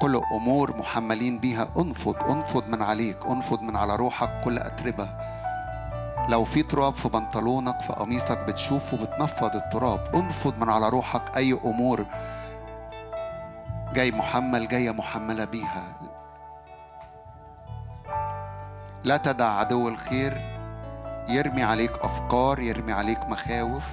كل أمور محملين بيها انفض انفض من عليك انفض من على روحك كل أتربة. لو في تراب في بنطلونك في قميصك بتشوفه بتنفض التراب. انفض من على روحك أي أمور جاي محمل جاية محملة بيها. لا تدع عدو الخير. يرمي عليك أفكار يرمي عليك مخاوف.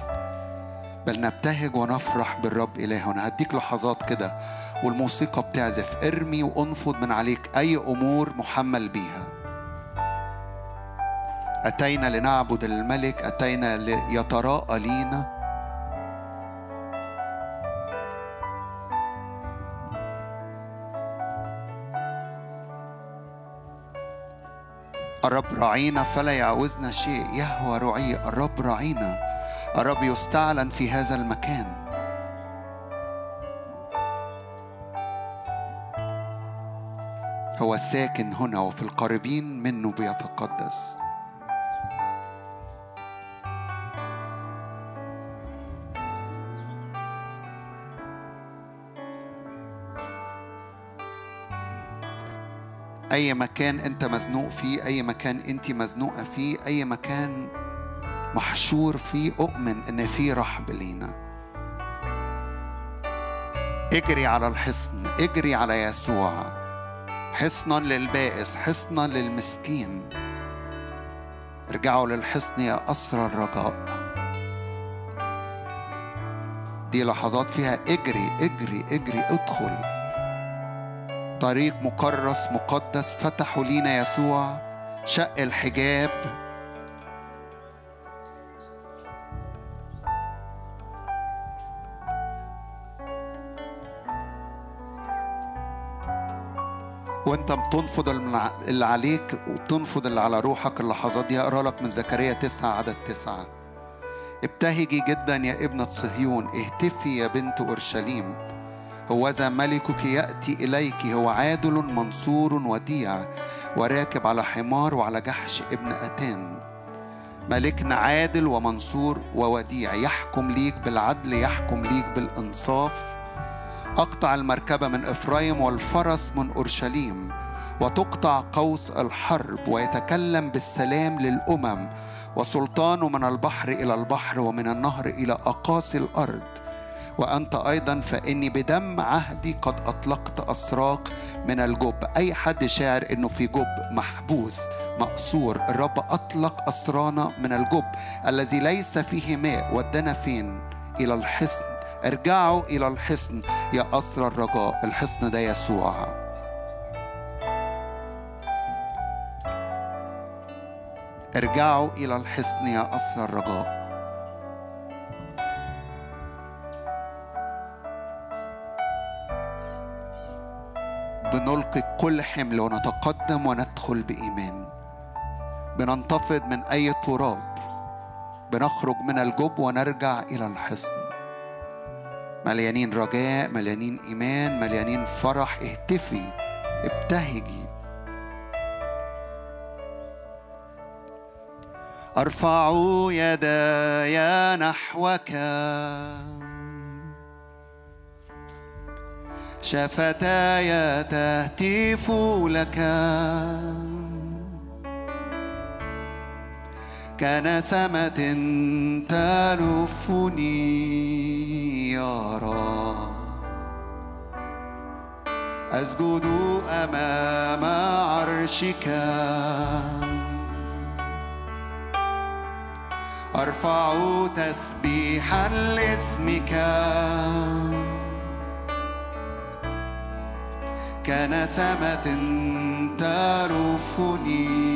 بل نبتهج ونفرح بالرب إلهنا. هديك لحظات كده والموسيقى بتعزف. ارمي وانفض من عليك أي أمور محمل بيها. أتينا لنعبد الملك أتينا ليتراءى لينا. الرب راعينا فلا يعوزنا شيء. يهوى رعي الرب راعينا الرب يستعلن في هذا المكان. هو ساكن هنا وفي القريبين منه بيتقدس. أي مكان أنت مزنوق فيه أي مكان أنت مزنوقة فيه أي مكان محشور فيه أؤمن إن في رحب لينا. اجري على الحصن اجري على يسوع. حصنا للبائس حصنا للمسكين. ارجعوا للحصن يا أسرى الرجاء. دي لحظات فيها اجري اجري اجري ادخل. طريق مكرس مقدس فتحوا لينا يسوع. شق الحجاب وانت بتنفض اللي عليك وبتنفض اللي على روحك اللحظات دي اقرا لك من زكريا تسعة عدد تسعة. ابتهجي جدا يا ابنة صهيون اهتفي يا بنت أورشليم. هوذا ملكك يأتي إليك هو عادل منصور وديع وراكب على حمار وعلى جحش ابن أتان ملكنا عادل ومنصور ووديع يحكم ليك بالعدل يحكم ليك بالإنصاف. أقطع المركبة من إفرايم والفرس من أورشليم وتقطع قوس الحرب ويتكلم بالسلام للأمم وسلطانه من البحر إلى البحر ومن النهر إلى أقاصي الأرض. وأنت أيضا فإني بدم عهدي قد أطلقت أسراك من الجب. أي حد شاعر إنه في جب محبوس مأسور الرب أطلق أسرانا من الجب الذي ليس فيه ماء ودنا فين إلى الحصن. ارجعوا إلى الحصن. يا أسر الرجاء الحصن ده يسوع. ارجعوا إلى الحصن يا أسر الرجاء. بنلقي كل حمل ونتقدم وندخل بإيمان. بننتفض من أي تراب. بنخرج من الجب ونرجع إلى الحصن. مليانين رجاء مليانين إيمان مليانين فرح. اهتفي ابتهجي. أرفع يداي نحوك. شفتاي تهتف لك. كنسمة تلفني يا رب. أسجد أمام عرشك. أرفع تسبيحا لاسمك. كنسمة ترفني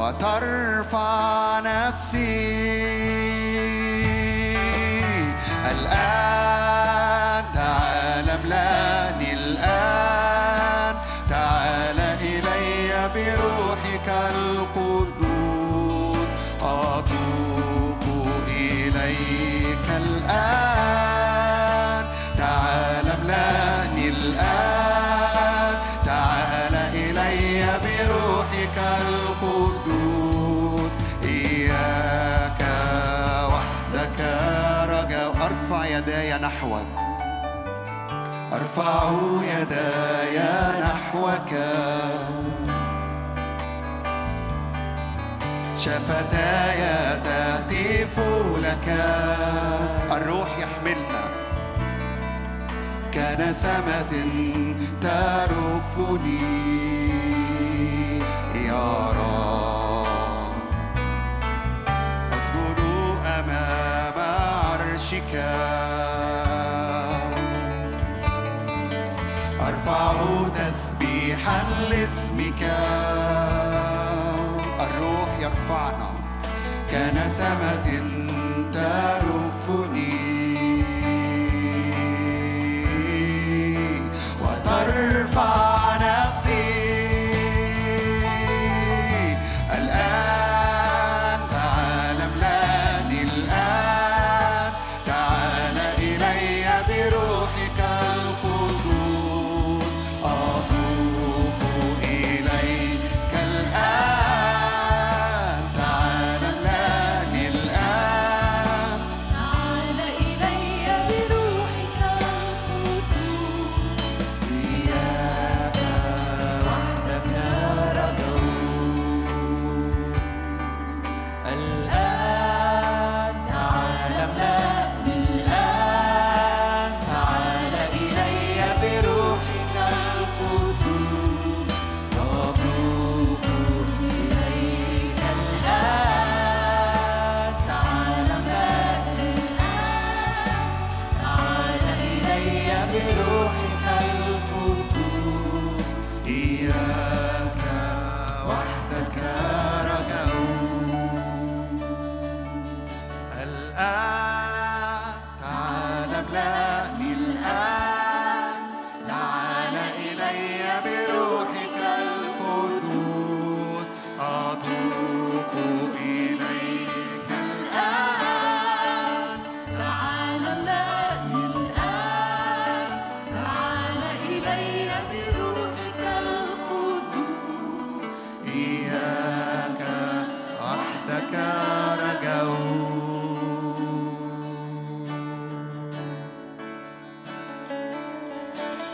وترفع نفسي. أرفع يداي نحوك. شفتاي تهتف لك الروح يحملنا. كنسمة ترفني. يا رب. أسجد أمام عرشك. نرفع تسبيحا لاسمك. الروح يرفعنا كنسمة تروح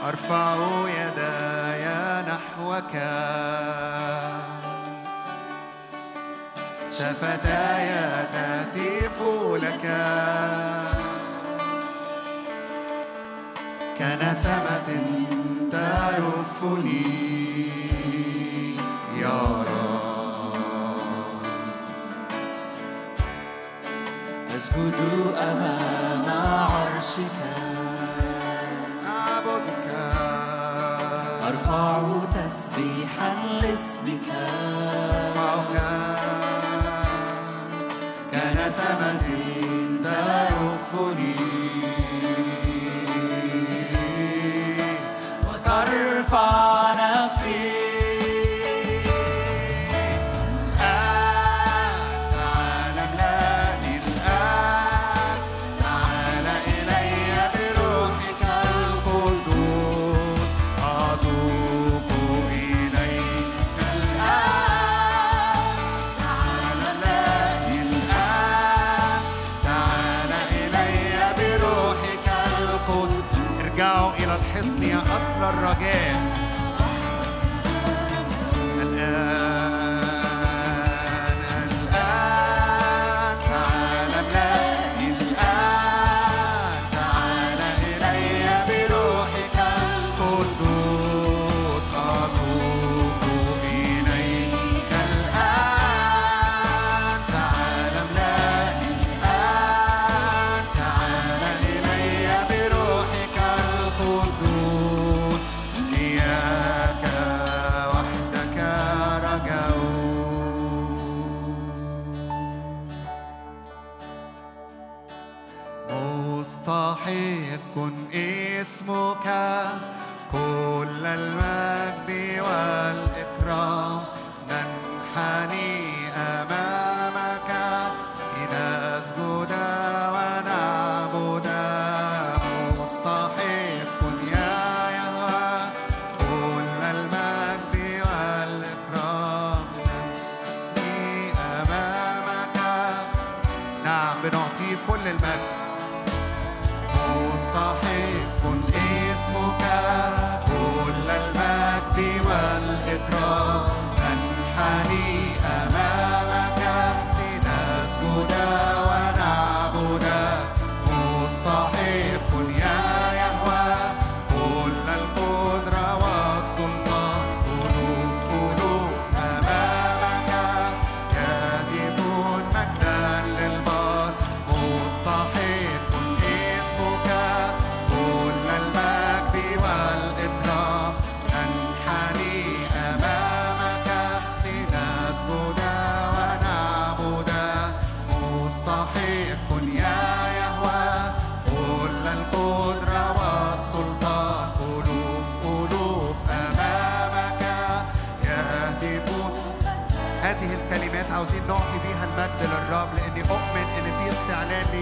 أرفع يداي نحوك. شفتاي تهتف لك. كنسمة تلفني. يا رب. أسجد أمام عرشك. أرفع تسبيحا لاسمك. أرفعك كان سمك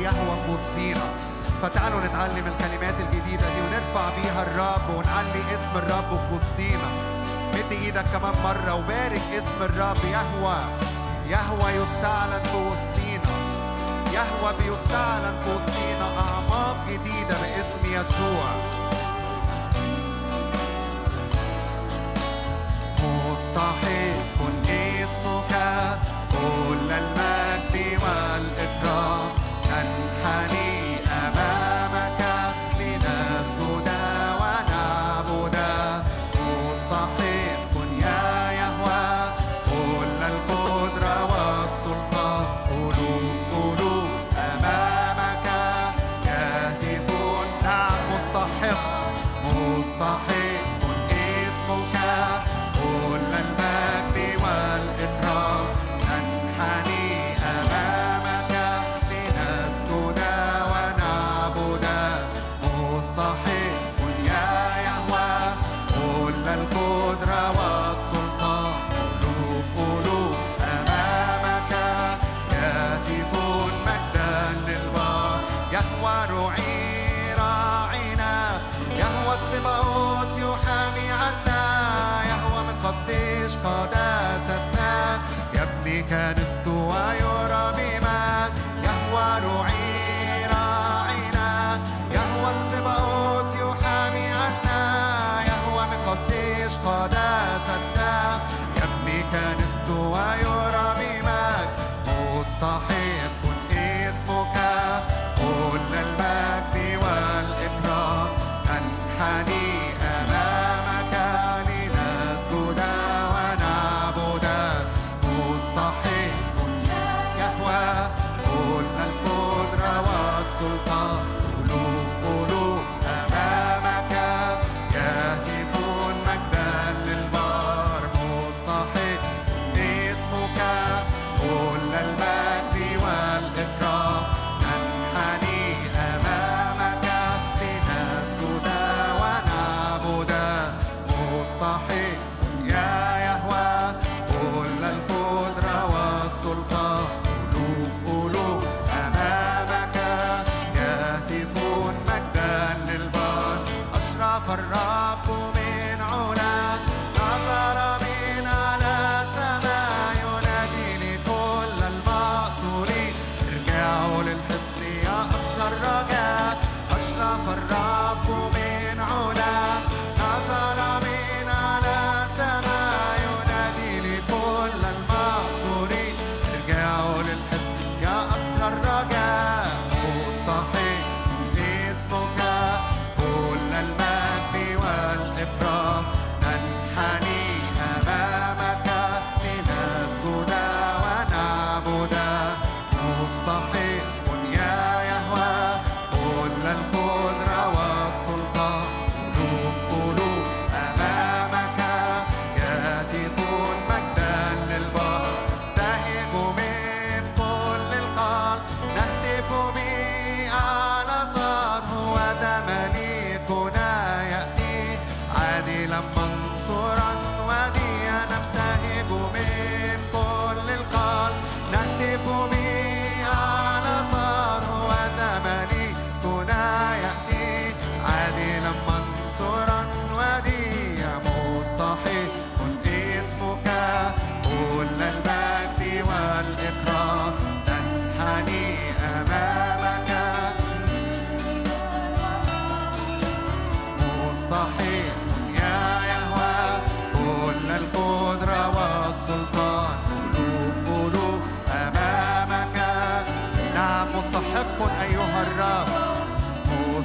يهوى في وسطينا فتعالوا نتعلم الكلمات الجديدة دي ونرفع بيها الرب ونعلي اسم الرب في وسطينا مد إيدك كمان مرة وبارك اسم الرب. يهوى يهوى يستعلن في وسطينا يهوى بيستعلن في وسطينا أعماق جديدة باسم يسوع. مستحق اسمك كل المجد والإكرام. shining.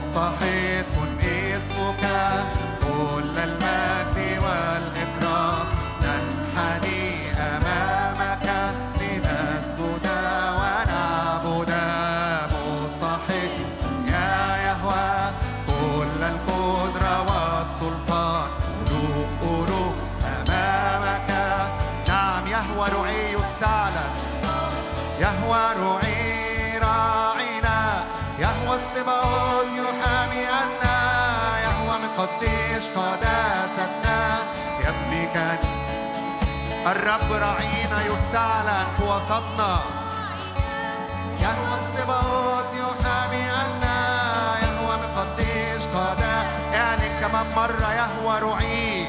مستحق اسمك الرب رعينا يستعلن في وسطنا يهوى السباط يحامي أنا يهوى القديس قادة يعني كمان مرة يهوى رعي.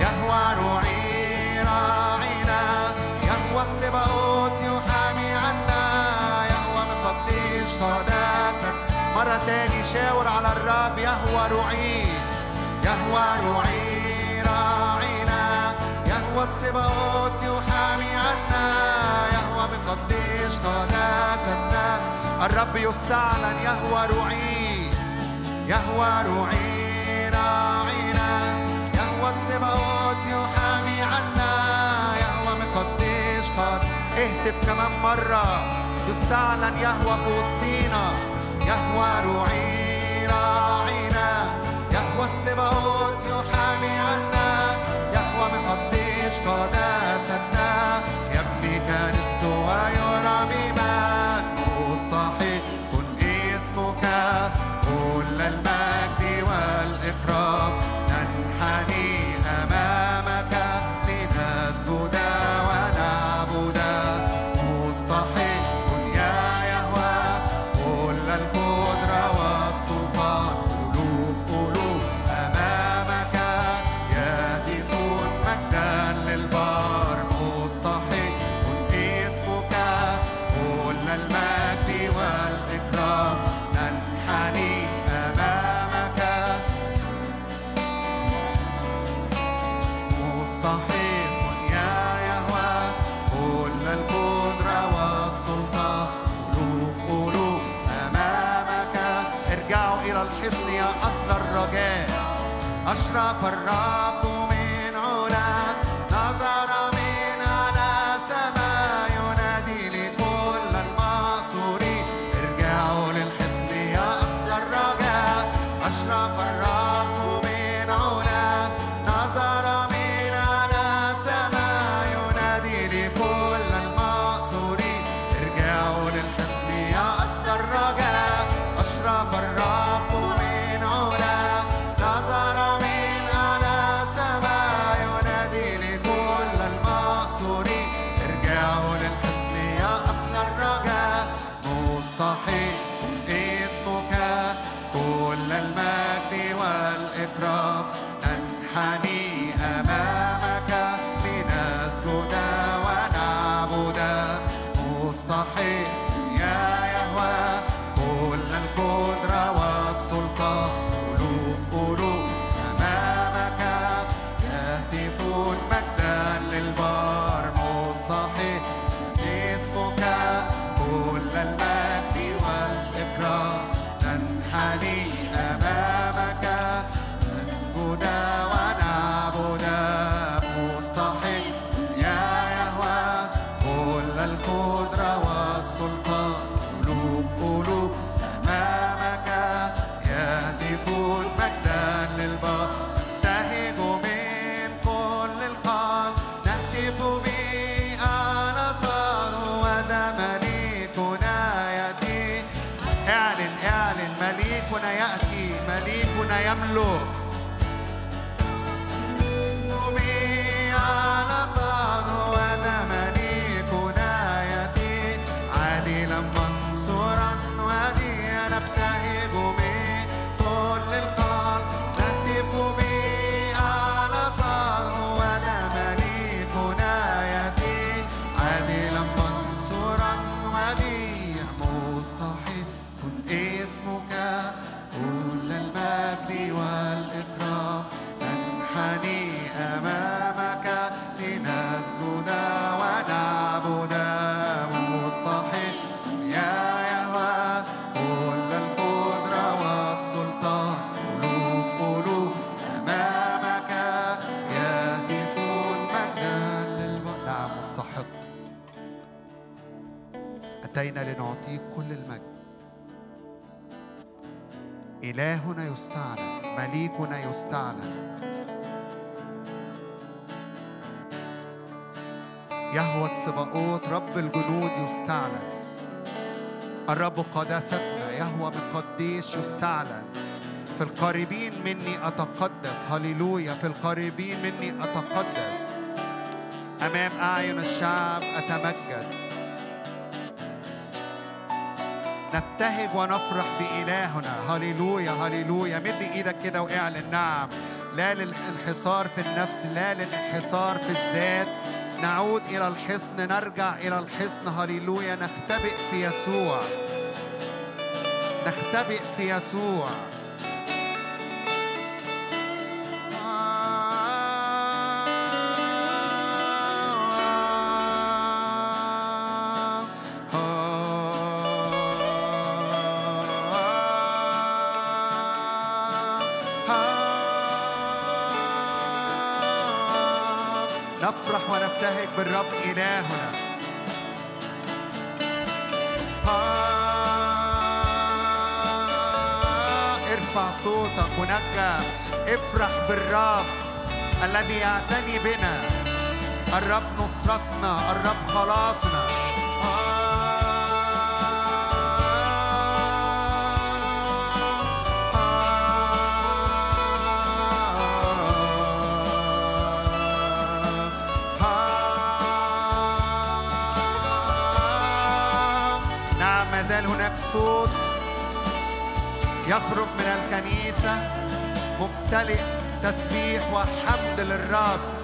يهوى رعي راعينا. يهوى السباط يحامي عنا. يهوى القديس قداسا مرة تاني شاور على الرب. يهوى رعي. يهوى رعي راعينا. يهوى السباوت يحامي عنا. يهوى بقديش قداستنا الرب يستعلن يهوى روعي. يهوى روعي راعينا. يهوى السباوت يحامي عنا. يهوى مقديش قد اهتف كمان مرة يستعلن يهوى في وسطينا يهوى روعي راعينا. يهوى السباوت يحامي عنا. يهوى مقديش عشق ناسنا يبني كريستو ويرى بما إلهنا يستعلن مليكنا يستعلن. يهوى السباقوت رب الجنود يستعلن. الرب قداستنا يهوى من يستعلن. في القريبين مني أتقدس هللويا. في القريبين مني أتقدس. أمام أعين الشعب أتمجد. نبتهج ونفرح بإلهنا. هللويا هللويا. مد إيدك كده واعلن. نعم. لا للانحصار في النفس لا للانحصار في الذات. نعود إلى الحصن نرجع إلى الحصن. هللويا. نختبئ في يسوع. نختبئ في يسوع. بالرب إلهنا. ارفع صوتك ونجى افرح بالرب الذي يعتني بنا. الرب نصرتنا الرب خلاصنا. زال هناك صوت يخرج من الكنيسة ممتلئ تسبيح وحمد للرب.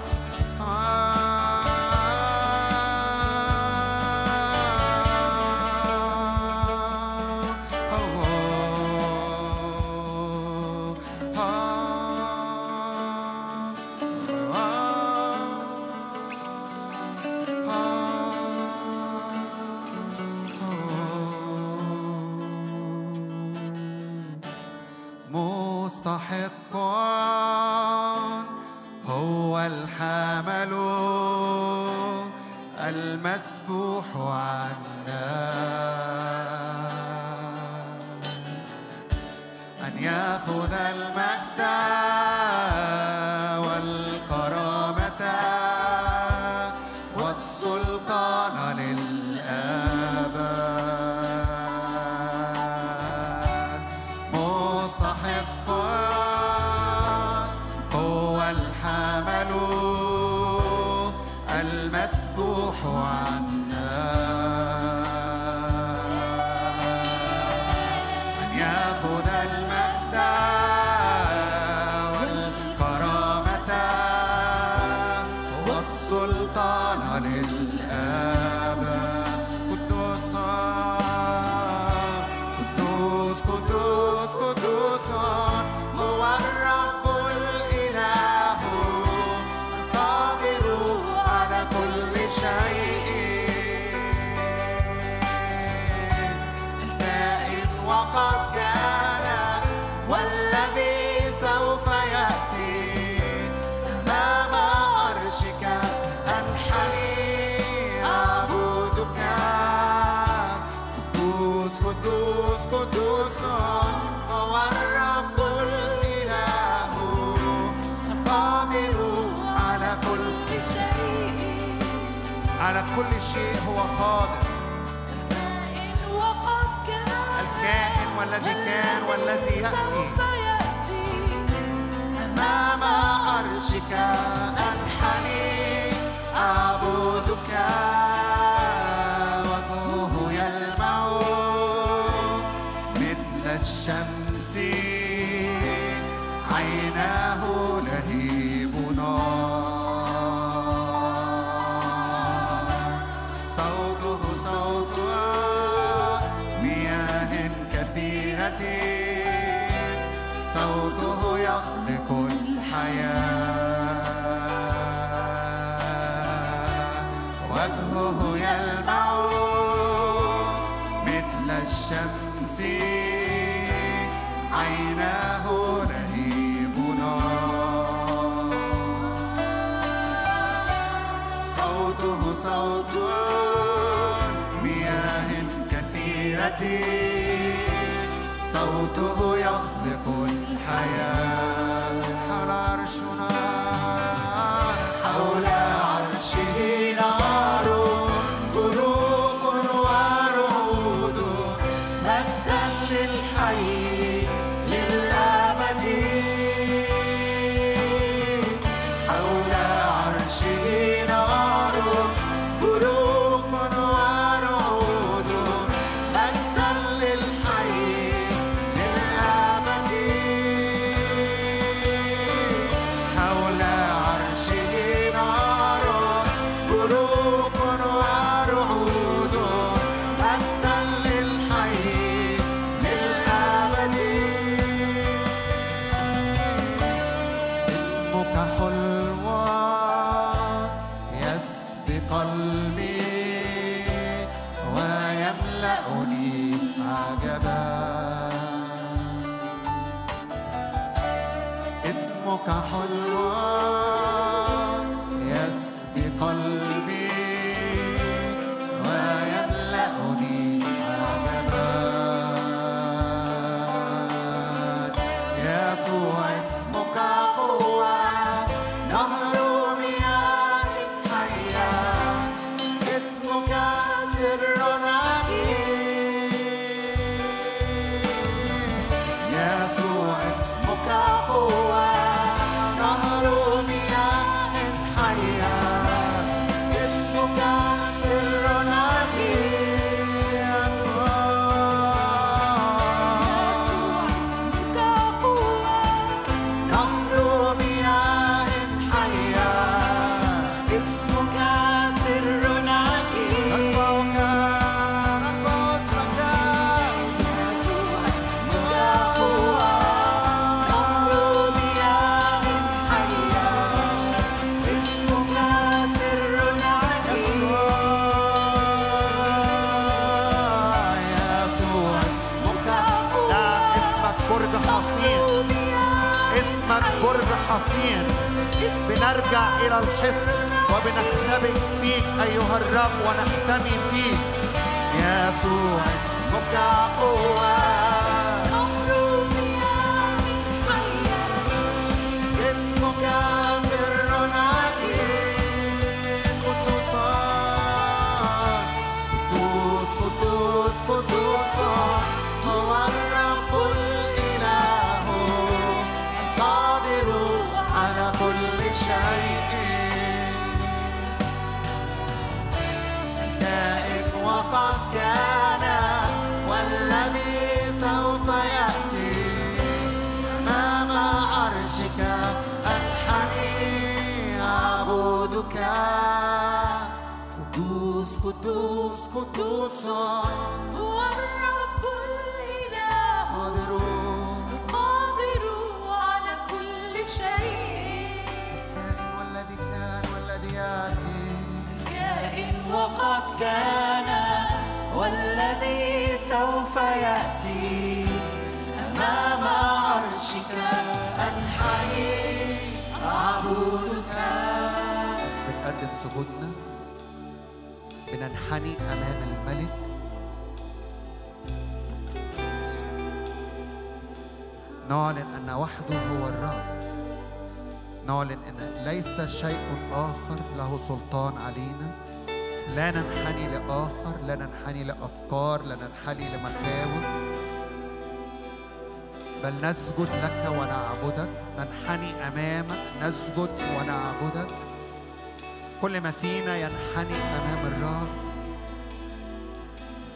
ما فينا ينحني أمام الرب.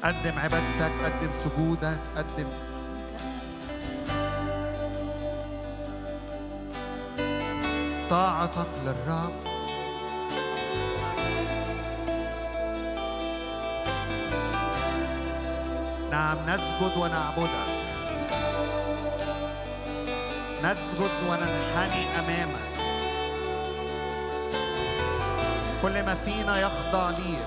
قدم عبادتك قدم سجودك قدم. طاعتك للرب. نعم نسجد ونعبدك. نسجد وننحني أمامك. كل ما فينا يخضع ليك.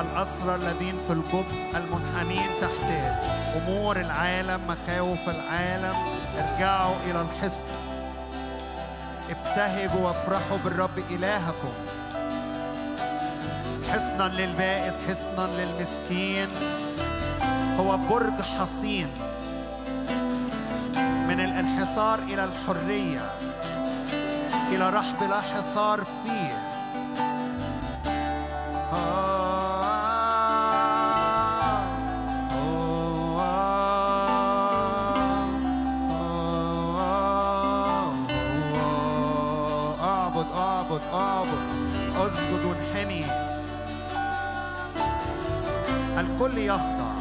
الأسرى الذين في الجب المنحنين تحته أمور العالم مخاوف العالم ارجعوا إلى الحصن. ابتهجوا وافرحوا بالرب إلهكم. حصنا للبائس حصنا للمسكين. هو برج حصين. حصار إلى الحرية إلى رحب لا حصار فيه الكل يخضع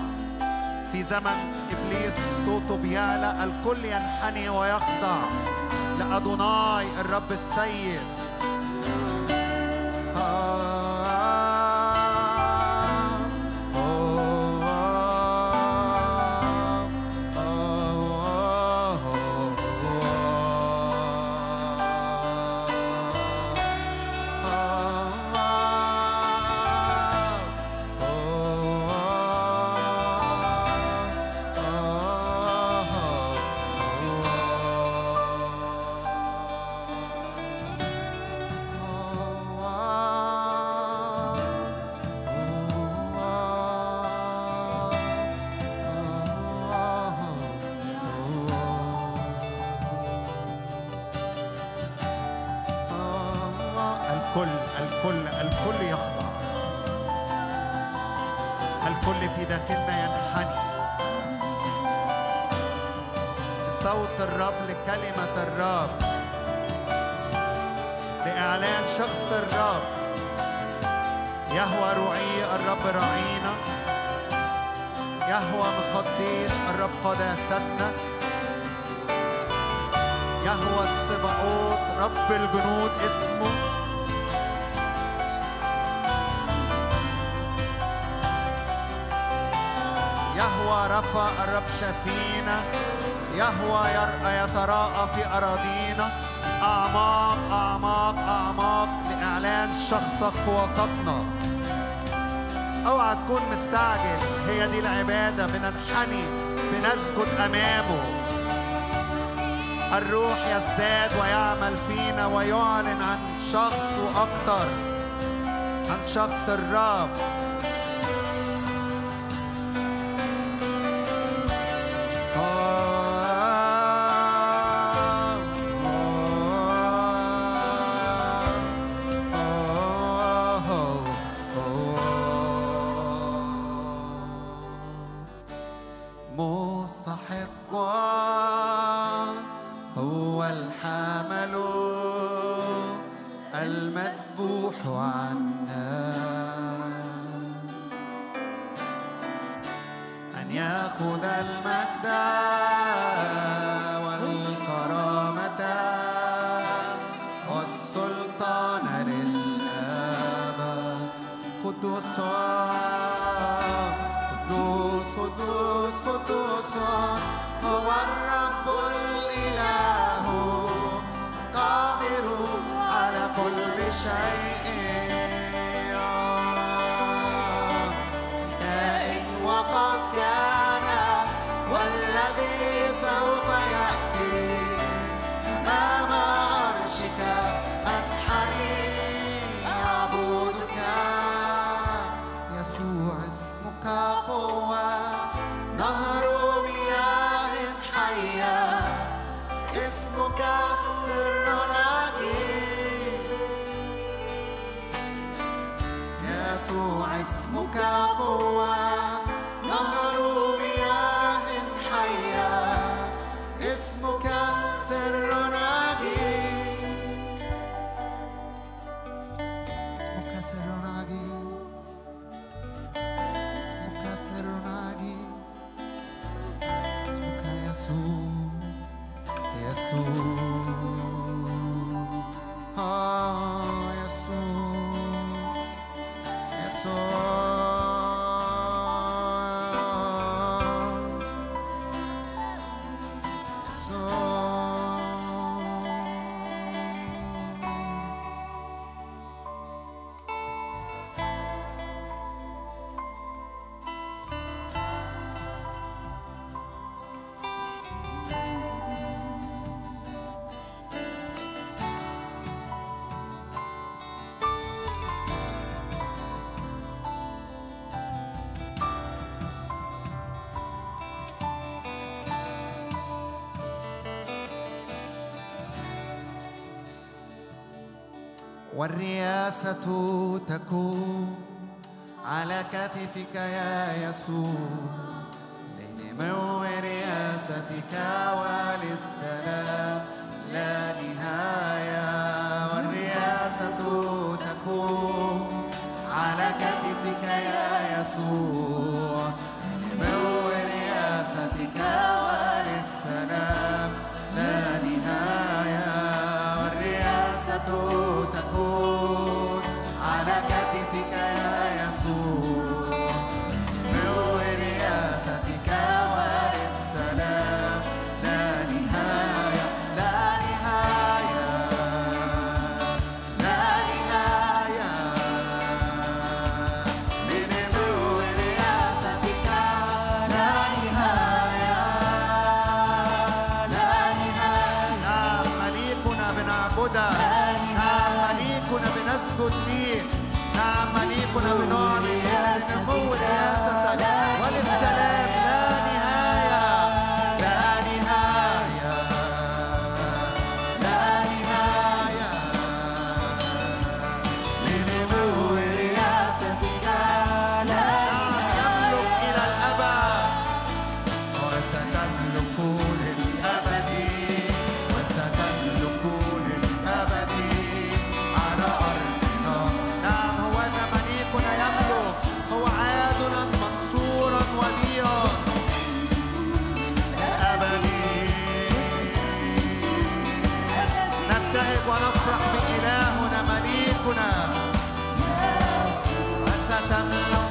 في زمن إبليس صوته بيعلى الكل ينحني ويخضع. لأدوناي الرب السيد. يزداد ويعمل فينا ويعلن عن شخصه أكتر عن شخص الرب. الكراسة تكون على كتفك يا love.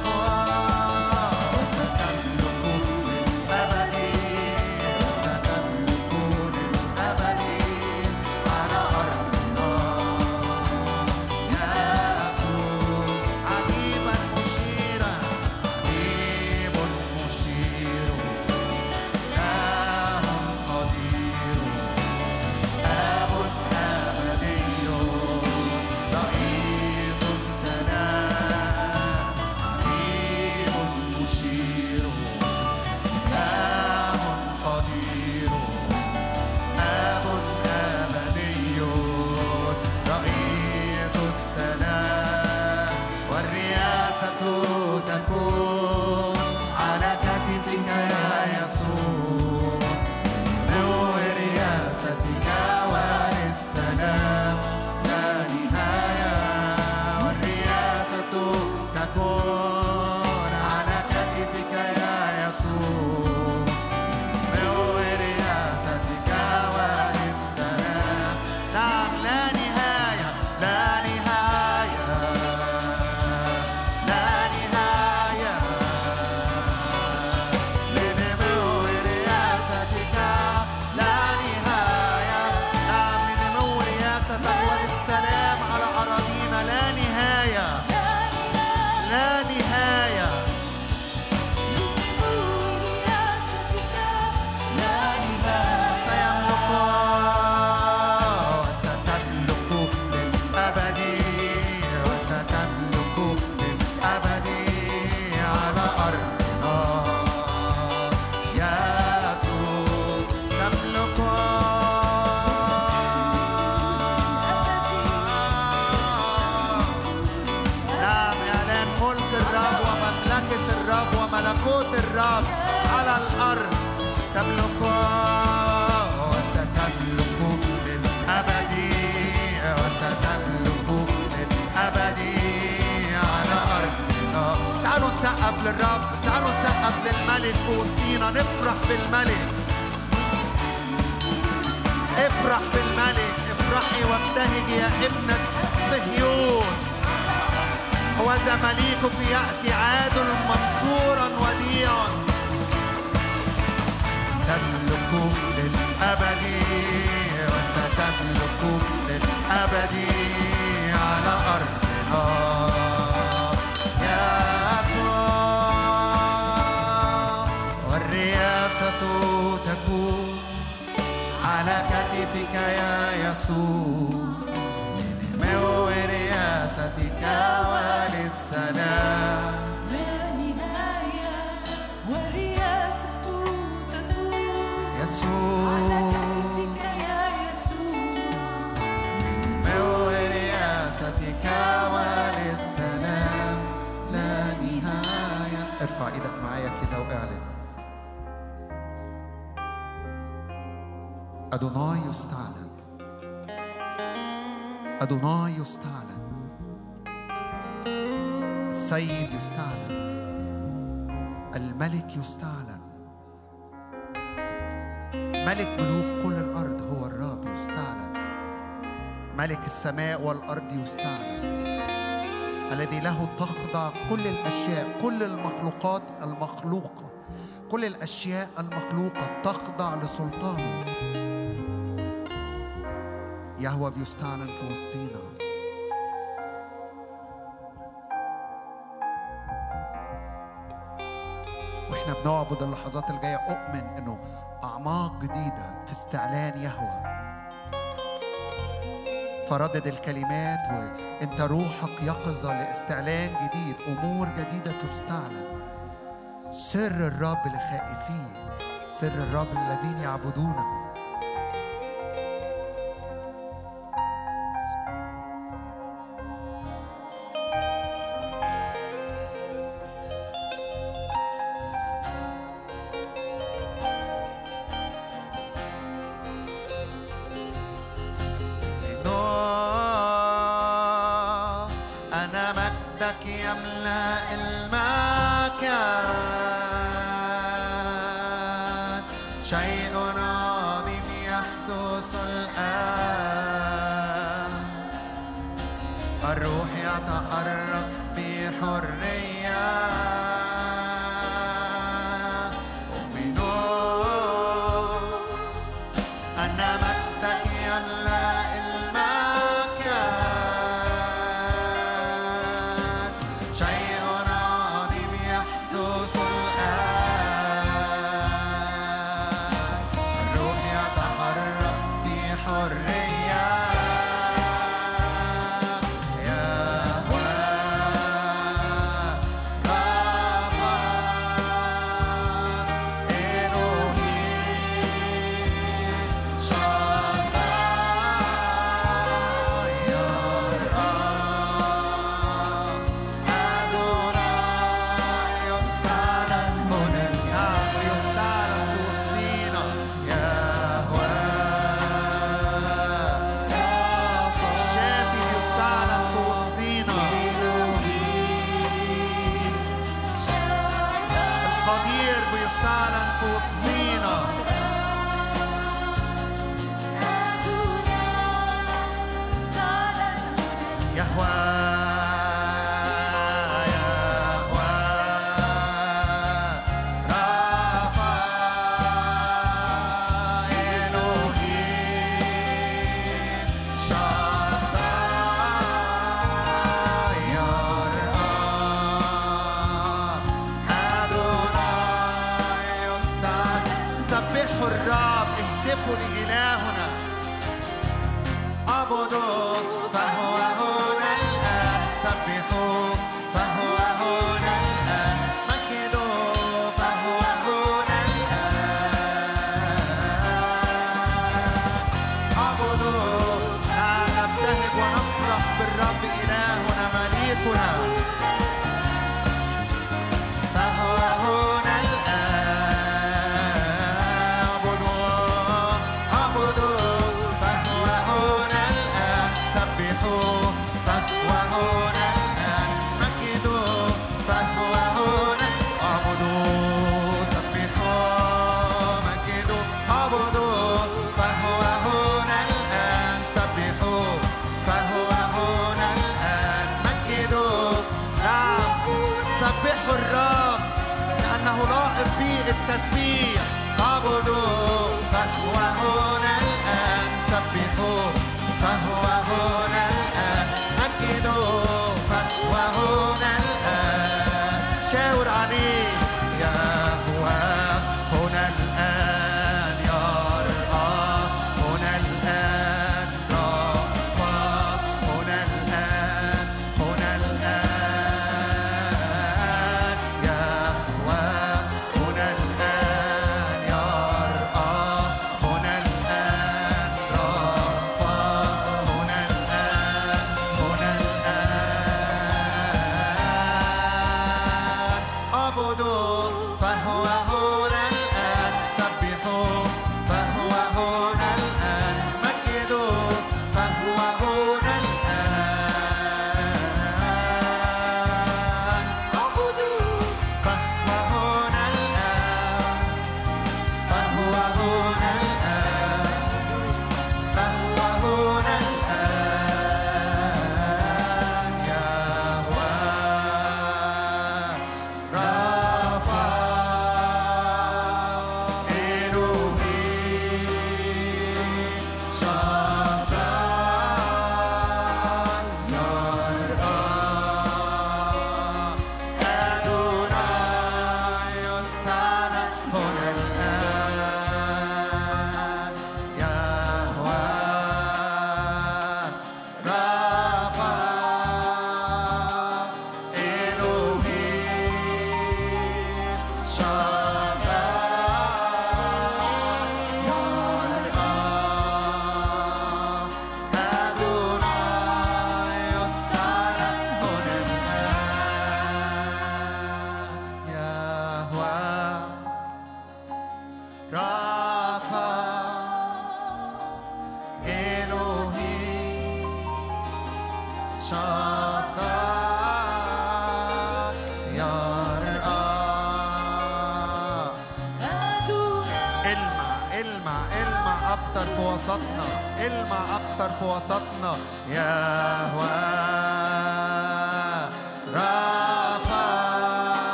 للرب تعالوا نسقف للملك بوصينا نفرح بالملك. افرح بالملك افرحي وابتهجي يا ابنة صهيون. هو مليكك يأتي عادل منصورا وديعا. تملك للأبد وستملك للأبد على أرضنا. magnifica ya Jesús. Nuevo eres a ti cabal أدوناي يستعلن أدوناي يستعلن السيد يستعلن الملك يستعلن ملك ملوك كل الأرض هو الرب يستعلن ملك السماء والأرض يستعلن الذي له تخضع كل الأشياء كل المخلوقات المخلوقة كل الأشياء المخلوقة تخضع لسلطانه يهوى بيستعلن في وسطينا وإحنا بنعبد اللحظات الجاية. أؤمن إنه أعماق جديدة في استعلان يهوى. فردد الكلمات وإنت روحك يقظة لاستعلان جديد. أمور جديدة تستعلن. سر الرب لخائفيه. سر الرب الذين يعبدونه.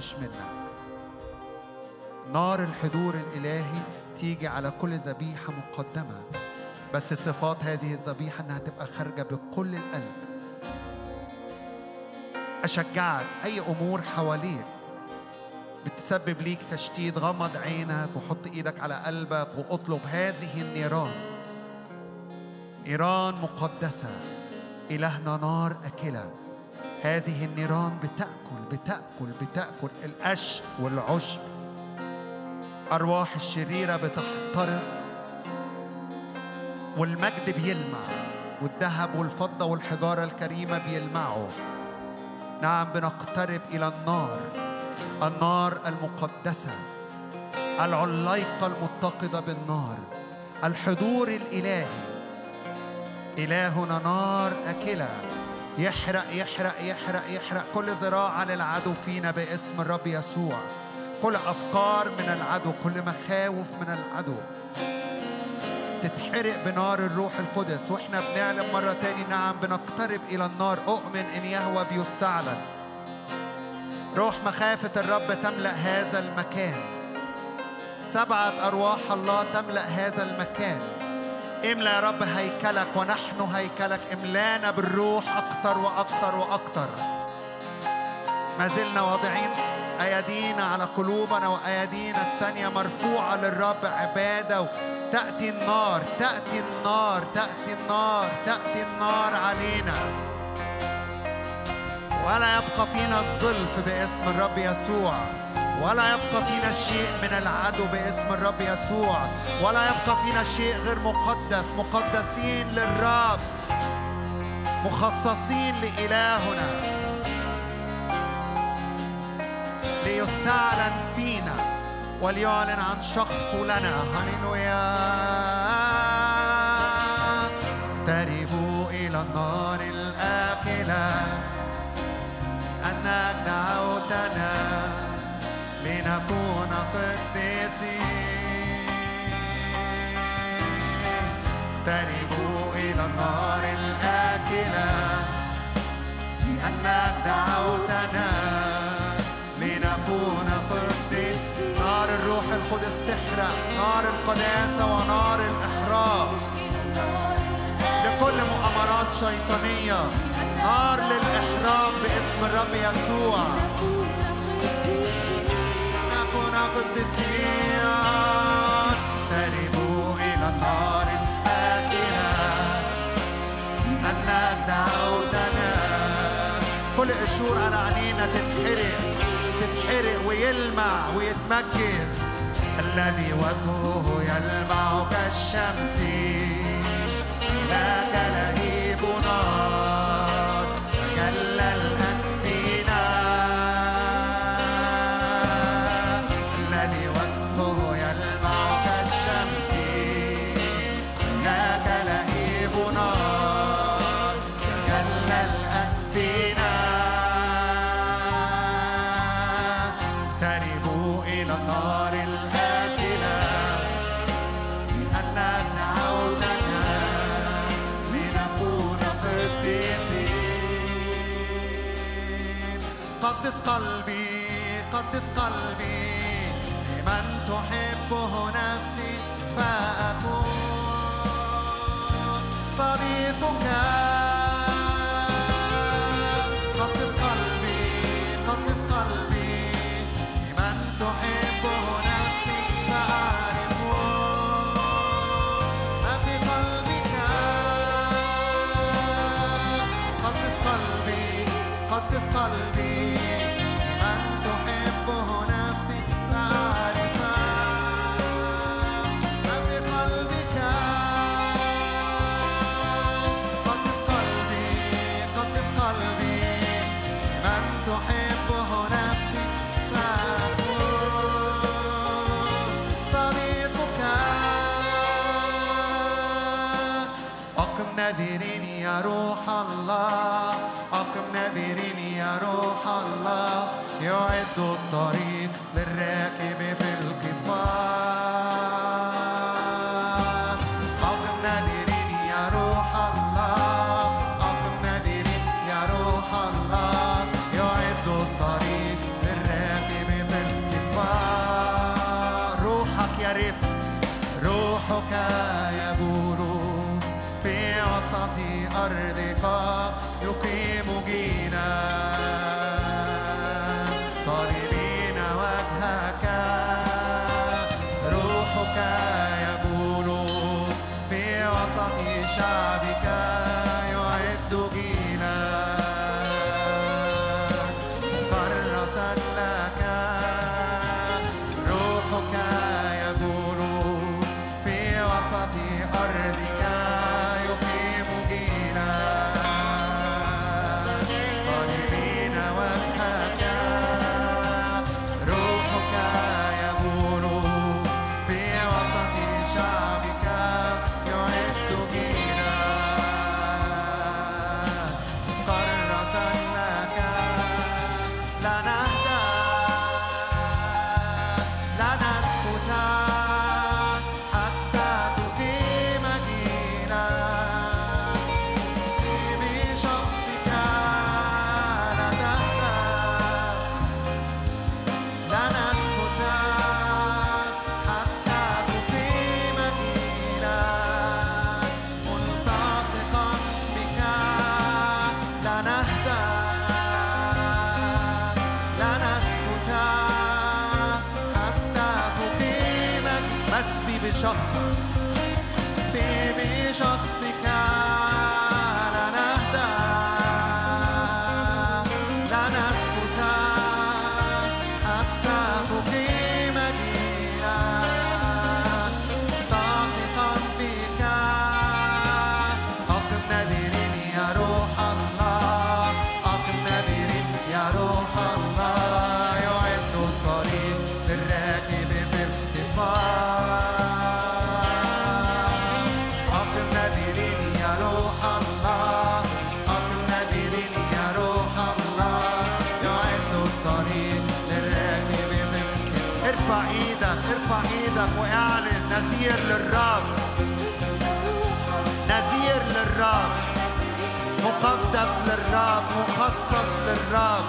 مش منك. نار الحضور الإلهي تيجي على كل ذبيحة مقدمة بس صفات هذه الذبيحة إنها تبقى خارجة بكل القلب. أشجعك أي أمور حواليك بتسبب ليك تشتيت غمض عينك وحط إيدك على قلبك وأطلب هذه النيران. نيران مقدسة إلهنا نار أكلة. هذه النيران بتأكل بتأكل بتأكل القش والعشب. أرواح الشريرة بتحترق والمجد بيلمع والذهب والفضة والحجارة الكريمة بيلمعوا. نعم بنقترب إلى النار النار المقدسة العليقة المتقدة بالنار الحضور الإلهي. إلهنا نار أكلة. يحرق يحرق يحرق يحرق. كل ذراع للعدو فينا باسم الرب يسوع. كل أفكار من العدو كل مخاوف من العدو تتحرق بنار الروح القدس. وإحنا بنعلم مرة تاني نعم بنقترب إلى النار. أؤمن إن يهوى بيستعلن. روح مخافة الرب تملأ هذا المكان. سبعة أرواح الله تملأ هذا المكان. املأ يا رب هيكلك ونحن هيكلك املانا بالروح أكتر وأكتر وأكتر. ما زلنا واضعين أيدينا على قلوبنا وأيدينا التانية مرفوعة للرب عبادة تأتي النار تأتي النار تأتي النار تأتي النار علينا. ولا يبقى فينا الظلف باسم الرب يسوع. ولا يبقى فينا شيء من العدو باسم الرب يسوع. ولا يبقى فينا شيء غير مقدس مقدسين للرب مخصصين لإلهنا. ليستعلن فينا وليعلن عن شخصه لنا. هللويا. اقتربوا إلى النار الآكلة. أنك دعوتنا لنكون قديسين اقتربوا إلى النار الآكلة لأنك دعوتنا لنكون قديسين نار الروح القدس تحرق نار القداسة ونار الإحراق لكل مؤامرات شيطانية نار للإحراق باسم الرب يسوع الشهور على عينينا تتحرق تتحرق ويلمع ويتمجد الذي وجهه يلمع كالشمس هناك لهيب نار قلبي قدس قلبي لمن تحبه نفسي فأكون صديقك. قصص بالرب.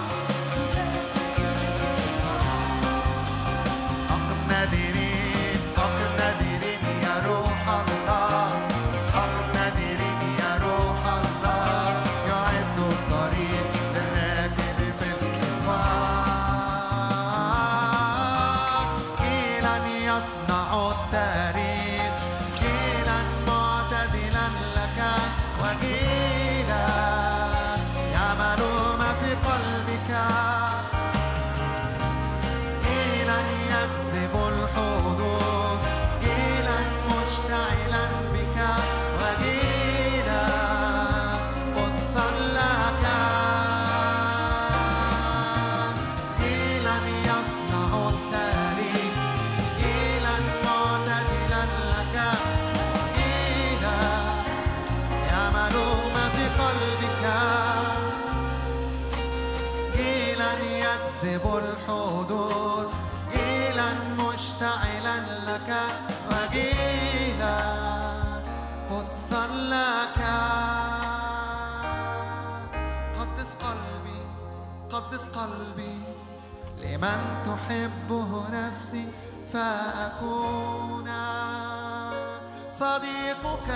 صديقك.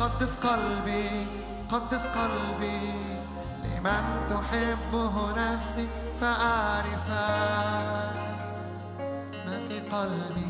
قدس قلبي قدس قلبي. لمن تحبه نفسي فأعرف ما في قلبي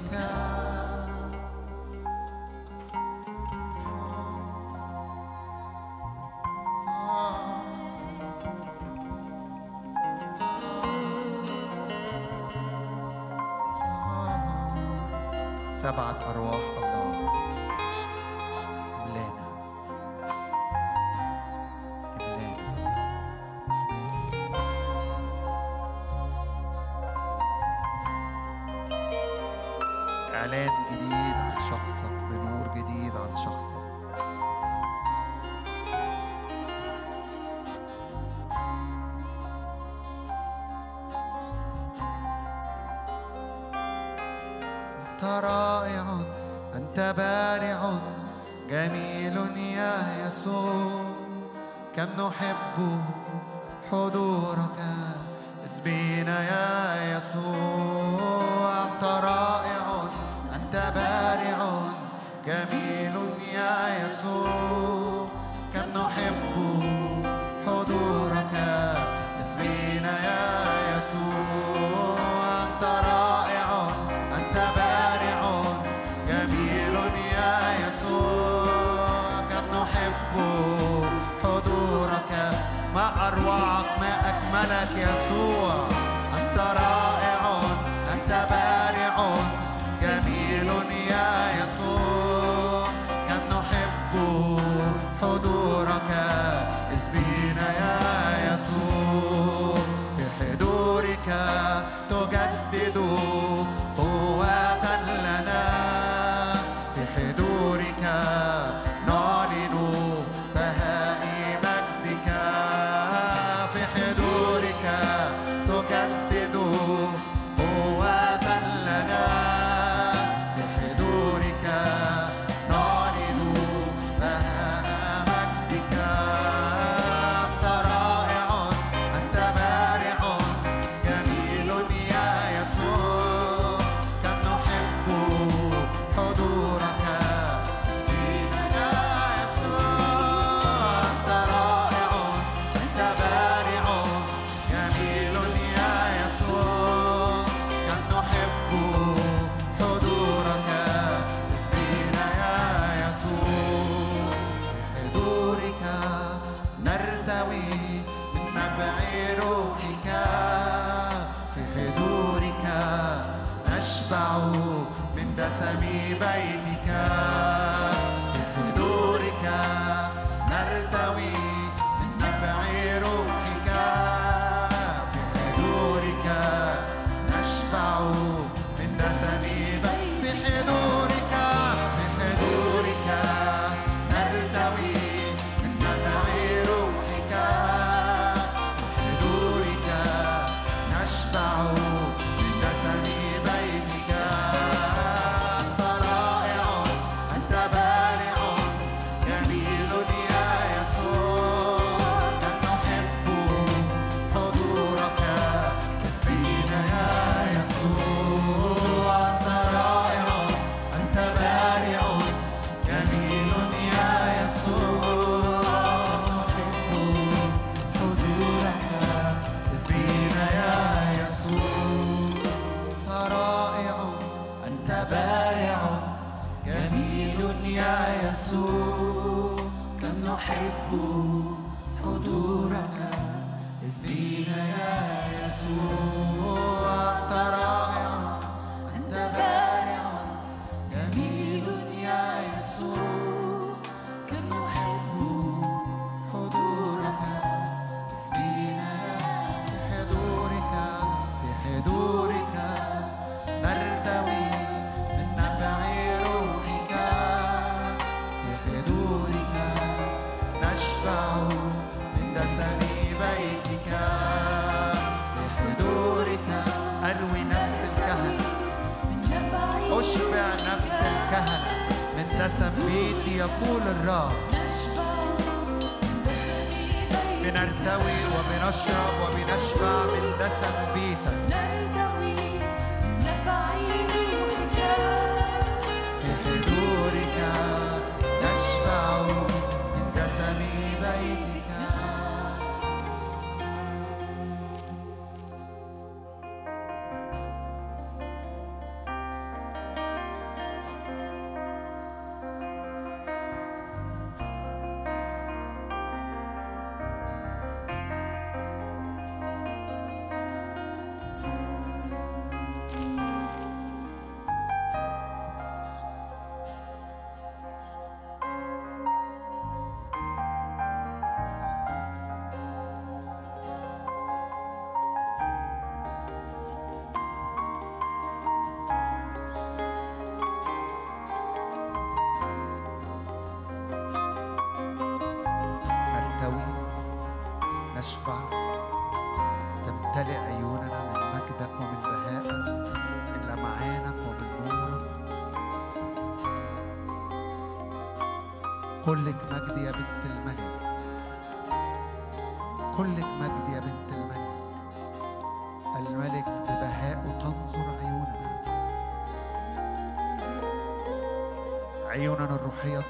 semana que é azul.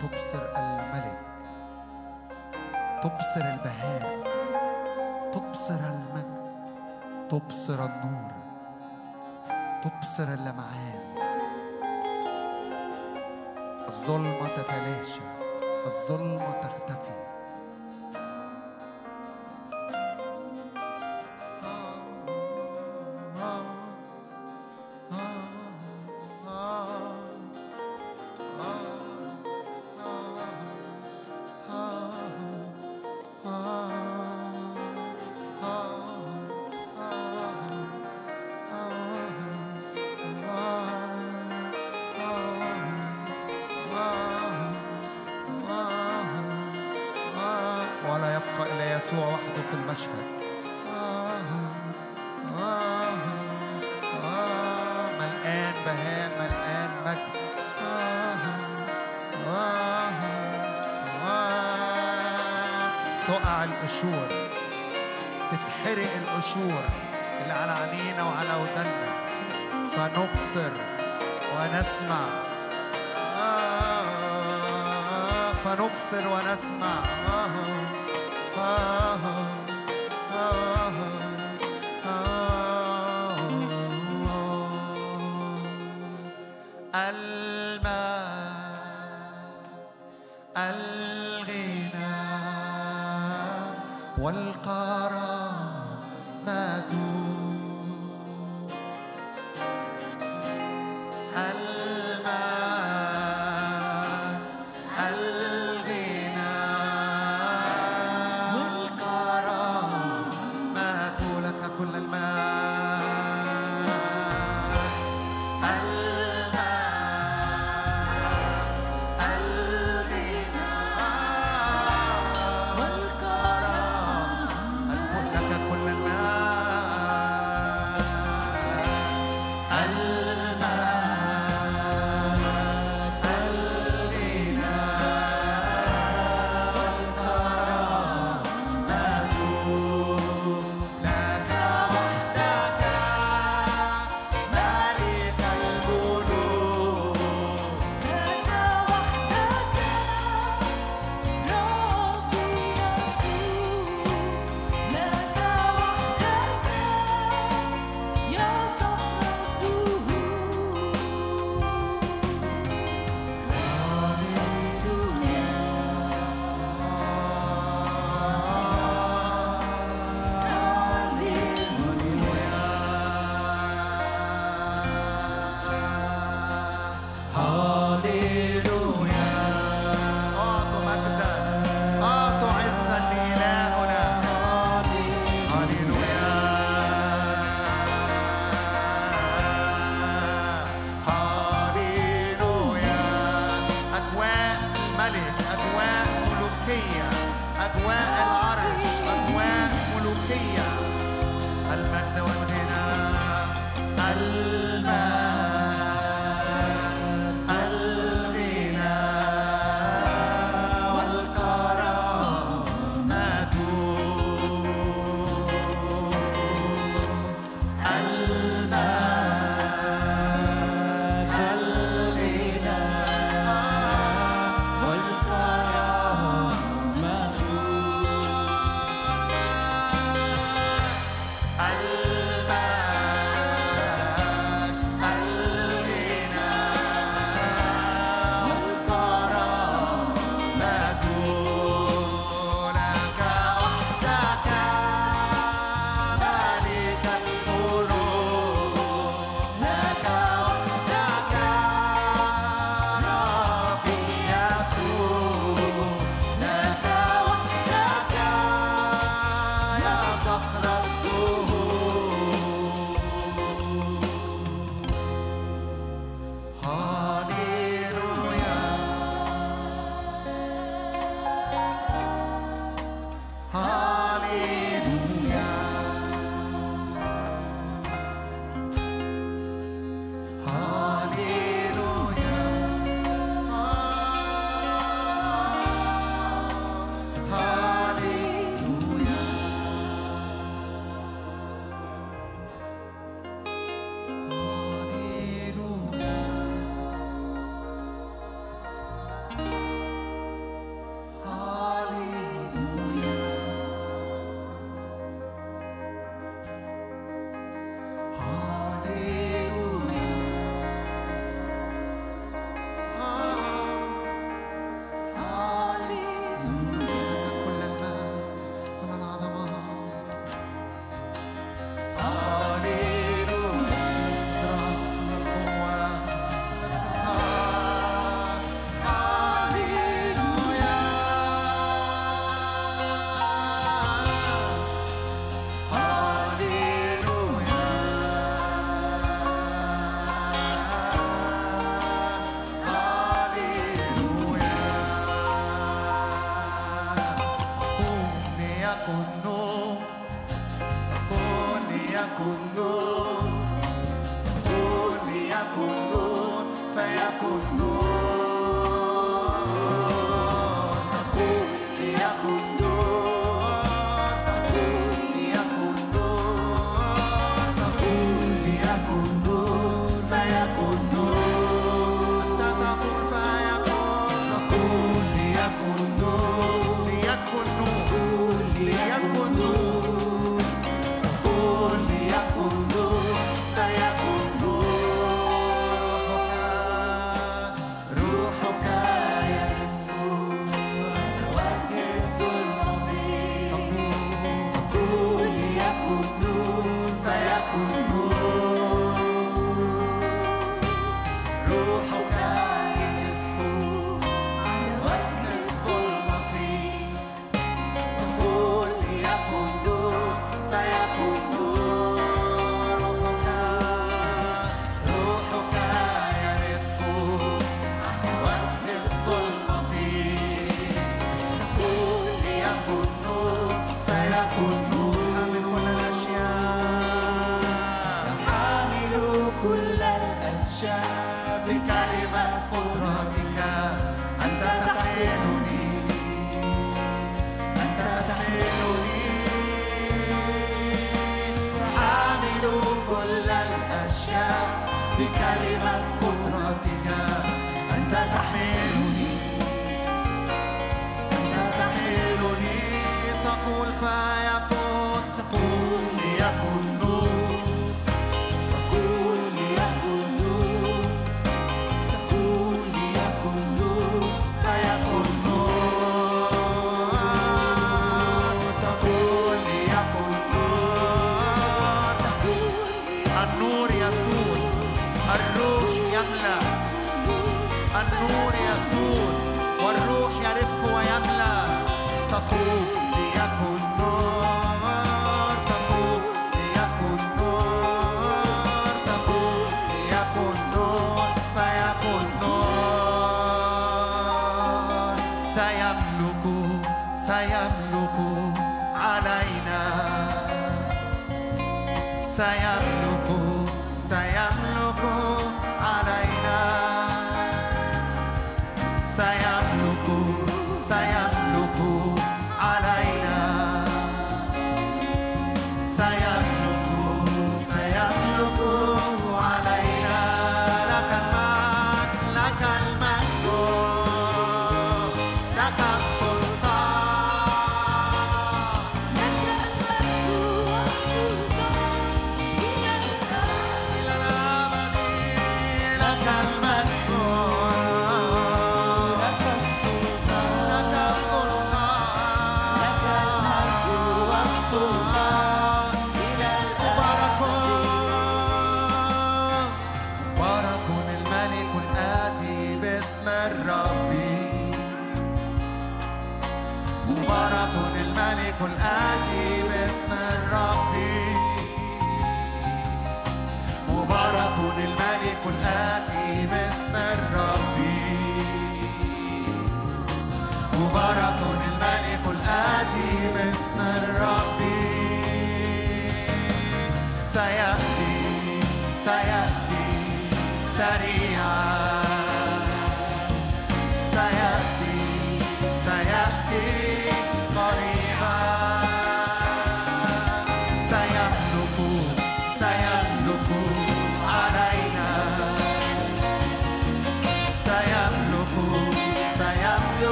تبصر الملك تبصر البهاء تبصر المجد تبصر النور تبصر اللمعان. الظلمة تتلاشى الظلمة القشور تتحرق القشور اللي على عينينا وعلى ودننا فنبصر ونسمع. آه فنبصر ونسمع. آه آه آه.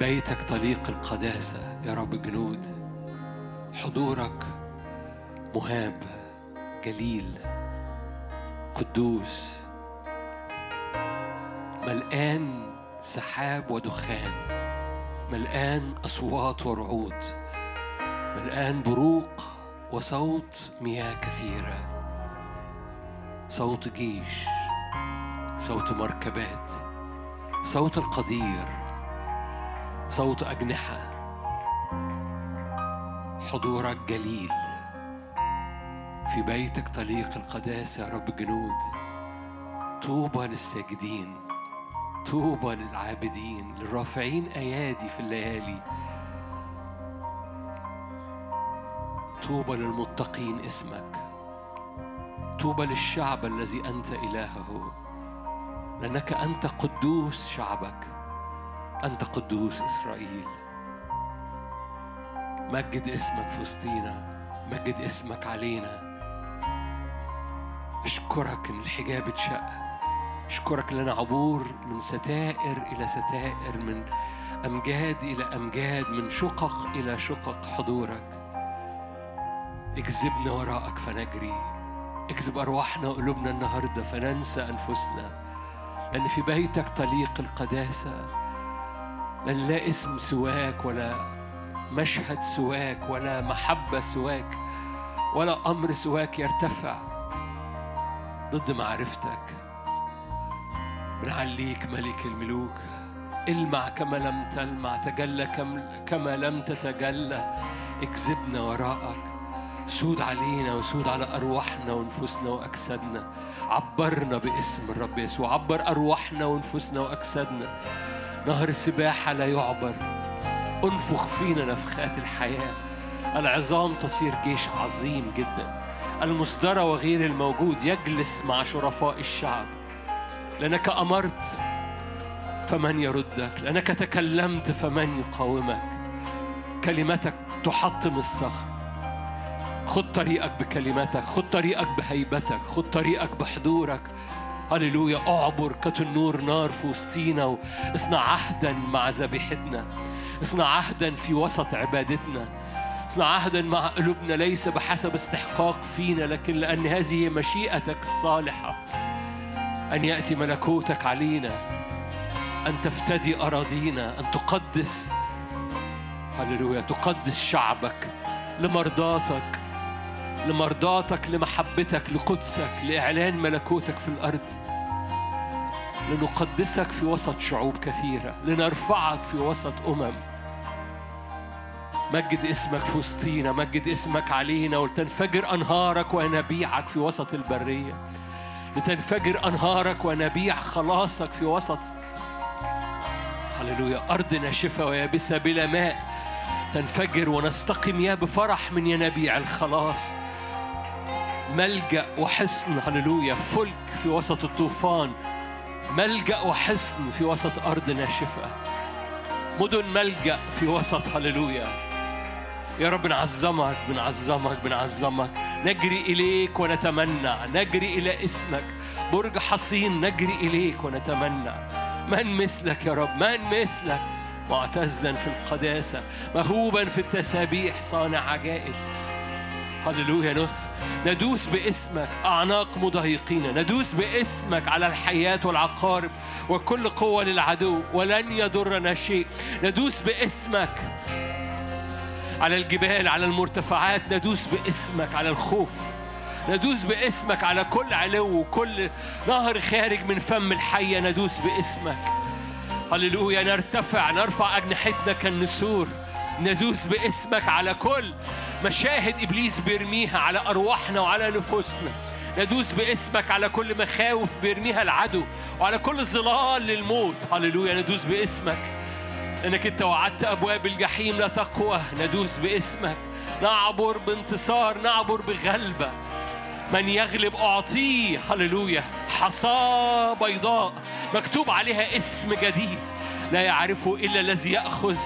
بيتك طليق القداسة يا رب الجنود حضورك مهاب جليل قدوس. ملآن سحاب ودخان. ملآن أصوات ورعود. ملآن بروق وصوت مياه كثيرة. صوت جيش. صوت مركبات. صوت القدير. صوت أجنحة. حضورك جليل. في بيتك طليق القداسة يا رب الجنود طوبى للساجدين طوبى للعابدين للرافعين أيادي في الليالي. طوبى للمتقين اسمك. طوبى للشعب الذي أنت إلهه. لأنك أنت قدوس شعبك. أنت قدوس إسرائيل. مجد اسمك في وسطينا مجد اسمك علينا. أشكرك إن الحجاب اتشق. أشكرك لنا عبور من ستائر إلى ستائر من أمجاد إلى أمجاد من شقق إلى شقق حضورك. اجذبنا وراءك فنجري. اجذب أرواحنا وقلوبنا النهاردة فننسى أنفسنا. لأن في بيتك طليق القداسة. لأن لا اسم سواك ولا مشهد سواك ولا محبة سواك ولا أمر سواك يرتفع ضد معرفتك. بنعليك ملك الملوك. المع كما لم تلمع تجلى كم كما لم تتجلى. اكذبنا وراءك. سود علينا وسود على أرواحنا ونفوسنا وأجسادنا. عبرنا باسم الرب يسوع. عبر أرواحنا ونفوسنا وأجسادنا. نهر السباحة لا يعبر. أنفخ فينا نفخات الحياة. العظام تصير جيش عظيم جدا. المصدرة وغير الموجود يجلس مع شرفاء الشعب. لأنك أمرت فمن يردك. لأنك تكلمت فمن يقاومك. كلمتك تحطم الصخر خد طريقك بكلمتك. خد طريقك بهيبتك. خد طريقك بحضورك. هللويا. اعبر كتنور نار في وسطينا واصنع عهدا مع ذبيحتنا. اصنع عهدا في وسط عبادتنا. اصنع عهدا مع قلوبنا ليس بحسب استحقاق فينا لكن لأن هذه مشيئتك الصالحة. أن يأتي ملكوتك علينا أن تفتدي أراضينا أن تقدس هللويا تقدس شعبك لمرضاتك. لمرضاتك لمحبتك لقدسك لإعلان ملكوتك في الأرض. لنقدسك في وسط شعوب كثيرة. لنرفعك في وسط أمم. مجد اسمك في وسطينا مجد اسمك علينا ولتنفجر أنهارك وينابيعك في وسط البرية. لتنفجر أنهارك ونبيع خلاصك في وسط هللويا أرض ناشفة ويابسة بلا ماء. تنفجر ونستقي مياه بفرح من ينابيع الخلاص. ملجأ وحصن هللويا. فلك في وسط الطوفان ملجأ وحصن في وسط أرض ناشفة. مدن ملجأ في وسط هللويا. يا رب نعظمك بنعظمك بنعظمك. نجري إليك ونتمنى. نجري إلى اسمك. برج حصين نجري إليك ونتمنى. من مثلك يا رب؟ من مثلك؟ معتزا في القداسة مهوبا في التسابيح صانع عجائب. هللويا نو- ندوس باسمك أعناق مضايقين ندوس باسمك على الحياة والعقارب وكل قوة للعدو ولن يضرنا شيء. ندوس باسمك على الجبال على المرتفعات ندوس باسمك على الخوف. ندوس باسمك على كل علو وكل نهر خارج من فم الحية ندوس باسمك. هللويا نرتفع نرفع أجنحتنا كالنسور. ندوس باسمك على كل مشاهد إبليس بيرميها على أرواحنا وعلى نفوسنا. ندوس باسمك على كل مخاوف بيرميها العدو وعلى كل ظلال للموت. هللويا. ندوس باسمك. لأنك أنت وعدت أبواب الجحيم لا تقوى. ندوس باسمك. نعبر بانتصار نعبر بغلبة. من يغلب أعطيه. هللويا. حصاة بيضاء. مكتوب عليها اسم جديد. لا يعرفه إلا الذي يأخذ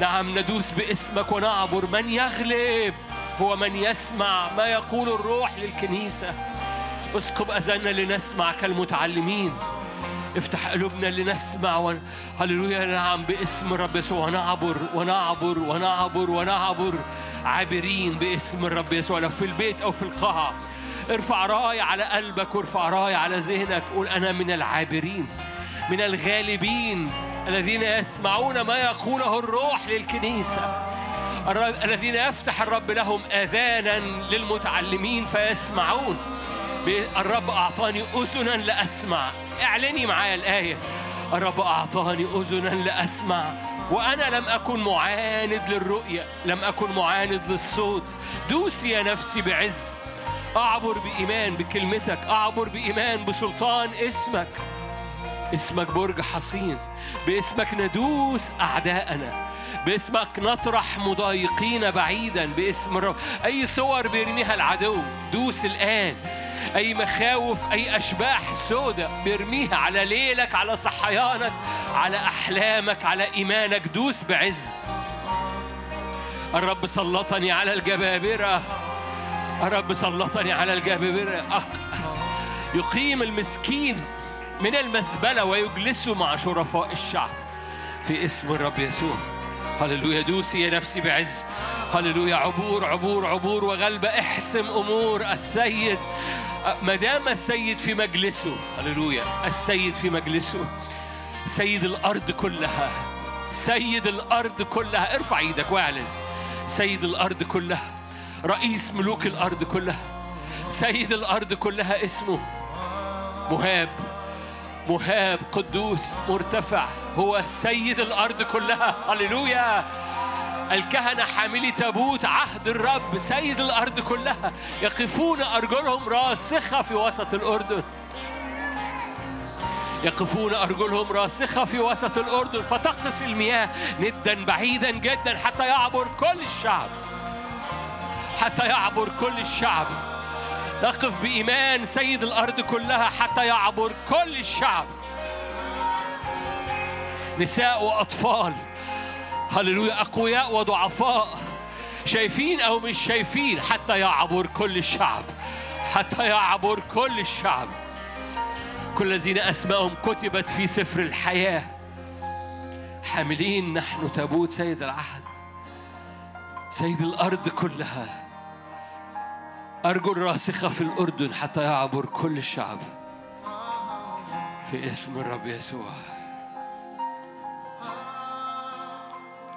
نعم ندوس باسمك ونعبر من يغلب هو من يسمع ما يقول الروح للكنيسة. اسقب أذاننا لنسمع كالمتعلمين افتح قلوبنا لنسمع ون... هللويا نعم باسم الرب يسوع ونعبر ونعبر ونعبر ونعبر عابرين باسم الرب يسوع لو في البيت أو في القاعة. ارفع راية على قلبك وارفع راية على ذهنك. قول أنا من العابرين من الغالبين. الذين يسمعون ما يقوله الروح للكنيسة. الرب الذين يفتح الرب لهم آذانا للمتعلمين فيسمعون. الرب أعطاني أذنا لأسمع. اعلني معايا الآية. الرب أعطاني أذنا لأسمع. وأنا لم أكن معاند للرؤية لم أكن معاند للصوت. دوسي يا نفسي بعز. أعبر بإيمان بكلمتك. أعبر بإيمان بسلطان اسمك. اسمك برج حصين باسمك ندوس أعداءنا باسمك نطرح مضايقين بعيدا باسم الرب. أي صور بيرميها العدو دوس الآن. أي مخاوف أي أشباح سوداء بيرميها على ليلك على صحيانك على أحلامك على إيمانك. دوس بعز. الرب سلطني على الجبابرة. الرب سلطني على الجبابرة. يقيم المسكين. من المزبلة ويجلسه مع شرفاء الشعب في اسم الرب يسوع. هللويا. دوسي يا نفسي بعز. هللويا. عبور عبور عبور. وغلبة احسم أمور. السيد ما دام السيد في مجلسه. هللويا. السيد في مجلسه. سيد الأرض كلها. سيد الأرض كلها. ارفع إيدك واعلن. سيد الأرض كلها. رئيس ملوك الأرض كلها. سيد الأرض كلها اسمه مهاب. مهاب قدوس مرتفع هو سيد الأرض كلها. هللويا! الكهنة حاملي تابوت عهد الرب سيد الأرض كلها. يقفون أرجلهم راسخة في وسط الأردن. يقفون أرجلهم راسخة في وسط الأردن. فتقف المياه ندا بعيدا جدا حتى يعبر كل الشعب. حتى يعبر كل الشعب. نقف بإيمان سيد الأرض كلها حتى يعبر كل الشعب. نساء وأطفال هللويا أقوياء وضعفاء شايفين أو مش شايفين حتى يعبر كل الشعب حتى يعبر كل الشعب. كل الذين أسمائهم كتبت في سفر الحياة. حاملين نحن تابوت سيد العهد سيد الأرض كلها. أرجل راسخة في الأردن حتى يعبر كل الشعب في اسم الرب يسوع.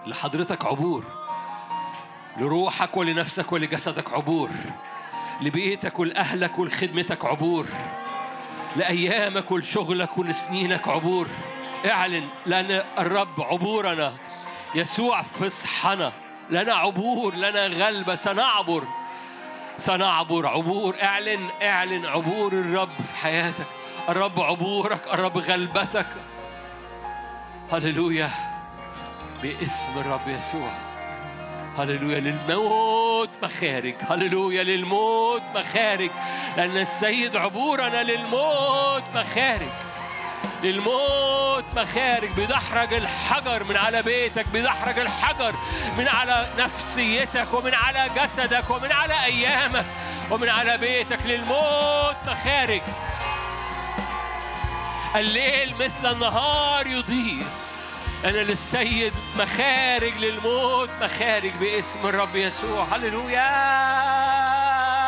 لحضرتك عبور. لروحك ولنفسك ولجسدك عبور. لبيتك ولأهلك ولخدمتك عبور. لأيامك ولشغلك ولسنينك عبور. اعلن لأن الرب عبورنا. يسوع فصحنا لنا عبور لنا غلبة سنعبر. سنعبر عبور اعلن اعلن عبور الرب في حياتك. الرب عبورك الرب غلبتك. هللويا باسم الرب يسوع. هللويا للموت مخارج. هللويا للموت مخارج. لأن السيد عبورنا للموت مخارج. للموت مخارج بيدحرج الحجر من على بيتك بيدحرج الحجر من على نفسيتك ومن على جسدك ومن على أيامك ومن على بيتك للموت مخارج. الليل مثل النهار يضيء. أنا للسيد مخارج للموت مخارج باسم الرب يسوع. هللويا!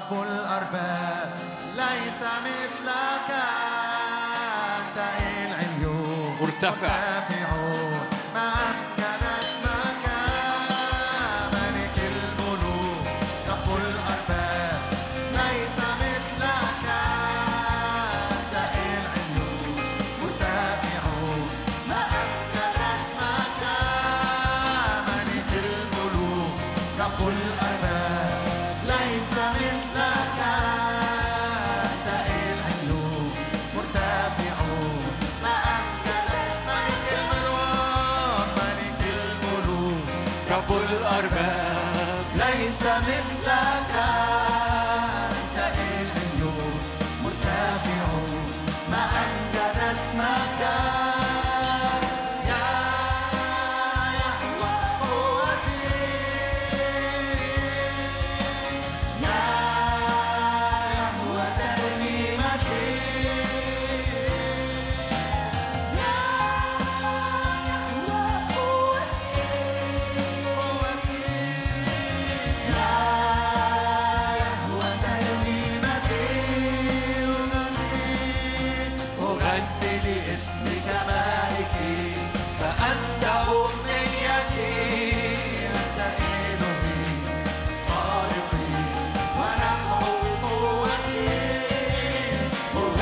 رب الأرباب ليس مثلك أنت العليون مرتفع.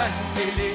أهل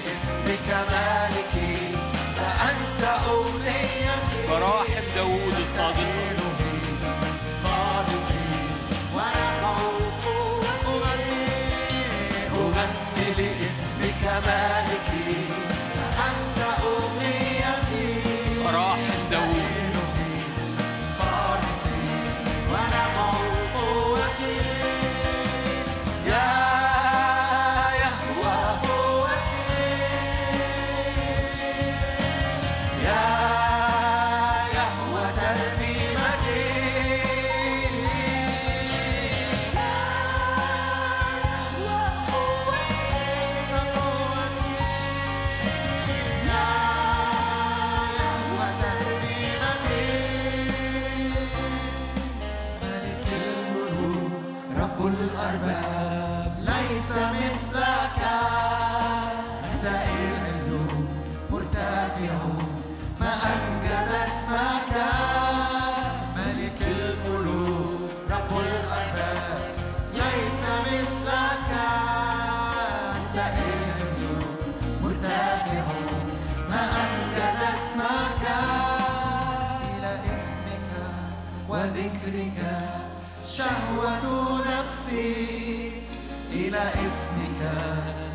إلى إسمك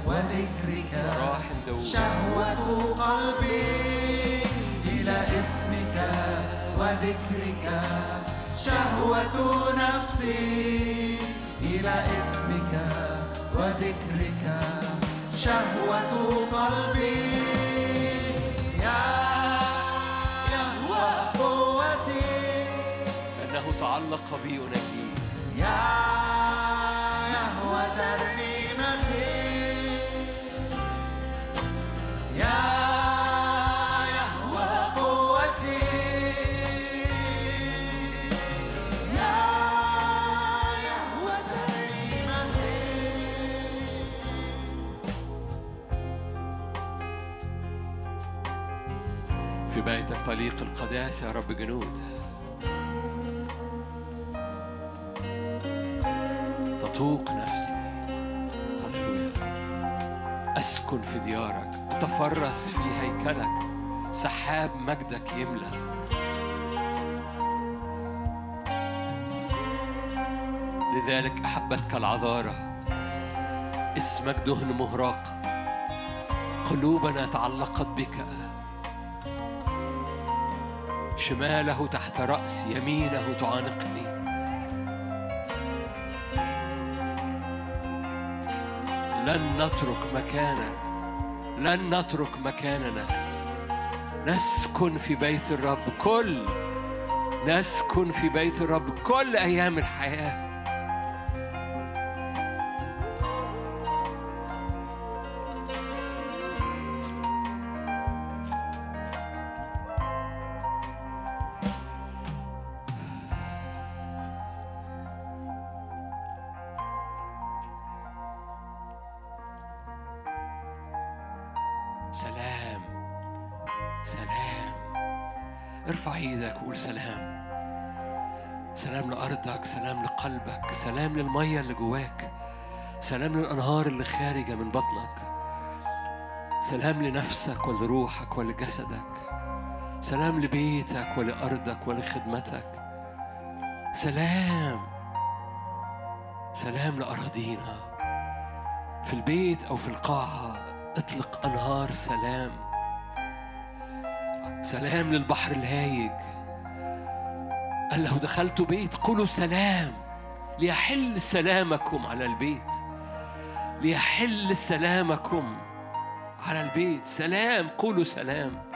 وذكرك شهوة قلبي. إلى إسمك وذكرك شهوة نفسي. إلى إسمك وذكرك شهوة قلبي. يا يهوى قوتي. لأنه تعلق بي أنجيه طليق القداسة يا رب جنود. تطوق نفسي. هللويا. أسكن في ديارك. أتفرس في هيكلك. سحاب مجدك يملأ. لذلك أحبتك العذارة اسمك دهن مهراق. قلوبنا تعلقت بك. شماله تحت رأسي يمينه تعانقني. لن نترك مكاننا لن نترك مكاننا. نسكن في بيت الرب كل نسكن في بيت الرب كل أيام الحياة. سلام لقلبك سلام للمية اللي جواك سلام للأنهار اللي خارجة من بطنك سلام لنفسك ولروحك ولجسدك سلام لبيتك ولأرضك ولخدمتك سلام سلام لأراضينا في البيت أو في القاعة اطلق أنهار سلام سلام للبحر الهايج قال لو دخلت بيت. قولوا سلام. ليحل سلامكم على البيت. ليحل سلامكم على البيت. سلام. قولوا سلام.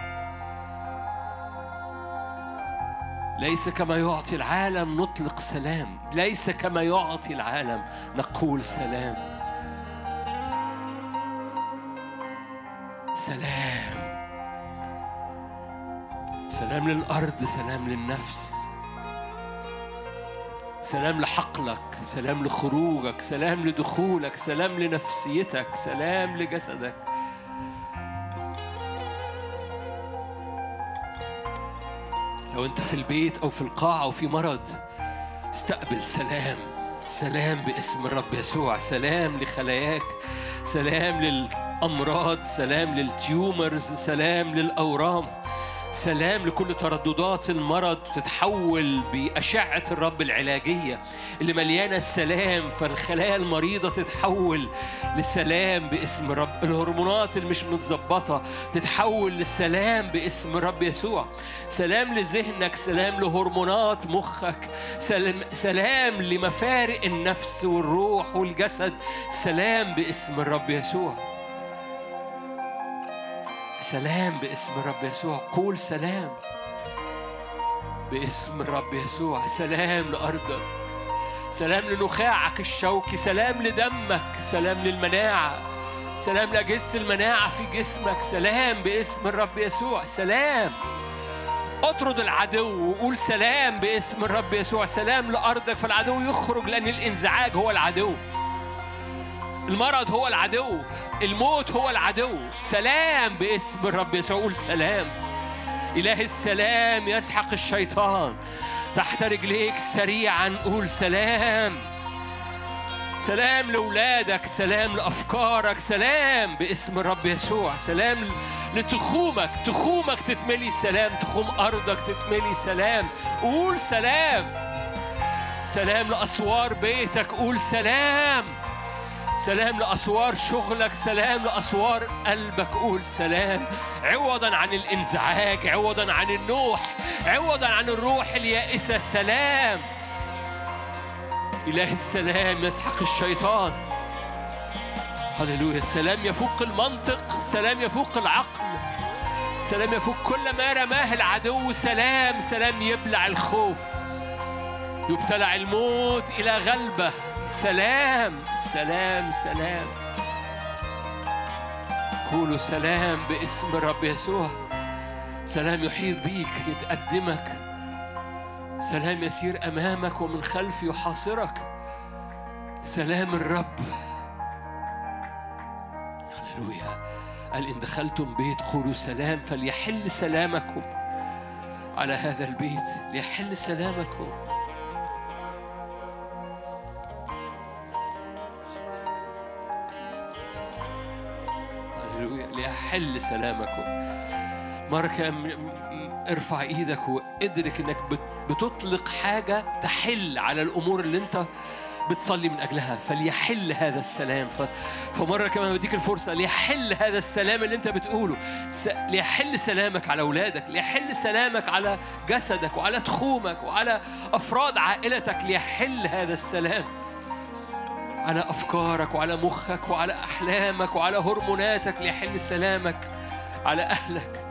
ليس كما يعطي العالم نطلق سلام. ليس كما يعطي العالم نقول سلام. سلام. سلام للأرض سلام للنفس. سلام لحقلك سلام لخروجك سلام لدخولك سلام لنفسيتك سلام لجسدك. لو انت في البيت أو في القاعة أو في مرض استقبل سلام سلام باسم الرب يسوع سلام لخلاياك سلام للأمراض سلام للتيومرز سلام للأورام. سلام لكل ترددات المرض تتحول بأشعة الرب العلاجية اللي مليانة السلام فالخلايا المريضة تتحول للسلام باسم الرب. الهرمونات اللي مش متظبطة تتحول للسلام باسم الرب يسوع. سلام لذهنك سلام لهرمونات مخك سلام, سلام لمفارق النفس والروح والجسد سلام باسم الرب يسوع. سلام باسم الرب يسوع. قول سلام باسم الرب يسوع. سلام لأرضك. سلام لنخاعك الشوكي. سلام لدمك. سلام للمناعة. سلام لأجهزة المناعة في جسمك. سلام باسم الرب يسوع. سلام. اطرد العدو وقول سلام باسم الرب يسوع. سلام لأرضك. فالعدو يخرج لأن الإنزعاج هو العدو. المرض هو العدو الموت هو العدو. سلام باسم الرب يسوع قول سلام. إله السلام يسحق الشيطان. تحت رجليك سريعا قول سلام. سلام لأولادك سلام لأفكارك سلام باسم الرب يسوع. سلام لتخومك تخومك تتملي سلام تخوم أرضك تتملي سلام. قول سلام. سلام لأسوار بيتك قول سلام. سلام لأسوار شغلك سلام لأسوار قلبك. قول سلام. عوضا عن الإنزعاج عوضا عن النوح عوضا عن الروح اليائسة. سلام. إله السلام يسحق الشيطان. هللويا. سلام يفوق المنطق سلام يفوق العقل سلام يفوق كل ما رماه العدو. سلام سلام يبلع الخوف. يبتلع الموت إلى غلبة. سلام سلام سلام. قولوا سلام باسم الرب يسوع. سلام يحيط بيك يتقدمك. سلام يسير أمامك ومن خلف يحاصرك. سلام الرب. هللويا. قال إن دخلتم بيت قولوا سلام فليحل سلامكم على هذا البيت. ليحل سلامكم. هللويا ليحل سلامكم. مرة م- ارفع إيدك وادرك انك بت- بتطلق حاجة تحل على الأمور اللي انت بتصلي من أجلها فليحل هذا السلام. ف... فمرة كمان بديك الفرصة ليحل هذا السلام اللي انت بتقوله. س... ليحل سلامك على أولادك ليحل سلامك على جسدك وعلى تخومك وعلى أفراد عائلتك ليحل هذا السلام. على أفكارك وعلى مخك وعلى أحلامك وعلى هرموناتك ليحل سلامك على أهلك.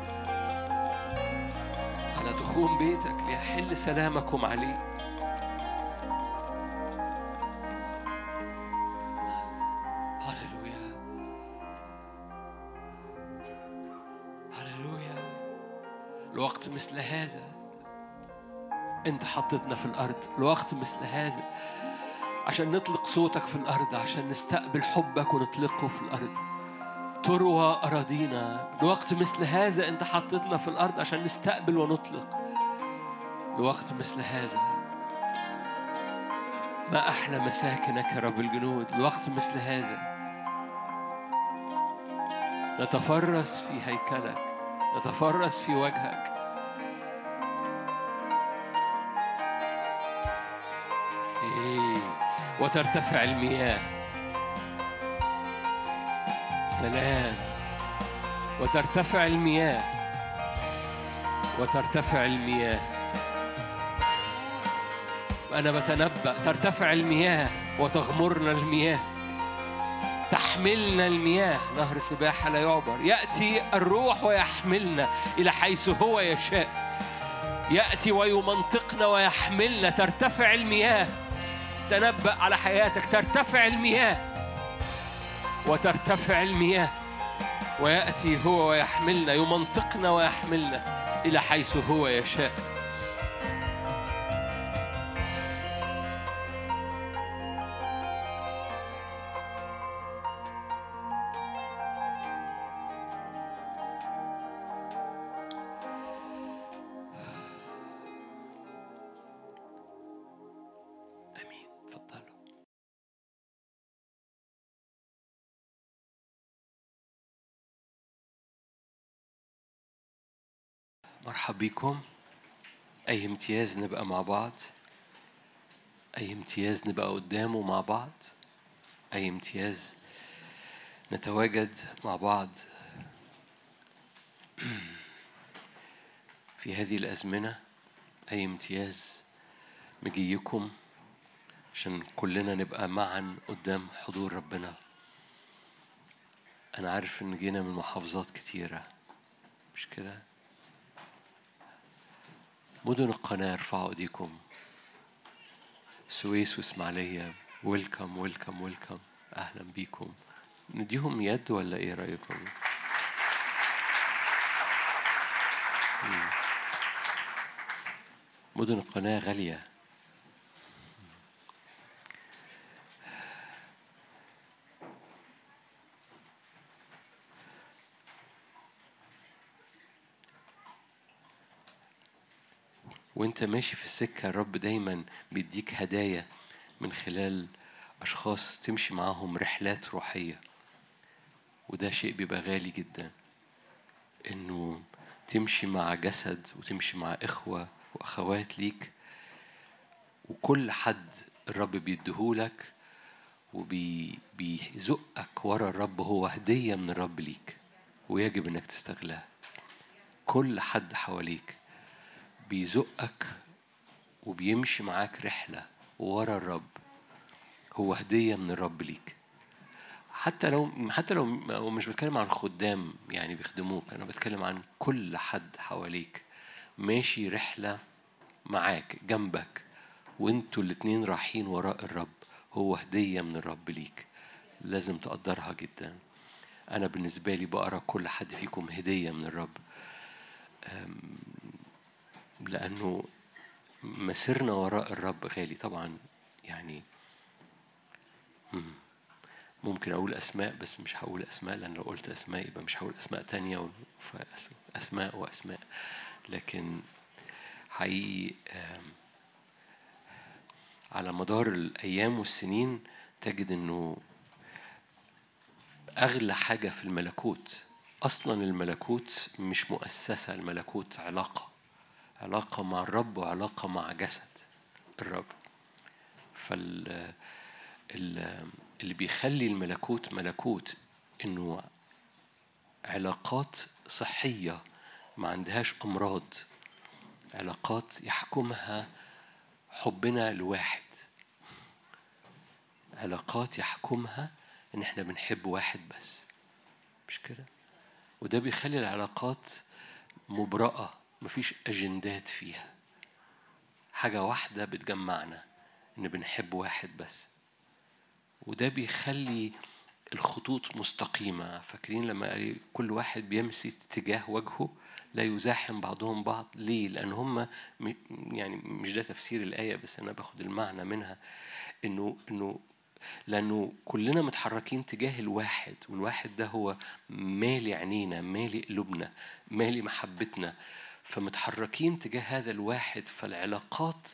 على تخوم بيتك ليحل سلامكم عليه هللويا. هللويا. مثل هذا. انت حطيتنا في الأرض. الوقت مثل هذا. عشان نطلق صوتك في الأرض عشان نستقبل حبك ونطلقه في الأرض. تروى أراضينا. لوقت مثل هذا أنت حطيتنا في الأرض عشان نستقبل ونطلق. لوقت مثل هذا. ما أحلى مساكنك يا رب الجنود. لوقت مثل هذا. نتفرس في هيكلك. نتفرس في وجهك. إيه. وترتفع المياه. سلام. وترتفع المياه. وترتفع المياه. أنا بتنبأ. ترتفع المياه وتغمرنا المياه. تحملنا المياه. نهر سباحة لا يعبر. يأتي الروح ويحملنا إلى حيث هو يشاء. يأتي ويمنطقنا ويحملنا. ترتفع المياه. تنبأ على حياتك ترتفع المياه. وترتفع المياه. ويأتي هو ويحملنا يمنطقنا ويحملنا إلى حيث هو يشاء. مرحب بيكم أي امتياز نبقى مع بعض؟ أي امتياز نبقى قدامه مع بعض؟ أي امتياز نتواجد مع بعض؟ في هذه الأزمنة أي امتياز مجيكم عشان كلنا نبقى معا قدام حضور ربنا؟ أنا عارف إن جينا من محافظات كتيرة مش كده؟ مدن القناة ارفعوا ايديكم سويس واسماعيلية ويلكم ويلكم ويلكم أهلا بيكم نديهم يد ولا رأيكم؟ مم. مدن القناة غالية وانت ماشي في السكة الرب دايما بيديك هدايا من خلال أشخاص تمشي معاهم رحلات روحية. وده شيء بيبقى غالي جدا إنه تمشي مع جسد وتمشي مع إخوة وأخوات ليك وكل حد الرب بيديهولك وبيزقك ورا الرب هو هدية من الرب ليك ويجب إنك تستغلها. كل حد حواليك. بيزقك وبيمشي معاك رحلة ورا الرب. هو هدية من الرب ليك. حتى لو حتى لو مش بتكلم عن خدام يعني بيخدموك أنا بتكلم عن كل حد حواليك ماشي رحلة معاك جنبك وانتوا الاتنين رايحين وراء الرب. هو هدية من الرب ليك. لازم تقدرها جدا. أنا بالنسبة لي بقرأ كل حد فيكم هدية من الرب. لأنه مسيرنا وراء الرب غالي طبعا يعني مم. ممكن أقول أسماء بس مش هقول أسماء لأن لو قلت أسماء يبقى مش هقول أسماء تانية أسماء وأسماء لكن حقيقي على مدار الأيام والسنين تجد إنه أغلى حاجة في الملكوت أصلا الملكوت مش مؤسسة الملكوت علاقة علاقة مع الرب وعلاقة مع جسد الرب. فال ال- اللي بيخلي الملكوت ملكوت إنه علاقات صحية ما عندهاش أمراض علاقات يحكمها حبنا لواحد. علاقات يحكمها إن إحنا بنحب واحد بس. مش كده؟ وده بيخلي العلاقات مبرأة. مفيش أجندات فيها. حاجة واحدة بتجمعنا إن بنحب واحد بس. وده بيخلي الخطوط مستقيمة. فاكرين لما كل واحد بيمشي اتجاه وجهه لا يزاحم بعضهم بعض؟ ليه؟ لأن هم يعني مش ده تفسير الآية بس أنا باخد المعنى منها. إنه إنه لأنه كلنا متحركين تجاه الواحد والواحد ده هو مالي عينينا مالي قلوبنا مالي محبتنا. فمتحركين تجاه هذا الواحد فالعلاقات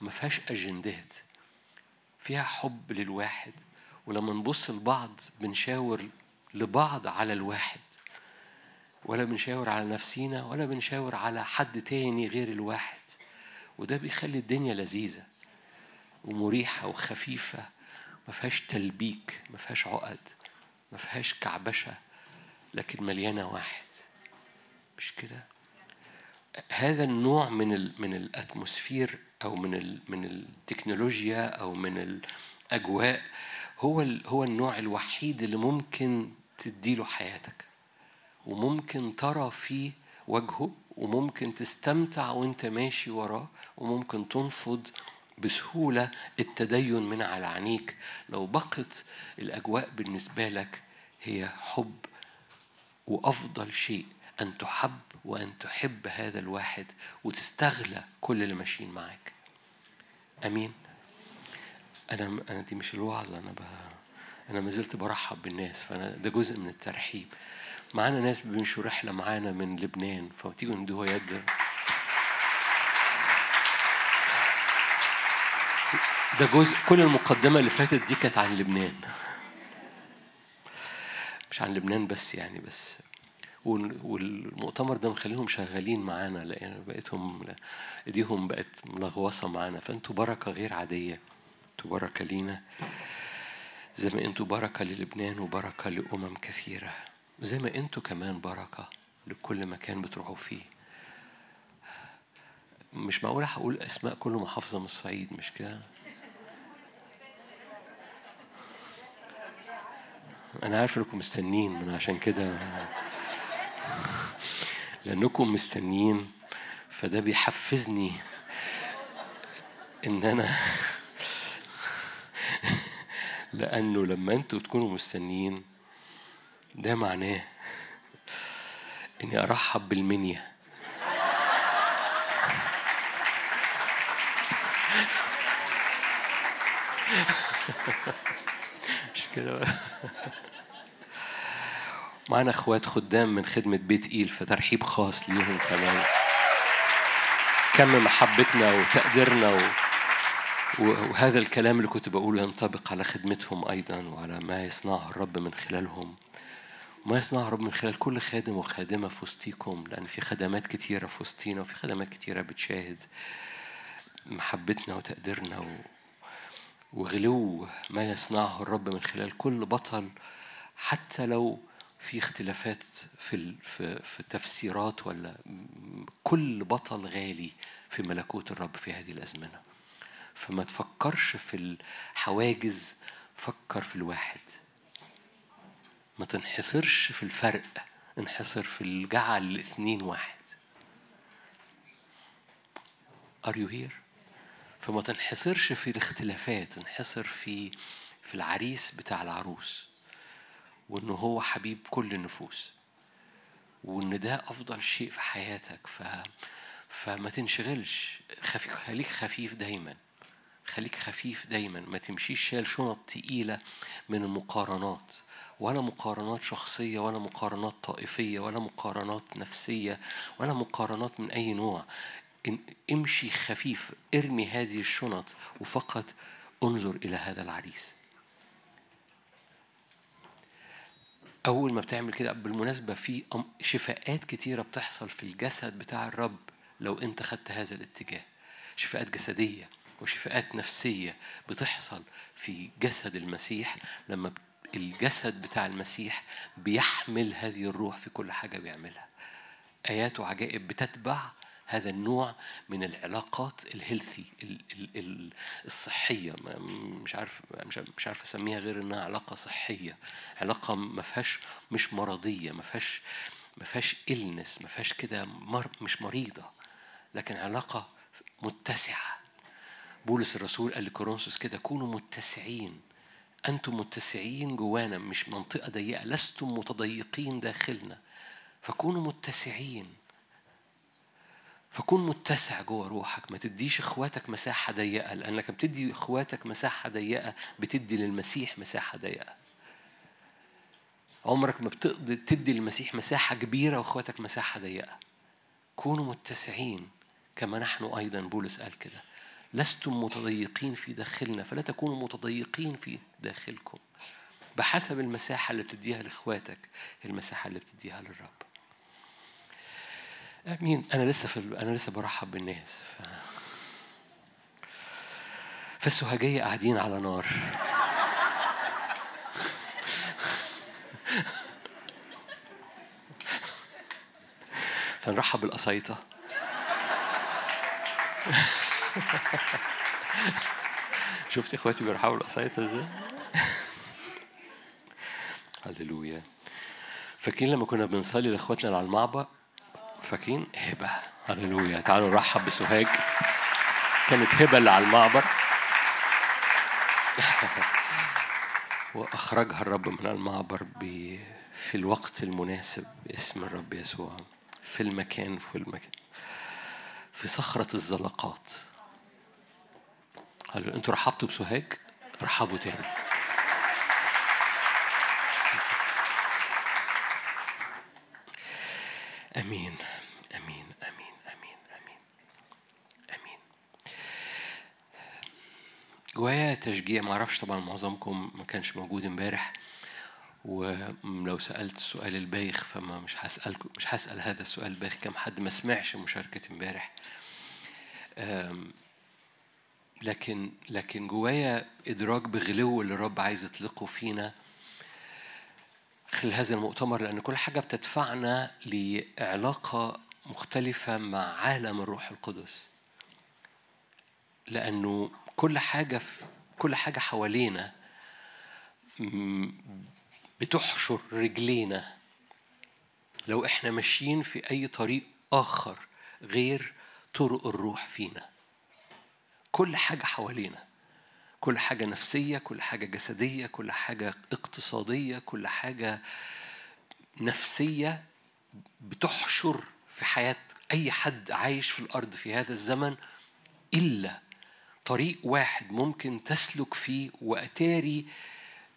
ما فيهاش أجندات فيها حب للواحد. ولما نبص لبعض بنشاور لبعض على الواحد ولا بنشاور على نفسينا ولا بنشاور على حد تاني غير الواحد. وده بيخلي الدنيا لذيذة ومريحة وخفيفة ما فيهاش تلبيك ما فيهاش عقد ما فيهاش كعبشة لكن مليانة واحد. مش كده؟ هذا النوع من ال من الاتموسفير أو من ال من التكنولوجيا أو من الأجواء هو هو النوع الوحيد اللي ممكن تديله حياتك وممكن ترى فيه وجهه وممكن تستمتع وانت ماشي وراه وممكن تنفض بسهولة التدين من على عينيك. لو بقت الأجواء بالنسبة لك هي حب وأفضل شيء. أن تحب وأن تحب هذا الواحد وتستغلى كل اللي ماشيين معاك. أمين. أنا أنا دي مش الوعظة أنا ب... أنا ما زلت برحب بالناس فأنا ده جزء من الترحيب. معانا ناس بيمشوا رحلة معانا من لبنان فتيجوا ندوها يد ده جزء كل المقدمة اللي فاتت دي كانت عن لبنان. مش عن لبنان بس يعني بس والمؤتمر ده مخليهم شغالين معانا لأن بقيتهم إيديهم بقت ملغوصة معانا. فأنتوا بركة غير عادية. أنتوا بركة لينا. زي ما أنتوا بركة للبنان وبركة لأمم كثيرة. زي ما أنتوا كمان بركة لكل مكان بتروحوا فيه. مش معقول هقول أسماء كل محافظة من الصعيد مش كده؟ أنا عارف إنكم مستنين من عشان كده لأنكم مستنين فده بيحفزني إن أنا لأنه لما أنتوا تكونوا مستنيين ده معناه إني أرحب بالمنيا مش كده؟ معانا اخوات خدام من خدمة بيت إيل فترحيب خاص ليهم كمان كم محبتنا وتقديرنا. و- وهذا الكلام اللي كنت بقوله ينطبق على خدمتهم أيضا وعلى ما يصنعه الرب من خلالهم وما يصنعه الرب من خلال كل خادم وخادمة في وسطيكم لأن في خدمات كتيرة في وسطينا وفي خدمات كتيرة بتشاهد محبتنا وتقديرنا و... وغلو ما يصنعه الرب من خلال كل بطل حتى لو في اختلافات في في في التفسيرات ولا كل بطل غالي في ملكوت الرب في هذه الأزمنة. فما تفكرش في الحواجز فكر في الواحد. ما تنحصرش في الفرق انحصر في الجعل الاثنين واحد. Are you here؟ فما تنحصرش في الاختلافات انحصر في في العريس بتاع العروس. وإنه هو حبيب كل النفوس وإن ده أفضل شيء في حياتك. ف فما تنشغلش. خفيف خليك خفيف دايما. خليك خفيف دايما. ما تمشيش شايل شنط تقيلة من المقارنات. ولا مقارنات شخصية ولا مقارنات طائفية ولا مقارنات نفسية ولا مقارنات من أي نوع. امشي خفيف. ارمي هذه الشنط وفقط انظر إلى هذا العريس. أول ما بتعمل كده بالمناسبة في شفاءات كتيرة بتحصل في الجسد بتاع الرب لو أنت خدت هذا الاتجاه. شفاءات جسدية وشفاءات نفسية بتحصل في جسد المسيح لما الجسد بتاع المسيح بيحمل هذه الروح في كل حاجة بيعملها. آيات وعجائب بتتبع هذا النوع من العلاقات الهيلثي ال- ال- ال- الصحية. ما- مش عارف مش عارف- مش عارف أسميها غير إنها علاقة صحية. علاقة ما فيهاش مش مرضية ما فيهاش ما فيهاش إلنس ما فيهاش كده مر مش مريضة. لكن علاقة متسعة. بولس الرسول قال لكورنثوس كده كونوا متسعين. أنتم متسعين جوانا مش منطقة ضيقة لستم متضيقين داخلنا. فكونوا متسعين. فكون متسع جوه روحك ما تديش إخواتك مساحة ضيقة لأنك بتدي إخواتك مساحة ضيقة بتدي للمسيح مساحة ضيقة. عمرك ما بتقدر تدي للمسيح مساحة كبيرة وإخواتك مساحة ضيقة. كونوا متسعين كما نحن أيضا بولس قال كده. لستم متضيقين في داخلنا فلا تكونوا متضيقين في داخلكم. بحسب المساحة اللي بتديها لإخواتك المساحة اللي بتديها للرب. آمين. أنا لسه في ال- أنا لسه برحب بالناس. ف... فالسهجية قاعدين على نار. فنرحب بالقصيطة شفت إخواتي بيرحبوا بالقصيطة إزاي؟ هللويا. فاكرين لما كنا بنصلي لإخواتنا اللي على المعبر؟ فاكرين؟ هبة. هللويا. تعالوا نرحب بسوهاج. كانت هبة اللي على المعبر. وأخرجها الرب من المعبر. في الوقت المناسب باسم الرب يسوع. في المكان في المكان. في صخرة الزلقات. قالوا أنتوا رحبتوا بسوهاج؟ رحبوا تاني. آمين آمين آمين آمين آمين آمين. جوايا تشجيع ما أعرفش طبعا معظمكم ما كانش موجود امبارح ولو سألت السؤال البايخ فما مش هسألكم مش هسأل هذا السؤال البايخ كم حد ما سمعش مشاركة امبارح. لكن لكن جوايا إدراك بغلو اللي الرب عايز يطلقه فينا خلال هذا المؤتمر لأن كل حاجة بتدفعنا لعلاقة مختلفة مع عالم الروح القدس. لأنه كل حاجة في كل حاجة حوالينا بتحشر رجلينا. لو إحنا ماشيين في أي طريق آخر غير طرق الروح فينا. كل حاجة حوالينا. كل حاجة نفسية كل حاجة جسدية كل حاجة اقتصادية كل حاجة نفسية بتحشر في حياة أي حد عايش في الأرض في هذا الزمن إلا طريق واحد ممكن تسلك فيه وأتاري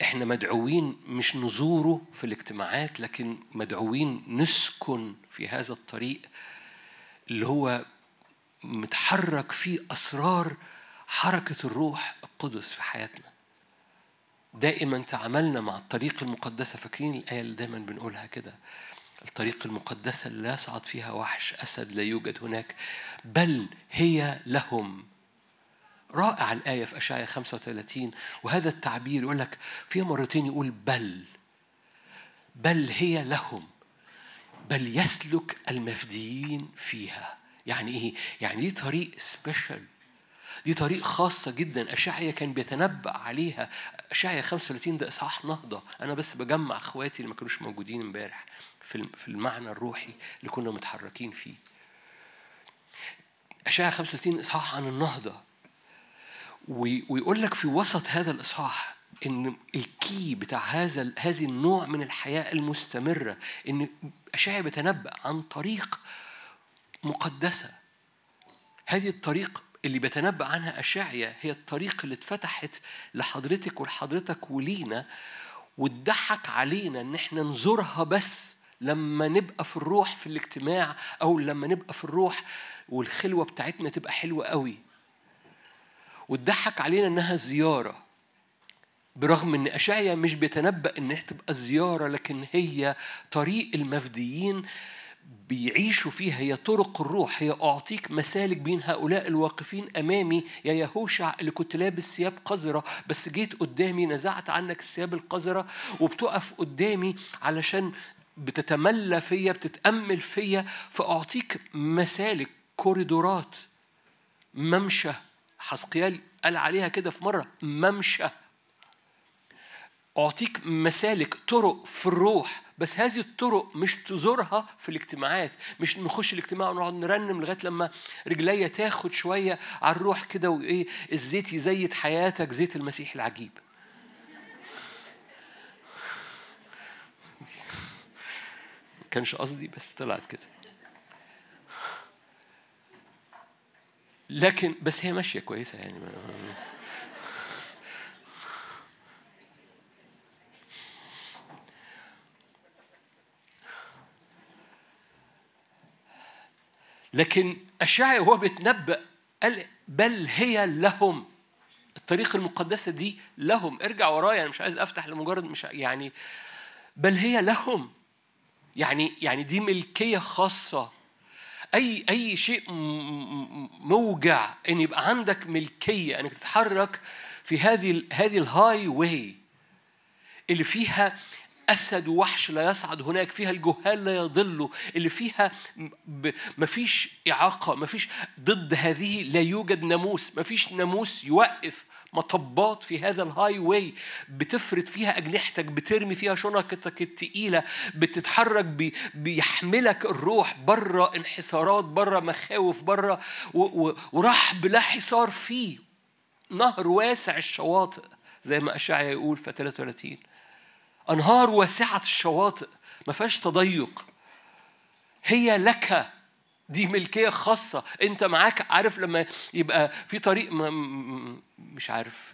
إحنا مدعوين مش نزوره في الاجتماعات لكن مدعوين نسكن في هذا الطريق اللي هو متحرك فيه أسرار حركة الروح القدس في حياتنا. دائما تعاملنا مع الطريق المقدسة فاكرين الآية اللي دايما بنقولها كده؟ الطريق المقدسة اللي لا يصعد فيها وحش أسد لا يوجد هناك بل هي لهم. رائع الآية في أشعياء 35 وهذا التعبير يقول لك فيها مرتين يقول بل. بل هي لهم. بل يسلك المفديين فيها. يعني إيه؟ يعني دي طريق special دي طريق خاصة جدا. أشعيا كان بيتنبأ عليها. أشعيا 35 ده إصحاح نهضة. أنا بس بجمع إخواتي اللي ما كانوش موجودين امبارح في الم- في المعنى الروحي اللي كنا متحركين فيه. أشعيا 35 إصحاح عن النهضة. وي- ويقول لك في وسط هذا الإصحاح إن الكي بتاع هذا هذه النوع من الحياة المستمرة إن أشعيا بيتنبأ عن طريق مقدسة. هذه الطريق اللي بيتنبأ عنها أشعيا هي الطريق اللي اتفتحت لحضرتك ولحضرتك ولينا واتضحك علينا إن إحنا نزورها بس لما نبقى في الروح في الاجتماع أو لما نبقى في الروح والخلوة بتاعتنا تبقى حلوة قوي. واتضحك علينا إنها زيارة برغم إن اشعيا مش بيتنبأ انها تبقى زيارة لكن هي طريق المفديين بيعيشوا فيها هي طرق الروح هي أعطيك مسالك بين هؤلاء الواقفين أمامي. يا يهوشع اللي كنت لابس ثياب قذرة بس جيت قدامي نزعت عنك الثياب القذرة وبتقف قدامي علشان بتتملى فيا بتتأمل فيا فأعطيك مسالك كوريدورات ممشى. حسقيال قال عليها كده في مرة ممشى. أعطيك مسالك طرق في الروح. بس هذه الطرق مش تزورها في الاجتماعات مش نخش الاجتماع ونقعد نرنم لغاية لما رجليا تاخد شوية على الروح كده وإيه الزيت يزيت حياتك زيت المسيح العجيب. كانش قصدي بس طلعت كده. لكن بس هي ماشية كويسة يعني. لكن أشعيا وهو بيتنبأ قال بل هي لهم. الطريق المقدسة دي لهم. ارجع ورايا أنا مش عايز أفتح لمجرد مش يعني بل هي لهم. يعني يعني دي ملكية خاصة. أي أي شيء موجع إن يبقى عندك ملكية إنك تتحرك في هذه هذه ال highway اللي فيها أسد ووحش لا يصعد هناك فيها الجهال لا يضلوا اللي فيها مفيش إعاقة مفيش ضد هذه لا يوجد ناموس مفيش ناموس يوقف مطبات في هذا ال highway. بتفرد فيها أجنحتك بترمي فيها شنطتك التقيلة بتتحرك بي بيحملك الروح بره انحسارات بره مخاوف بره ورحب لا حصار فيه نهر واسع الشواطئ زي ما أشعيا يقول في 33 أنهار واسعة الشواطئ ما فيهاش تضيق. هي لك دي ملكية خاصة. أنت معاك عارف لما يبقى في طريق م- مش عارف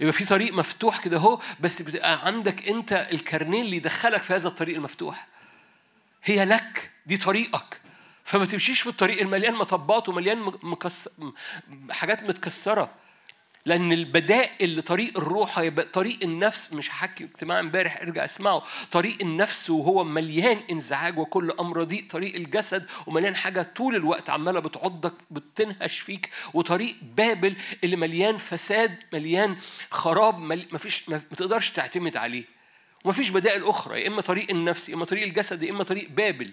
يبقى في طريق مفتوح كده أهو بس بتبقى عندك أنت الكارنيه اللي يدخلك في هذا الطريق المفتوح. هي لك دي طريقك. فما تمشيش في الطريق المليان مطبات ومليان مكس... حاجات متكسرة. لأن البدائل لطريق الروح هيبقى طريق النفس مش هحكي اجتماع امبارح ارجع اسمعه. طريق النفس وهو مليان انزعاج وكل أمر رديء طريق الجسد ومليان حاجة طول الوقت عمالة بتعضك بتنهش فيك. وطريق بابل اللي مليان فساد مليان خراب مل... مفيش ما تقدرش تعتمد عليه. ومفيش بدائل أخرى يا إما طريق النفس يا إما طريق الجسد يا إما طريق بابل.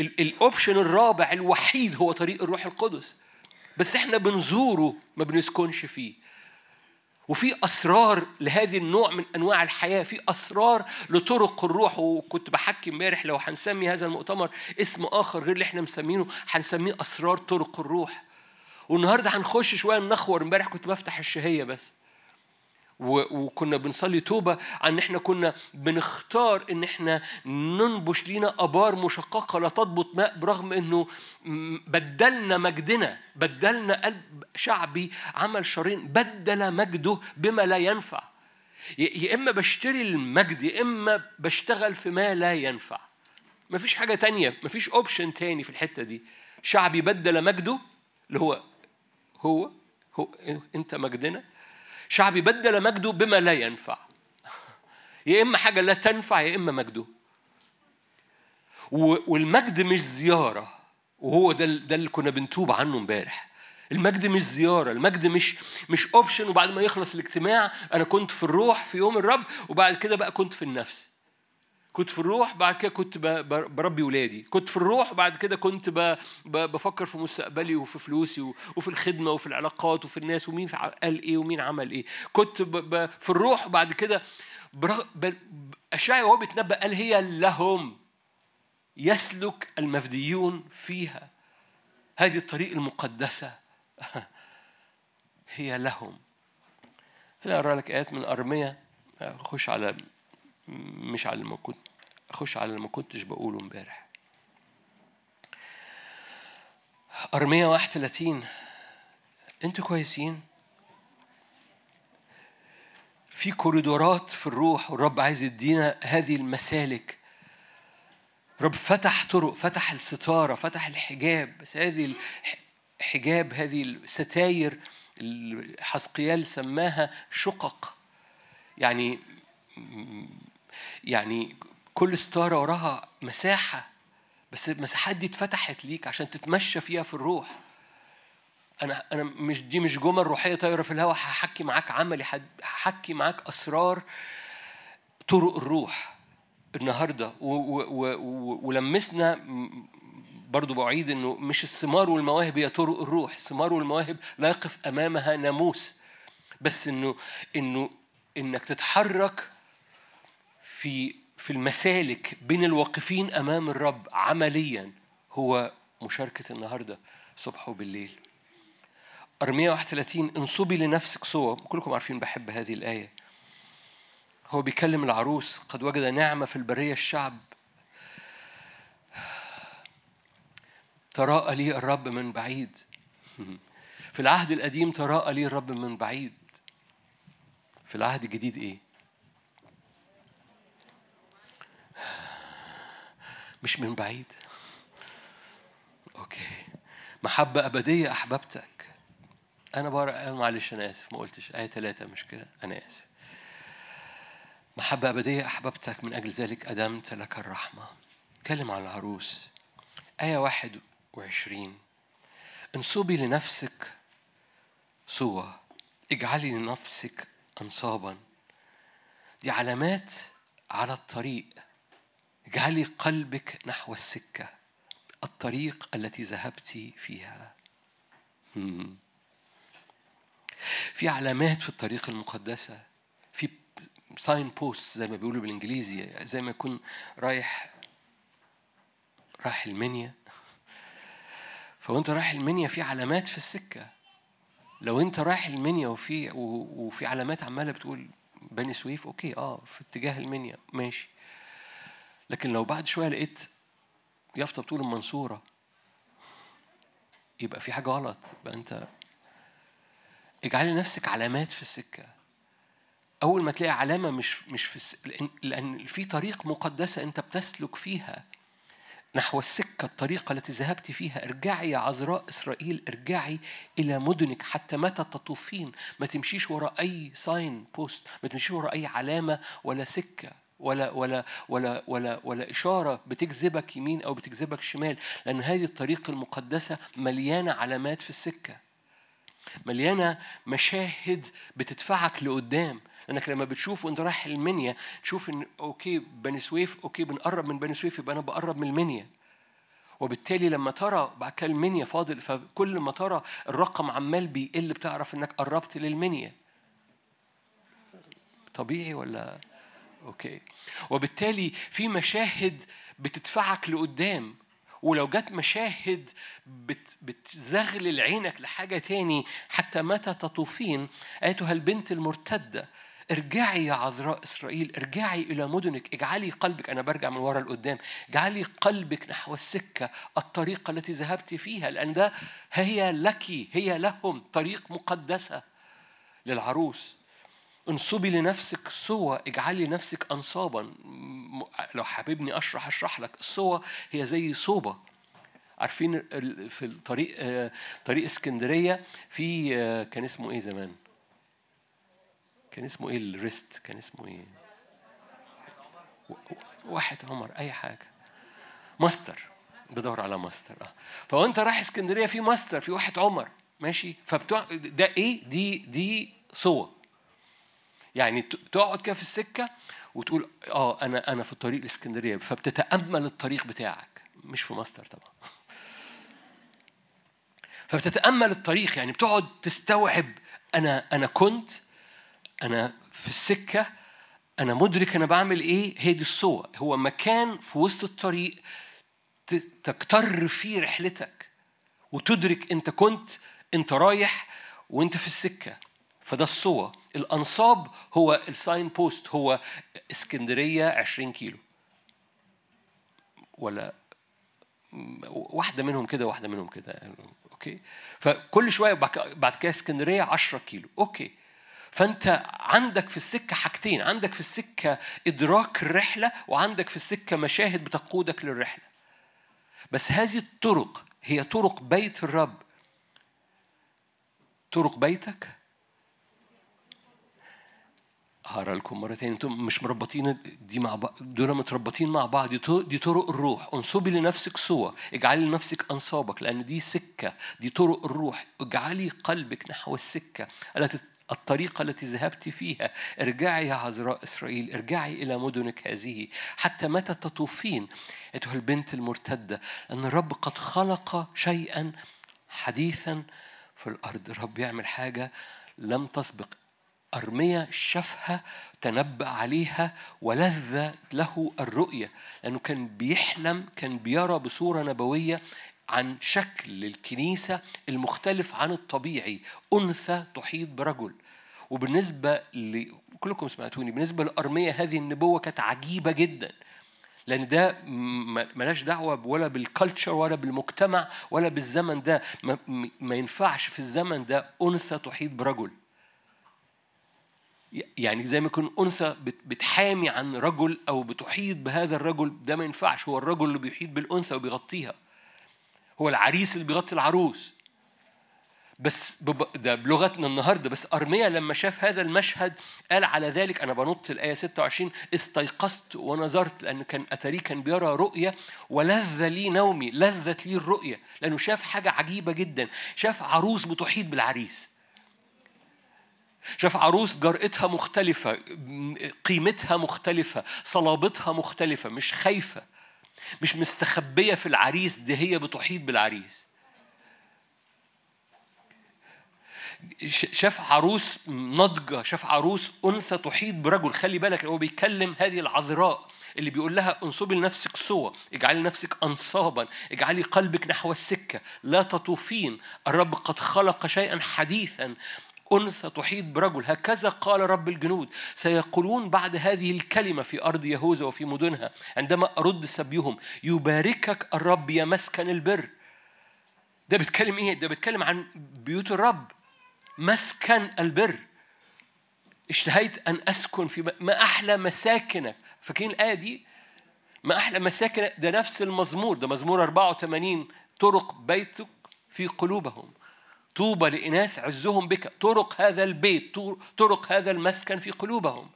ال- الأوبشن الرابع الوحيد هو طريق الروح القدس. بس إحنا بنزوره ما بنسكنش فيه. وفي أسرار لهذه النوع من أنواع الحياة في أسرار لطرق الروح. وكنت بحكي امبارح لو هنسمي هذا المؤتمر اسم آخر غير اللي إحنا مسمينه هنسميه أسرار طرق الروح. والنهاردة هنخش شوية نخور. امبارح كنت بفتح الشهية بس. وكنا بنصلي توبة عن إحنا كنا بنختار إن إحنا ننبش لينا أبار مشققة لا تضبط ماء برغم إنه بدلنا مجدنا بدلنا قلب شعبي عمل شرين بدل مجده بما لا ينفع. يا إما بشتري المجد يا إما بشتغل في ما لا ينفع. مفيش حاجة تانية مفيش اوبشن تاني في الحتة دي. شعبي بدل مجده اللي هو هو هو إنت مجدنا شعبي بدل مجده بما لا ينفع. يا إما حاجة لا تنفع يا إما مجده. والمجد مش زيارة وهو ده ده اللي كنا بنتوب عنه امبارح. المجد مش زيارة المجد مش مش اوبشن وبعد ما يخلص الاجتماع أنا كنت في الروح في يوم الرب وبعد كده بقى كنت في النفس. كنت في الروح بعد كده كنت بربي ولادي. كنت في الروح بعد كده كنت بفكر في مستقبلي وفي فلوسي وفي الخدمة وفي العلاقات وفي الناس ومين قال إيه ومين عمل إيه. كنت في الروح بعد كده أشعيا وهو بيتنبأ قال هي لهم. يسلك المفديون فيها. هذه الطريق المقدسة. هي لهم. هنا أقرأ لك آيات من أرمية؟ خش على مش على ما كنت أخش على اللي ما كنتش بقوله امبارح. أرمية 31 أنتوا كويسين؟ في كوريدورات في الروح والرب عايز يدينا هذه المسالك. رب فتح طرق فتح الستارة فتح الحجاب. بس هذه الحجاب هذه الستاير اللي حسقيال سماها شقق. يعني يعني كل ستارة وراها مساحة بس المساحات دي اتفتحت ليك عشان تتمشى فيها في الروح. أنا أنا مش دي مش جمل روحية طايرة في الهواء هحكي معاك عملي هحكي معاك أسرار طرق الروح و ولمسنا برضو بعيد إنه مش الثمار والمواهب هي طرق الروح. الثمار والمواهب لا يقف أمامها ناموس بس إنه إنه إنك تتحرك في في المسالك بين الواقفين أمام الرب عمليا هو مشاركة النهارده صبح وبالليل. أرمية 31 انصبي لنفسك صور. كلكم عارفين بحب هذه الآية. هو بيكلم العروس قد وجد نعمة في البرية الشعب. تراءى لي الرب من بعيد. في العهد القديم تراءى لي الرب من بعيد. في العهد الجديد إيه؟ مش من بعيد. أوكي. محبة أبدية أحببتك. أنا بقرا معلش أنا آسف ما قلتش. آية ثلاثة مش كده؟ أنا آسف. محبة أبدية أحببتك من أجل ذلك أدمت لك الرحمة. اتكلم عن العروس. آية واحد وعشرين. انصبي لنفسك صوة. اجعلي لنفسك أنصابا. دي علامات على الطريق. اجعلي قلبك نحو السكة الطريق التي ذهبت فيها. في علامات في الطريق المقدسة في sign post زي ما بيقولوا بالإنجليزي زي ما يكون رايح رايح المنيا. فوانت رايح المنيا في علامات في السكة. لو أنت رايح المنيا وفي وفي علامات عمالة بتقول بني سويف okay آه في اتجاه المنيا ماشي. لكن لو بعد شوية لقيت يافطة بتقول المنصورة يبقى في حاجة غلط. يبقى أنت اجعلي لنفسك علامات في السكة. أول ما تلاقي علامة مش مش في لأن في طريق مقدسة أنت بتسلك فيها. نحو السكة الطريقة التي ذهبت فيها. ارجعي يا عذراء إسرائيل ارجعي إلى مدنك حتى متى تطوفين. ما تمشيش وراء أي sign post ما تمشيش وراء أي علامة ولا سكة. ولا ولا ولا ولا ولا إشارة بتجذبك يمين أو بتجذبك شمال لأن هذه الطريق المقدسة مليانة علامات في السكة. مليانة مشاهد بتدفعك لقدام لأنك لما بتشوف وأنت رايح المنيا تشوف إن okay بني سويف okay بنقرب من بني سويف يبقى أنا بقرب من المنيا. وبالتالي لما ترى بعد كده المنيا فاضل فكل ما ترى الرقم عمال بيقل بتعرف إنك قربت للمنيا. طبيعي ولا؟ okay. وبالتالي في مشاهد بتدفعك لقدام ولو جت مشاهد بت بتزغلل عينك لحاجة تاني حتى متى تطوفين أيتها البنت المرتدة ارجعي يا عذراء إسرائيل ارجعي إلى مدنك اجعلي قلبك أنا برجع من ورا لقدام اجعلي قلبك نحو السكة الطريقة التي ذهبت فيها لأن ده هي لك هي لهم طريق مقدسة للعروس. انصبي لنفسك صوة اجعلي نفسك أنصابا. لو حاببني أشرح أشرح لك. الصوة هي زي صوبة. عارفين في الطريق آه، طريق اسكندرية في آه، كان اسمه إيه زمان؟ كان اسمه إيه الريست؟ كان اسمه إيه؟ واحد عمر أي حاجة. ماستر. بدور على ماستر آه. فوانت رايح اسكندرية في ماستر في واحد عمر. ماشي؟ فبتوع ده إيه؟ دي دي صور يعني تقعد كده في السكة وتقول آه أنا أنا في الطريق الإسكندرية. فبتتأمل الطريق بتاعك. مش في ماستر طبعا. فبتتأمل الطريق يعني بتقعد تستوعب أنا أنا كنت أنا في السكة أنا مدرك أنا بعمل إيه. هي دي الصور. هو مكان في وسط الطريق ت- تكتر فيه رحلتك. وتدرك أنت كنت أنت رايح وأنت في السكة. فده الصور. الأنصاب هو ال sign post هو اسكندرية 20 كيلو. ولا واحدة منهم كده واحدة منهم كده. okay؟ فكل شوية بعد كده اسكندرية 10 كيلو. okay؟ فأنت عندك في السكة حاجتين. عندك في السكة إدراك الرحلة وعندك في السكة مشاهد بتقودك للرحلة. بس هذه الطرق هي طرق بيت الرب. طرق بيتك هقرا لكم مرة تانية أنتم مش مربطين دي مع بعض دول متربطين مع بعض. دي طرق, الروح. انصبي لنفسك صوة اجعلي لنفسك أنصابك لأن دي سكة. دي طرق الروح. اجعلي قلبك نحو السكة. التي الطريقة التي ذهبت فيها. ارجعي يا عذراء إسرائيل. ارجعي إلى مدنك هذه. حتى متى تطوفين؟ أيتها البنت المرتدة. أن الرب قد خلق شيئا حديثا في الأرض. الرب يعمل حاجة لم تسبق. أرميا شافها تنبأ عليها ولذ له الرؤية لأنه كان بيحلم كان بيرى بصورة نبوية عن شكل الكنيسة المختلف عن الطبيعي أنثى تحيط برجل. وبالنسبة ل... كلكم سمعتوني بالنسبة لأرميا هذه النبوة كانت عجيبة جدا لأن ده م- ملهاش دعوة ولا بالكالتشر ولا بالمجتمع ولا بالزمن ده. ما, ما ينفعش في الزمن ده أنثى تحيط برجل. يعني زي ما يكون أنثى بت- بتحامي عن رجل أو بتحيط بهذا الرجل ده ما ينفعش. هو الرجل اللي بيحيط بالأنثى وبيغطيها. هو العريس اللي بيغطي العروس. بس. ده بلغتنا النهارده بس أرميا لما شاف هذا المشهد قال على ذلك أنا بنط الآية 26 استيقظت ونظرت لأن كان اتاري كان بيرى رؤية ولذ لي نومي لذت لي الرؤية لأنه شاف حاجة عجيبة جدا. شاف عروس بتحيط بالعريس. شاف عروس جرأتها مختلفة قيمتها مختلفة صلابتها مختلفة مش خايفة مش مستخبية في العريس دي هي بتحيط بالعريس. شاف عروس ناضجة شاف عروس أنثى تحيط برجل. خلي بالك هو بيكلم هذه العذراء اللي بيقول لها انصبي لنفسك صوة اجعلي نفسك أنصابا اجعلي قلبك نحو السكة. لا تطوفين الرب قد خلق شيئا حديثا. أنثى تحيط برجل هكذا قال رب الجنود. سيقولون بعد هذه الكلمة في أرض يهوذا وفي مدنها عندما أرد سبيهم يباركك الرب يا مسكن البر. ده بيتكلم إيه؟ ده بيتكلم عن بيوت الرب. مسكن البر. اشتهيت أن أسكن في ما أحلى مساكنك. فاكرين الآية دي؟ ما أحلى مساكن ده نفس المزمور. ده مزمور 84 طرق بيتك في قلوبهم. طوبى لإناس عزهم بك. طرق هذا البيت طرق هذا المسكن في قلوبهم.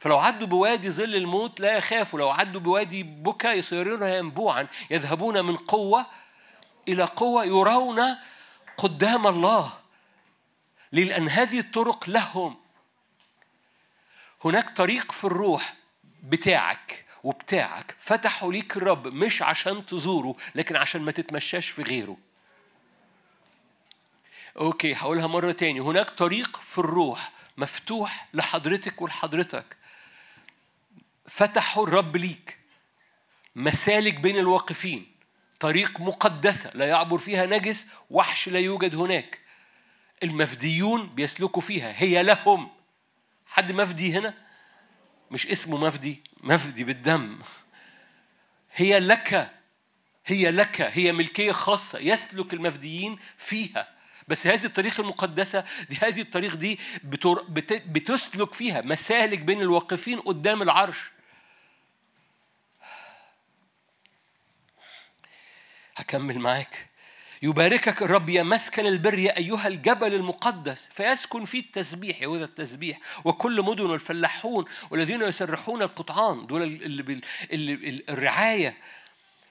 فلو عدوا بوادي ظل الموت لا يخافوا لو عدوا بوادي بكى يصيرون ينبوعا يذهبون من قوة إلى قوة يرون قدام الله؟ لأن هذه الطرق لهم. هناك طريق في الروح بتاعك وبتاعك. فتحوا ليك الرب مش عشان تزوره لكن عشان ما تتمشاش في غيره. أوكي هقولها مرة تاني. هناك طريق في الروح مفتوح لحضرتك ولحضرتك. فتحوا الرب ليك. مسالك بين الواقفين. طريق مقدسة لا يعبر فيها نجس وحش لا يوجد هناك. المفديون بيسلكوا فيها. هي لهم. حد مفدي هنا؟ مش اسمه مفدي. مفدي بالدم. هي لك. هي لك. هي ملكية خاصة يسلك المفديين فيها. بس هذه الطريق المقدسة دي هذه الطريق دي بتر... بت... بتسلك فيها مسالك بين الواقفين قدام العرش. هكمل معاك. يباركك الرب يا مسكن البر يا أيها الجبل المقدس فيسكن فيه التسبيح يهوذا التسبيح. وكل مدن الفلاحون والذين يسرحون القطعان دول اللي, بال... اللي... الرعاية.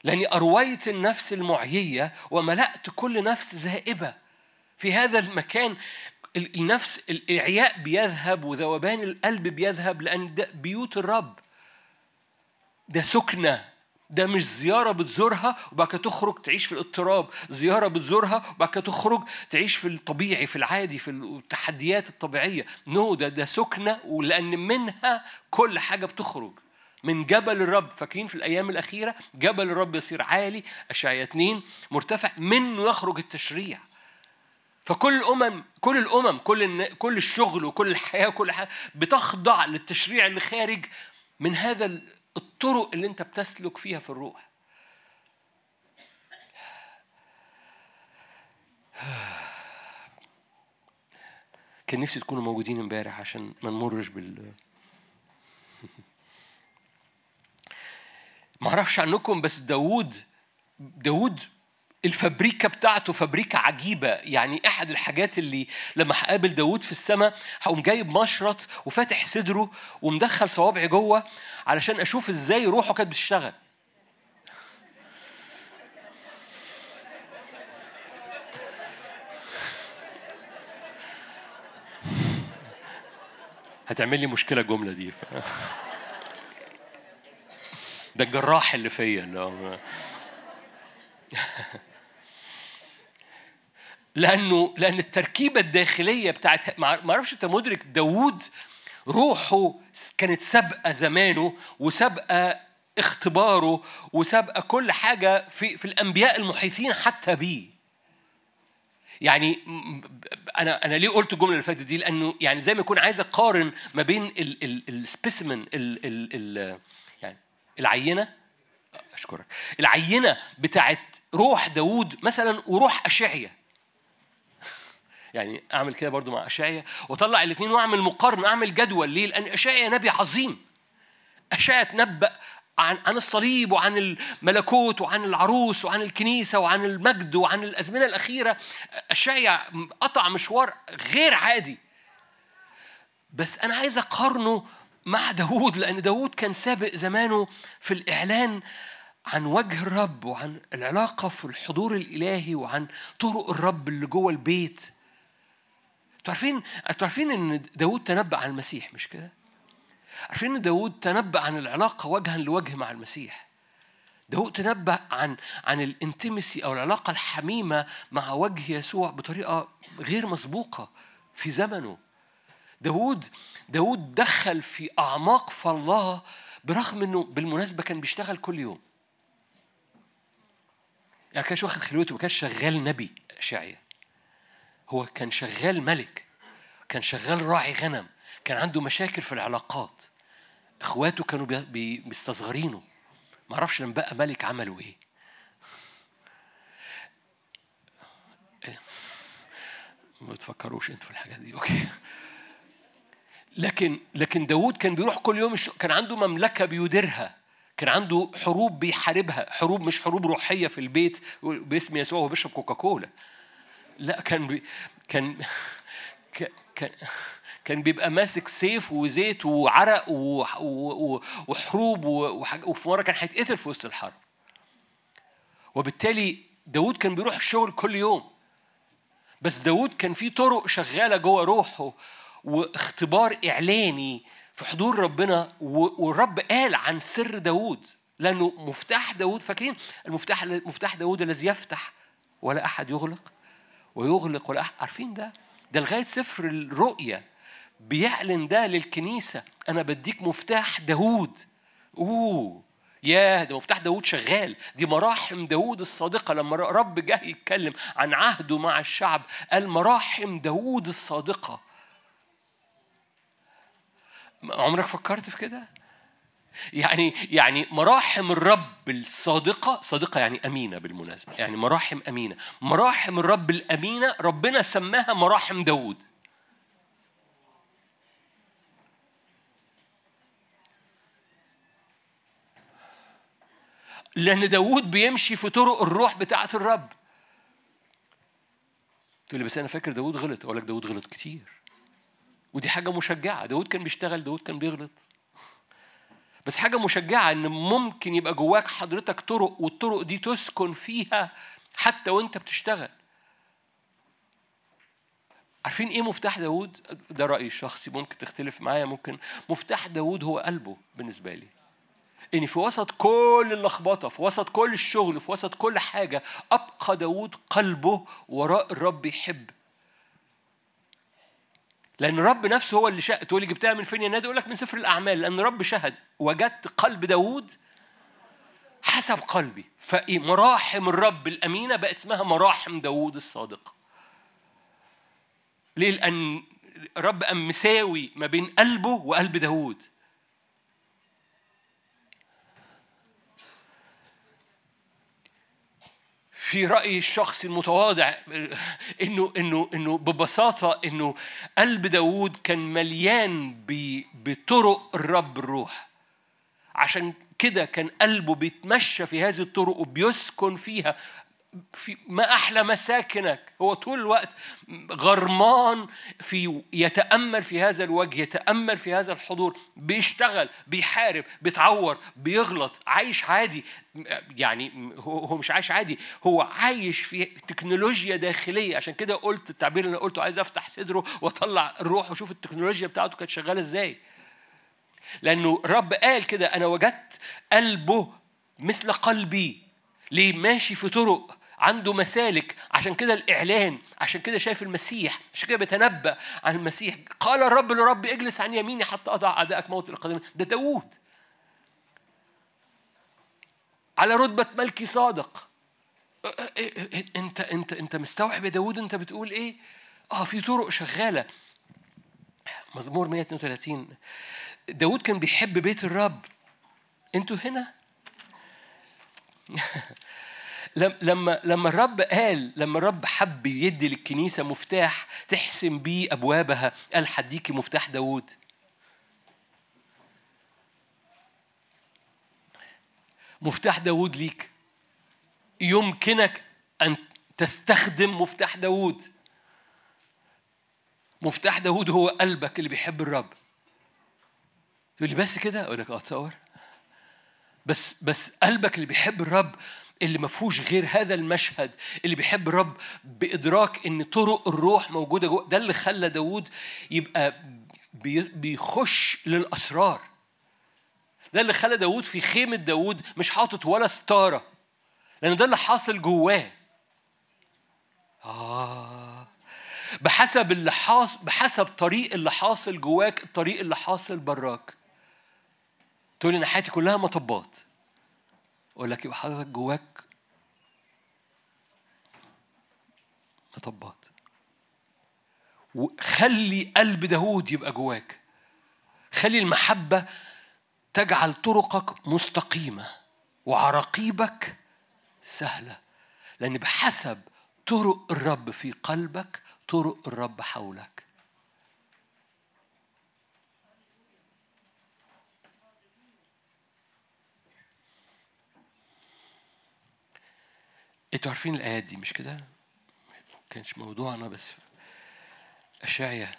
لأني أرويت النفس المعيية وملأت كل نفس زائبة في هذا المكان النفس الإعياء بيذهب وذوبان القلب بيذهب لأن ده بيوت الرب. ده سكنة. ده مش زيارة بتزورها وبعد كده تخرج تعيش في الاضطراب. زيارة بتزورها وبعد كده تخرج تعيش في الطبيعي في العادي في التحديات الطبيعية. نو no, ده ده سكنة ولأن منها كل حاجة بتخرج. من جبل الرب. فاكرين في الأيام الأخيرة جبل الرب يصير عالي أشعياء اتنين مرتفع منه يخرج التشريع. فكل الأمم كل الأمم كل كل الشغل وكل الحياة وكل حاجة بتخضع للتشريع اللي خارج من هذا الطرق اللي أنت بتسلك فيها في الروح. كان نفسي تكونوا موجودين امبارح عشان ما نمرش بال ما أعرفش عنكم بس داوود داوود الفابريكا بتاعته فابريكا عجيبة. يعني أحد الحاجات اللي لما هقابل داود في السماء هقوم جايب مشرط وفاتح صدره ومدخل صوابعي جوه علشان أشوف إزاي روحه كانت بتشتغل. هتعمل لي مشكلة الجملة دي. ده الجراح اللي فيا. اللي هو لأنه لأن التركيبة الداخلية بتاعت ما أعرفش أنت مدرك داوود روحه كانت سابقة زمانه وسابقة اختباره وسابقة كل حاجة في في الأنبياء المحيطين حتى بيه. يعني أنا أنا ليه قلت الجملة اللي فاتت دي؟ لأنه يعني زي ما يكون عايز اقارن ما بين السبيسمن يعني العينة أشكرك العينة بتاعت روح داوود مثلا وروح اشعيا يعني أعمل كده برضو مع اشعيا وأطلع الاثنين وأعمل مقارنة أعمل جدول. ليه؟ لأن اشعيا نبي عظيم. اشعيا تنبأ عن عن الصليب وعن الملكوت وعن العروس وعن الكنيسة وعن المجد وعن الأزمنة الأخيرة. اشعيا قطع مشوار غير عادي. بس أنا عايز أقارنه مع داوود لأن داوود كان سابق زمانه في الإعلان عن وجه الرب وعن العلاقة في الحضور الإلهي وعن طرق الرب اللي جوه البيت. تعرفين تعرفين إن داود تنبأ عن المسيح مش كده؟ عارفين إن داود تنبأ عن العلاقة وجها لوجه مع المسيح؟ داود تنبأ عن عن الانتمسي أو العلاقة الحميمة مع وجه يسوع بطريقة غير مسبوقة في زمنه. داود داود دخل في أعماق في الله برغم إنه بالمناسبة كان بيشتغل كل يوم. يعني كانش واخد خلوته ما كانش شغال نبي اشعيا هو كان شغال ملك كان شغال راعي غنم كان عنده مشاكل في العلاقات. إخواته كانوا بيستصغرينه. ما أعرفش لما بقى ملك عملوا إيه. ما بتفكروش أنتوا في الحاجات دي okay. لكن لكن داوود كان بيروح كل يوم. كان عنده مملكة بيديرها. كان عنده حروب بيحاربها. حروب مش حروب روحية في البيت باسم يسوع وهو بيشرب كوكاكولا. لا كان بي كان كان كان بيبقى ماسك سيف وزيت وعرق وحروب وفي مرة كان هيتقتل في وسط الحرب. وبالتالي داود كان بيروح الشغل كل يوم. بس داود كان في طرق شغالة جوه روحه واختبار إعلاني في حضور ربنا والرب قال عن سر داود لأنه مفتاح داود فاكرين المفتاح مفتاح داود الذي يفتح ولا أحد يغلق؟ ويغلق ولا أحد عارفين ده؟ ده لغاية سفر الرؤيا بيعلن ده للكنيسة. أنا بديك مفتاح داود أوه ياه ده مفتاح داود شغال. دي مراحم داود الصادقة. لما رب جه يتكلم عن عهده مع الشعب قال مراحم داود الصادقة. عمرك فكرت في كده؟ يعني يعني مراحم الرب الصادقة صادقة يعني أمينة بالمناسبة يعني مراحم أمينة. مراحم الرب الأمينة ربنا سماها مراحم داود لأن داود بيمشي في طرق الروح بتاعة الرب. تقول لي بس أنا فاكر داود غلط أقول لك داود غلط كتير. ودي حاجة مشجعة. داود كان بيشتغل داود كان بيغلط. بس حاجة مشجعة إن ممكن يبقى جواك حضرتك طرق والطرق دي تسكن فيها حتى وأنت بتشتغل عارفين إيه مفتاح داود؟ ده رأيي الشخصي ممكن تختلف معايا ممكن مفتاح داود هو قلبه بالنسبة لي. إن في وسط كل اللخبطة في وسط كل الشغل في وسط كل حاجة أبقى داود قلبه وراء الرب يحب لأن الرب نفسه هو اللي شاء تقول لي جبتها من فين يا نادي؟ أقول لك من سفر الأعمال. لأن الرب شهد. وجدت قلب داود حسب قلبي. فمراحم الرب الأمينة بقت اسمها مراحم داود الصادقه ليه؟ لأن الرب قام مساوي ما بين قلبه وقلب داود في رأيي الشخصي المتواضع إنه إنه إنه ببساطة إنه قلب داوود كان مليان بطرق الرب الروح عشان كده كان قلبه بيتمشى في هذه الطرق وبيسكن فيها. في ما أحلى مساكنك. هو طول الوقت غرمان في يتأمل في هذا الوجه يتأمل في هذا الحضور. بيشتغل بيحارب بيتعور بيغلط. عايش عادي. يعني هو مش عايش عادي. هو عايش في تكنولوجيا داخلية. عشان كده قلت التعبير اللي أنا قلته عايز أفتح صدره وأطلع الروح وأشوف التكنولوجيا بتاعته كانت شغالة إزاي. لأنه الرب قال كده أنا وجدت قلبه مثل قلبي. ليه ماشي في طرق عنده مسالك. عشان كده الإعلان عشان كده شايف المسيح عشان كده بيتنبأ عن المسيح. قال الرب لرب اجلس عن يميني حتى أضع أعدائك موت القدم ده داوود. على رتبة ملكي صادق. أنت أنت أنت مستوعب يا داوود أنت بتقول إيه؟ آه في طرق شغالة. مزمور 132 داوود كان بيحب بيت الرب. أنتوا هنا؟ لما لما الرب قال لما الرب حب يدي للكنيسة مفتاح تحسم بيه أبوابها قال هديكي مفتاح داوود. مفتاح داوود ليك. يمكنك أن تستخدم مفتاح داوود. مفتاح داوود هو قلبك اللي بيحب الرب. تقول لي بس كده؟ أقول لك آه تصور. بس بس قلبك اللي بيحب الرب اللي ما فيهوش غير هذا المشهد اللي بيحب الرب بإدراك إن طرق الروح موجودة جوه ده اللي خلى داوود يبقى بي- بيخش للأسرار. ده اللي خلى داوود في خيمة داوود مش حاطط ولا ستارة لأن ده اللي حاصل جواه. آه. بحسب اللي حاصل بحسب طريق اللي حاصل جواك الطريق اللي حاصل براك. تقول أنا حياتي كلها مطبات. أقول لك يبقى حضرتك جواك مطبات. وخلي قلب داوود يبقى جواك. خلي المحبة تجعل طرقك مستقيمة وعراقيبك سهلة. لأن بحسب طرق الرب في قلبك طرق الرب حولك. أنتوا عارفين الآيات دي مش كده؟ كانش موضوعنا بس أشعيا.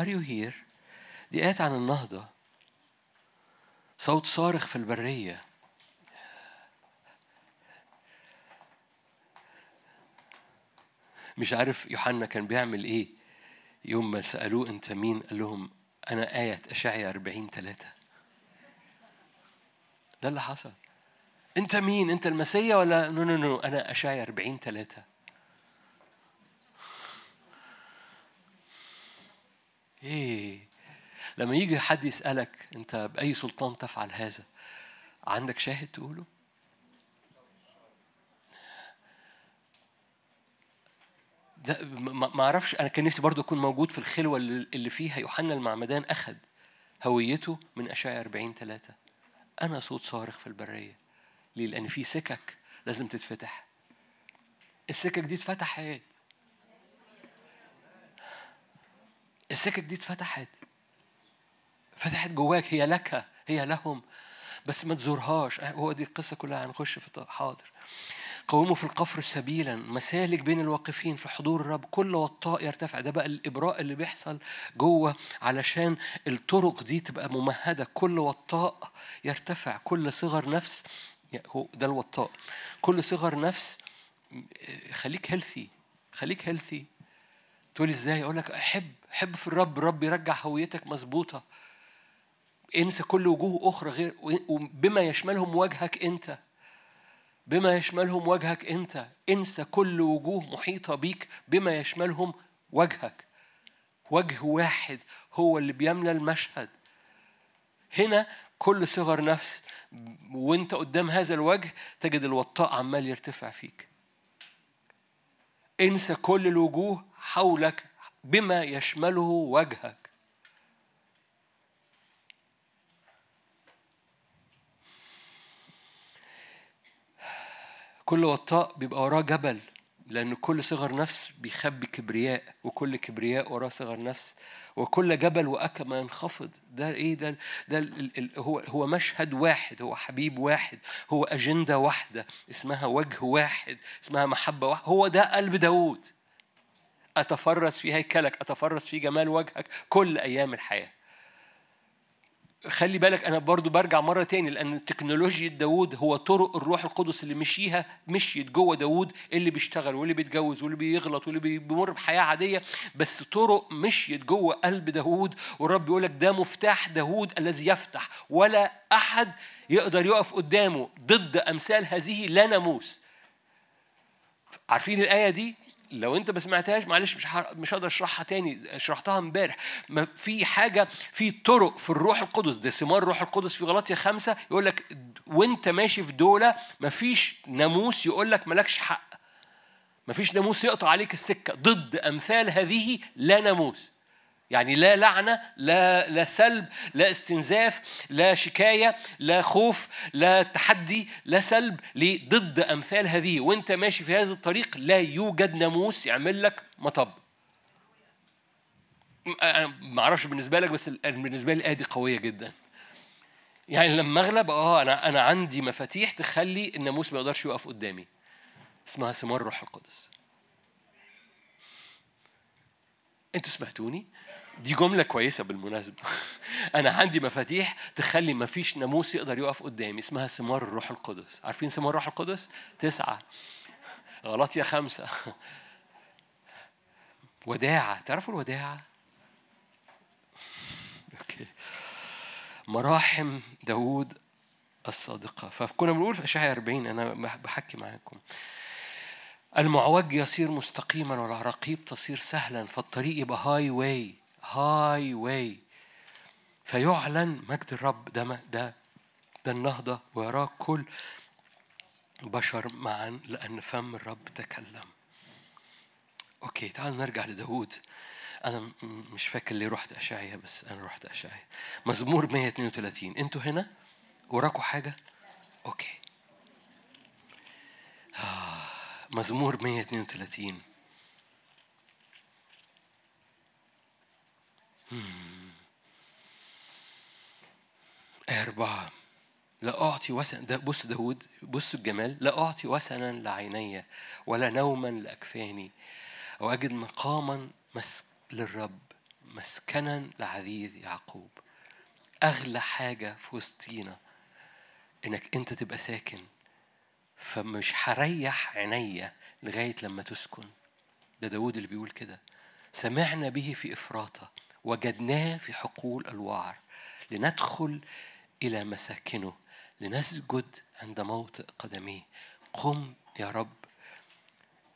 Are you here؟ دي آيات عن النهضة. صوت صارخ في البرية. مش عارف يوحنا كان بيعمل إيه يوم ما سألوه أنت مين؟ قال لهم أنا آية أشعيا 40 3 ده اللي حصل. انت مين؟ انت المسيا ولا no no no أنا أشعيا 40 3 إيه. لما يجي حد يسألك أنت بأي سلطان تفعل هذا عندك شاهد تقوله؟ ده ما أعرفش. أنا كان نفسي برضو أكون موجود في الخلوة اللي اللي فيها. يوحنا المعمدان أخذ هويته من اشعياء 40 3 أنا صوت صارخ في البرية. ليه؟ لأن في سكك لازم تتفتح. السكك دي اتفتحت. السكك دي اتفتحت. فتحت جواك هي لك هي لهم. بس ما تزورهاش. هو دي القصة كلها هنخش في حاضر. قوموا في القفر سبيلا. مسالك بين الواقفين في حضور الرب. كل وطاء يرتفع. ده بقى الإبراء اللي بيحصل جوه. علشان الطرق دي تبقى ممهدة. كل وطاء يرتفع. كل صغر نفس ده الوطاء. كل صغر نفس خليك healthy خليك healthy تقولي إزاي؟ أقول لك حب حب في الرب الرب يرجع هويتك مظبوطة. انسى كل وجوه أخرى غير بما يشملهم وجهك أنت. بما يشملهم وجهك أنت. انسى كل وجوه محيطة بيك بما يشملهم وجهك. وجه واحد هو اللي بيملى المشهد. هنا كل صغر نفس وانت قدام هذا الوجه تجد الوطاء عمال يرتفع فيك. انسى كل الوجوه حولك بما يشمله وجهك. كل وطاء بيبقى وراه جبل. لأن كل صغر نفس بيخبي كبرياء وكل كبرياء وراه صغر نفس وكل جبل وأكما ينخفض. ده إيه؟ ده ده ال- ال- هو هو مشهد واحد هو حبيب واحد هو أجندة واحدة اسمها وجه واحد اسمها محبة واحدة هو ده قلب داوود. أتفرس في هيكلك أتفرس في جمال وجهك كل أيام الحياة. خلي بالك أنا برضو برجع مرة تاني لأن تكنولوجيا داوود هو طرق الروح القدس اللي مشيها مشيت جوه داوود اللي بيشتغل واللي بيتجوز واللي بيغلط واللي بي- بيمر بحياة عادية. بس طرق مشيت جوه قلب داوود والرب بيقول لك ده مفتاح داوود الذي يفتح ولا أحد يقدر يقف قدامه ضد أمثال هذه لا ناموس. عارفين الآية دي؟ لو انت ما سمعتهاش معلش مش مش هقدر اشرحها تاني شرحتها امبارح. ما في حاجة في طرق في الروح القدس ده ثمار الروح القدس في غلاطيا خمسة يقول لك وانت ماشي في دولة مفيش ناموس يقول لك مالكش حق. مفيش ناموس يقطع عليك السكة. ضد أمثال هذه لا ناموس. يعني لا لعنة لا لا سلب لا استنزاف لا شكاية لا خوف لا تحدي لا سلب ضد أمثال هذه. وأنت ماشي في هذا الطريق لا يوجد ناموس يعمل لك مطب. ما أعرفش بالنسبة لك بس ال- بالنسبة لي الآية دي قوية جدا. يعني لما أغلب آه أنا أنا عندي مفاتيح تخلي الناموس ما يقدرش يقف قدامي. اسمها ثمار الروح القدس. أنتوا سمعتوني؟ دي جملة كويسة بالمناسبة. أنا عندي مفاتيح تخلي ما فيش ناموس يقدر يقف قدامي اسمها ثمار الروح القدس. عارفين ثمار الروح القدس؟ تسعة. غلطية خمسة. وداعة. تعرفوا الوداعة؟ أوكي. مراحم داوود الصادقة. فكنا بنقول في أشعياء 40 أنا بحكي معاكم. المعوج يصير مستقيما والعراقيب تصير سهلا فالطريق يبقى highway highway. فيعلن مجد الرب ده ده ده النهضة ويراه كل بشر معا لأن فم الرب تكلم. okay تعالوا نرجع لداود أنا مش فاكر ليه رحت أشعيا بس أنا رحت أشعيا. مزمور 132 أنتوا هنا؟ وراكوا حاجة؟ أوكي. آه. مزمور 132 هم. آية أربعة. لا أعطي وسن ده بص داود بص الجمال. لا أعطي وسنا لعيني ولا نوما لأكفاني أو أجد مقاما مس للرب مسكنا لعزيز يعقوب. أغلى حاجة في وسطينا إنك أنت تبقى ساكن فمش هريح عينيا لغاية لما تسكن. ده داود اللي بيقول كده. سمعنا به في إفراطة. وجدناه في حقول الوعر لندخل إلى مساكنه لنسجد عند موطئ قدميه. قم يا رب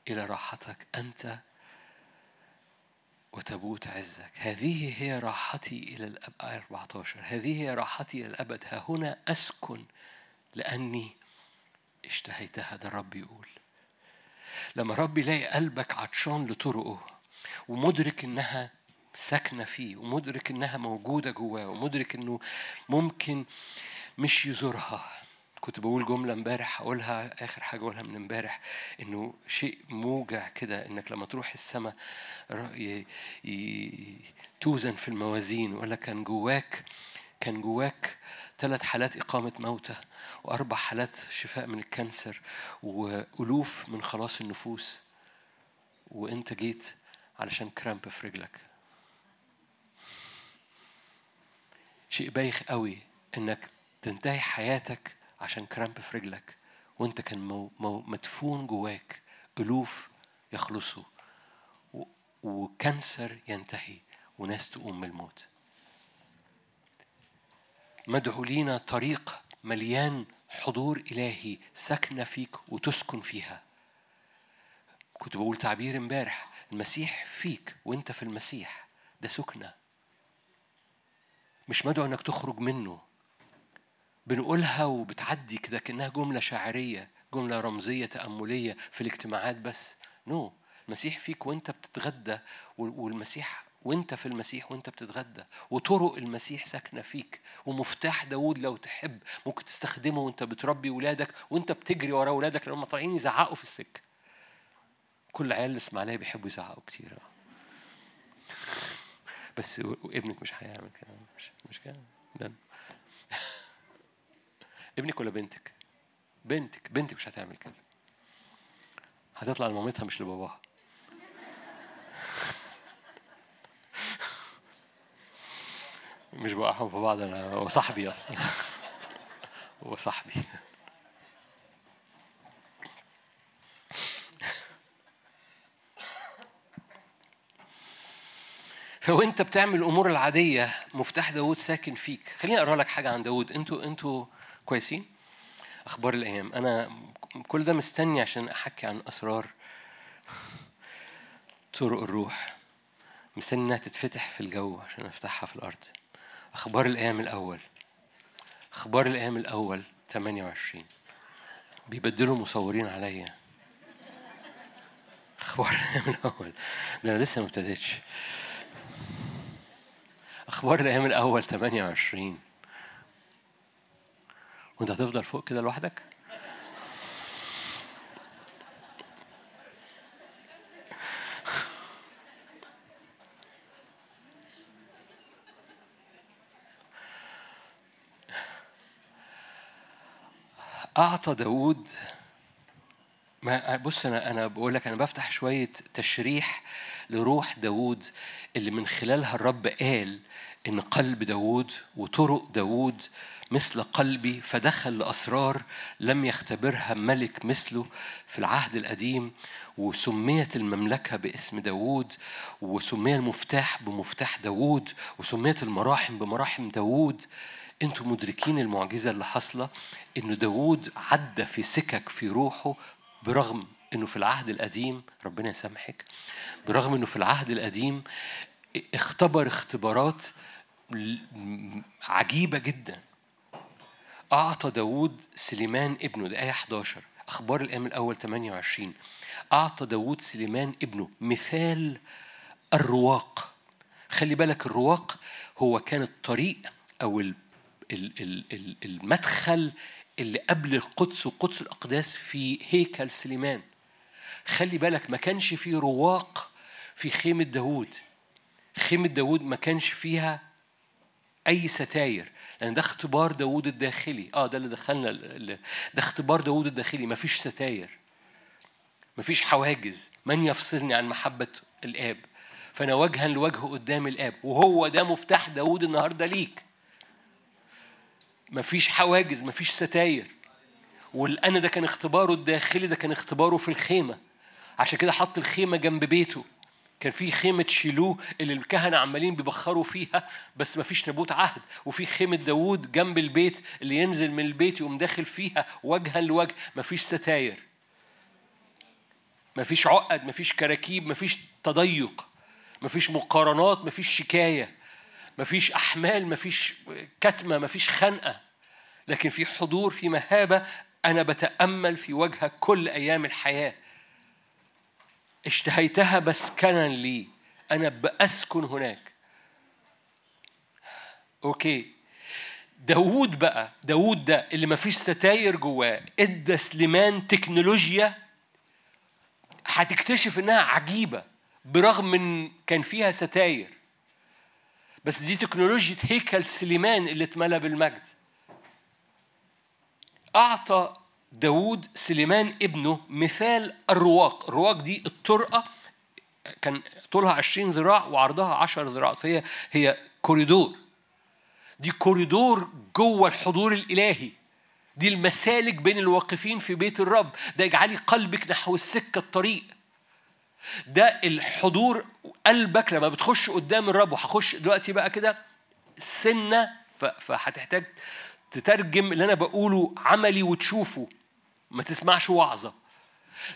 إلى راحتك أنت وتبوت عزك. هذه هي راحتي إلى الأب آية 14 هذه هي راحتي إلى الأبد. ها هنا أسكن لأني اشتهيتها ده الرب يقول. لما رب يلاقي قلبك عطشان لطرقه ومدرك إنها ساكنة فيه ومدرك إنها موجودة جواه ومدرك إنه ممكن مش يزورها. كنت بقول جملة امبارح هقولها آخر حاجة أقولها من امبارح إنه شيء موجع كده إنك لما تروح السماء توزن في الموازين. ولا كان جواك كان جواك ثلاث حالات إقامة موتى وأربع حالات شفاء من الكانسر وألوف من خلاص النفوس. وأنت جيت علشان كرامب في رجلك. شيء بايخ قوي إنك تنتهي حياتك عشان كرامب في رجلك وأنت كان مو مو مدفون جواك ألوف يخلصوا وكانسر ينتهي وناس تقوم من الموت. مدعو لينا طريق مليان حضور إلهي ساكنة فيك وتسكن فيها. كنت بقول تعبير امبارح المسيح فيك وأنت في المسيح ده سكنة. مش مدعو إنك تخرج منه. بنقولها وبتعدي كده كأنها جملة شاعرية جملة رمزية تأملية في الاجتماعات بس. نو no. المسيح فيك وأنت بتتغدى وال- والمسيح وأنت في المسيح وأنت بتتغدى وطرق المسيح ساكنة فيك ومفتاح داود لو تحب ممكن تستخدمه وأنت بتربي ولادك وأنت بتجري ورا ولادك لما طالعين يزعقوا في السكة. كل عيال الاسماعيلية بيحبوا يزعقوا كتير. بس وابنك مش هيعمل كده. مش مش كده. ابنك ولا بنتك؟ بنتك. بنتك مش هتعمل كده. هتطلع لمامتها مش لباباها. مش بقعهم في بعض أنا هو صاحبي أصلا. هو صاحبي. فوانت بتعمل الأمور العادية مفتاح داود ساكن فيك. خليني أقرأ لك حاجة عن داود أنتوا أنتوا كويسين؟ أخبار الأيام. أنا كل ده مستني عشان أحكي عن أسرار طرق الروح. مستني إنها تتفتح في الجو عشان أفتحها في الأرض. أخبار الأيام الأول. أخبار الأيام الأول 28 بيبدلوا مصورين عليا. أخبار الأيام الأول. ده أنا لسه ما ابتديتش. أخبار الأيام الأول 28 وأنت هتفضل فوق كده لوحدك؟ أعطى داود ما بص أنا أنا بقول لك أنا بفتح شوية تشريح لروح داود اللي من خلالها الرب قال إن قلب داود وطرق داود مثل قلبي فدخل لأسرار لم يختبرها ملك مثله في العهد القديم وسميت المملكة باسم داود وسمي المفتاح بمفتاح داود وسميت المراحم بمراحم داود أنتوا مدركين المعجزة اللي حاصلة؟ انه داود عدى في سكك في روحه برغم إنه في العهد القديم ربنا يسامحك برغم إنه في العهد القديم اختبر اختبارات عجيبة جدا. أعطى داود سليمان ابنه ده آية 11 أخبار الأيام الأول 28 أعطى داود سليمان ابنه مثال الرواق. خلي بالك الرواق هو كان الطريق أو ال- ال- ال- ال- المدخل اللي قبل القدس وقدس الأقداس في هيكل سليمان. خلي بالك ما كانش فيه رواق في خيمة داود خيمة داود ما كانش فيها أي ستاير. لأن ده اختبار داوود الداخلي. آه ده اللي دخلنا ده اختبار داوود الداخلي. مفيش ستاير. مفيش حواجز. من يفصلني عن محبة الآب؟ فأنا وجها لوجه قدام الآب. وهو ده مفتاح داوود النهاردة ليك. مفيش حواجز مفيش ستاير. والأنا ده كان اختباره الداخلي ده كان اختباره في الخيمة. عشان كده حط الخيمة جنب بيته. كان في خيمة شيلوه اللي الكهنة عمالين بيبخروا فيها بس مفيش تابوت عهد. وفي خيمة داوود جنب البيت اللي ينزل من البيت يقوم داخل فيها وجها لوجه. مفيش ستاير. مفيش عقد مفيش كراكيب مفيش تضيق. مفيش مقارنات مفيش شكاية. مفيش أحمال مفيش كتمة مفيش خنقة. لكن في حضور في مهابة أنا بتأمل في وجهك كل أيام الحياة. اشتهيتها مسكنا لي. أنا بأسكن هناك. okay. داوود بقى داوود ده اللي مفيش ستاير جواه إدى سليمان تكنولوجيا هتكتشف إنها عجيبة برغم إن كان فيها ستاير. بس دي تكنولوجيا هيكل سليمان اللي اتملى بالمجد. أعطى داوود سليمان ابنه مثال الرواق. الرواق دي الطرقة كان طولها 20 ذراع وعرضها 10 ذراع فهي هي كوريدور. دي كوريدور جوه الحضور الإلهي. دي المسالك بين الواقفين في بيت الرب. ده اجعلي قلبك نحو السكة الطريق. ده الحضور قلبك لما بتخش قدام الرب. وهخش دلوقتي بقى كده سنة ف- فهتحتاج تترجم اللي أنا بقوله عملي وتشوفه. ما تسمعش وعظة.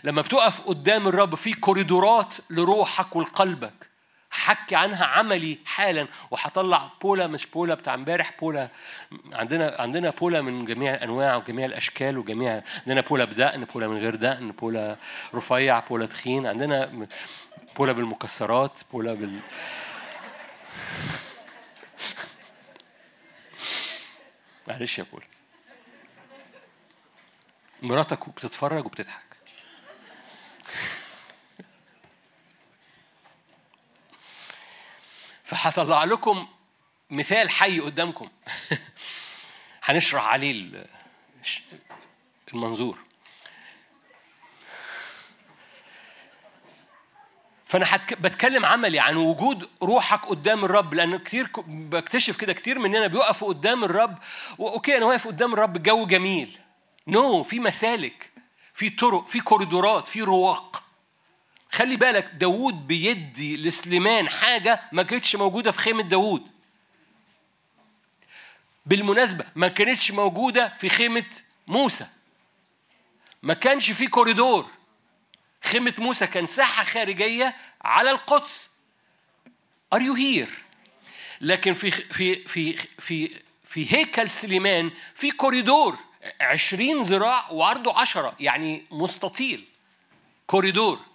لما بتقف قدام الرب في كوريدورات لروحك ولقلبك حكي عنها عملي حالا وهطلع بولا مش بولا بتاع امبارح بولا عندنا عندنا بولا من جميع الانواع وجميع الأشكال وجميع عندنا بولا بدقن بولا من غير دقن بولا رفيع بولا تخين عندنا بولا بالمكسرات بولا بال معلش يا بولا. مراتك بتتفرج وبتضحك. فهطلع لكم مثال حي قدامكم. هنشرح عليه المنظور. فأنا هتك... بتكلم عملي عن وجود روحك قدام الرب لأن كتير بكتشف كده كتير مننا بيقفوا قدام الرب. okay أنا واقف قدام الرب الجو جميل. no no, في مسالك في طرق في كوريدورات في رواق. خلي بالك داوود بيدي لسليمان حاجة ما كانتش موجودة في خيمة داوود. بالمناسبة ما كانتش موجودة في خيمة موسى. ما كانش في كوريدور. خيمة موسى كان ساحة خارجية على القدس. Are you here؟ لكن في في في في في هيكل سليمان في كوريدور. عشرين ذراع وعرضه عشرة يعني مستطيل. كوريدور.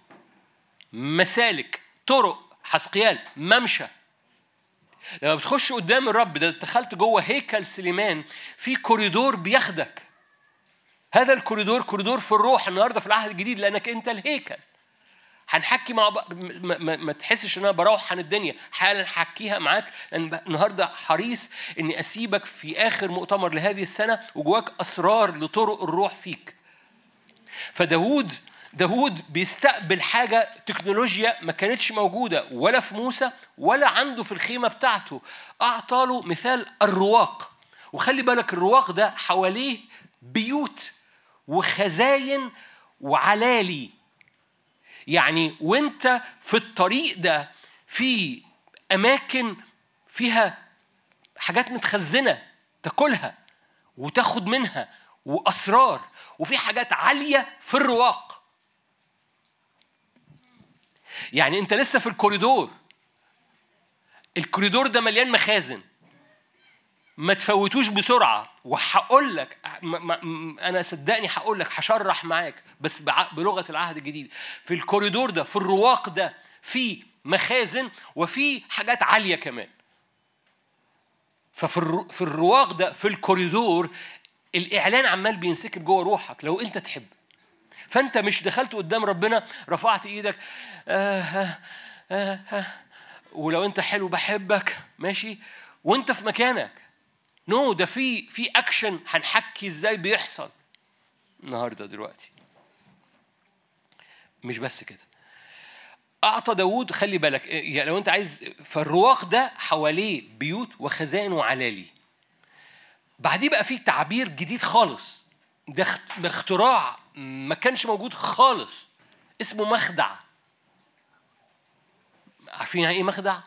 مسالك طرق حسقيال ممشى. لما بتخش قدام الرب ده دخلت جوه هيكل سليمان في كوريدور بياخدك. هذا الكوريدور كوريدور في الروح النهارده في العهد الجديد لأنك أنت الهيكل. هنحكي مع بعض ما, ما, ما تحسش إن أنا بروح عن الدنيا. حالا هحكيها معاك لأن النهارده حريص إني أسيبك في آخر مؤتمر لهذه السنة وجواك أسرار لطرق الروح فيك. فداود داود بيستقبل حاجة تكنولوجيا ما كانتش موجودة ولا في موسى ولا عنده في الخيمة بتاعته. أعطى له مثال الرواق. وخلي بالك الرواق ده حواليه بيوت وخزاين وعلالي. يعني وانت في الطريق ده في أماكن فيها حاجات متخزنة تاكلها وتاخد منها وأسرار وفي حاجات عالية في الرواق. يعني أنت لسه في الكوريدور. الكوريدور ده مليان مخازن. ما تفوتوش بسرعة. وهقول لك أنا صدقني هقول لك هشرح معاك بس بلغة العهد الجديد في الكوريدور ده في الرواق ده في مخازن وفي حاجات عالية كمان. ففي في الرواق ده في الكوريدور الإعلان عمال بينسكب جوه روحك لو أنت تحب. فانت مش دخلت قدام ربنا رفعت إيدك آه آه آه آه ولو انت حلو بحبك ماشي؟ وانت في مكانك. no no, ده في في اكشن هنحكي إزاي بيحصل. النهارده دلوقتي. مش بس كده. أعطى داوود خلي بالك يعني لو انت عايز فالرواق ده حواليه بيوت وخزائن وعلالي بعديه بقى فيه تعبير جديد خالص. ده اخت- ده اختراع ما كانش موجود خالص. اسمه مخدع. عارفين يعني إيه مخدع؟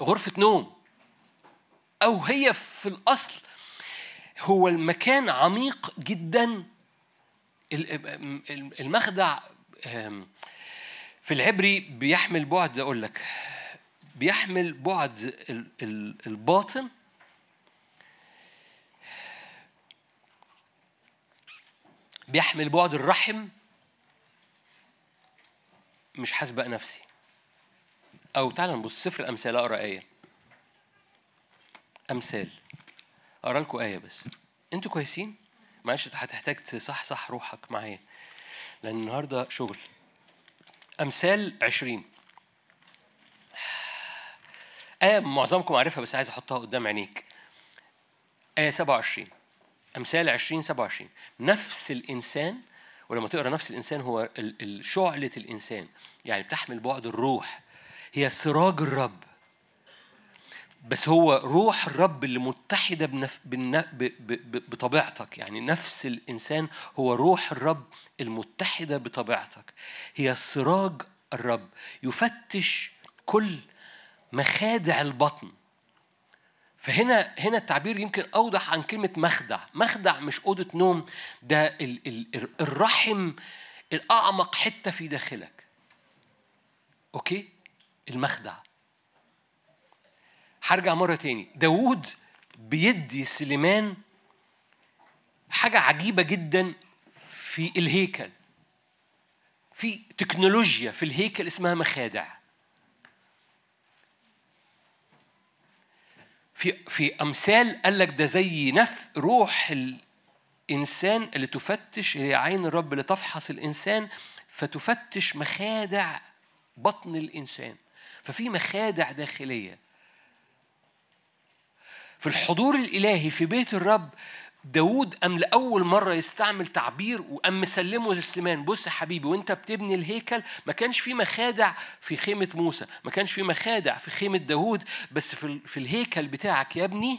غرفة نوم. أو هي في الأصل هو المكان عميق جدا. ال- المخدع في العبري بيحمل بعد أقول لك بيحمل بعد ال- ال- الباطن بيحمل بعد الرحم مش حاسبق نفسي. أو تعالى نبص سفر الأمثال أقرأ آية. أمثال. أقرأ لكم آية بس. أنتوا كويسين؟ معلش هتحتاج تصحصح روحك معايا. لأن النهاردة شغل. أمثال عشرين. آية معظمكم عارفها بس عايز أحطها قدام عينيك. آية 27 أمثال 20 27 نفس الإنسان ولما تقرأ نفس الإنسان هو شعلة الإنسان. يعني بتحمل بعد الروح. هي سراج الرب. بس هو روح الرب اللي متحدة بنف... بالن... ب... ب... ب... بطبيعتك. يعني نفس الإنسان هو روح الرب المتحدة بطبيعتك. هي سراج الرب. يفتش كل مخادع البطن. فهنا هنا التعبير يمكن أوضح عن كلمة مخدع. مخدع مش أوضة نوم ده ال ال الرحم الأعمق حتة في داخلك. أوكي؟ المخدع. هرجع مرة تاني. داوود بيدي سليمان حاجة عجيبة جدا في الهيكل. في تكنولوجيا في الهيكل اسمها مخادع. في في أمثال قال لك ده زي نف روح الإنسان اللي تفتش هي عين الرب اللي تفحص الإنسان فتفتش مخادع بطن الإنسان. ففي مخادع داخلية. في الحضور الإلهي في بيت الرب داود قام لأول مرة يستعمل تعبير وقام مسلمه لسليمان. بص يا حبيبي وأنت بتبني الهيكل ما كانش في مخادع في خيمة موسى ما كانش في مخادع في خيمة داود بس في, في الهيكل بتاعك يا ابني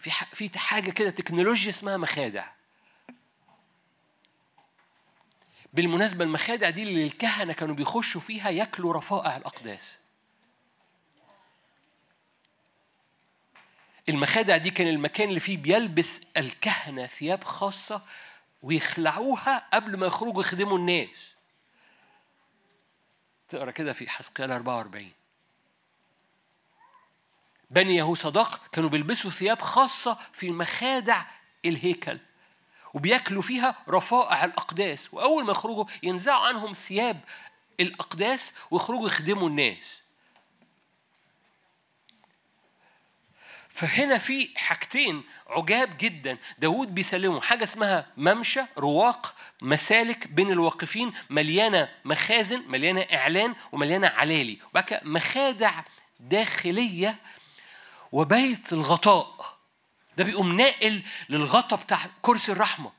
في في حاجة كده تكنولوجيا اسمها مخادع. بالمناسبة المخادع دي اللي الكهنة كانوا بيخشوا فيها ياكلوا رفائع الأقداس. المخادع دي كان المكان اللي فيه بيلبس الكهنة ثياب خاصة ويخلعوها قبل ما يخرجوا يخدموا الناس. تقرأ كده في حسقيال 44 بني يهوصداق كانوا بيلبسوا ثياب خاصة في مخادع الهيكل وبياكلوا فيها رفائع الأقداس. وأول ما يخرجوا ينزعوا عنهم ثياب الأقداس ويخرجوا يخدموا الناس. فهنا في حاجتين عجاب جدا. داود بيسلمه حاجة اسمها ممشى رواق مسالك بين الواقفين مليانة مخازن مليانة إعلان ومليانة علالي. وبعد مخادع داخلية وبيت الغطاء. ده بيقوم ناقل للغطاء بتاع كرسي الرحمة.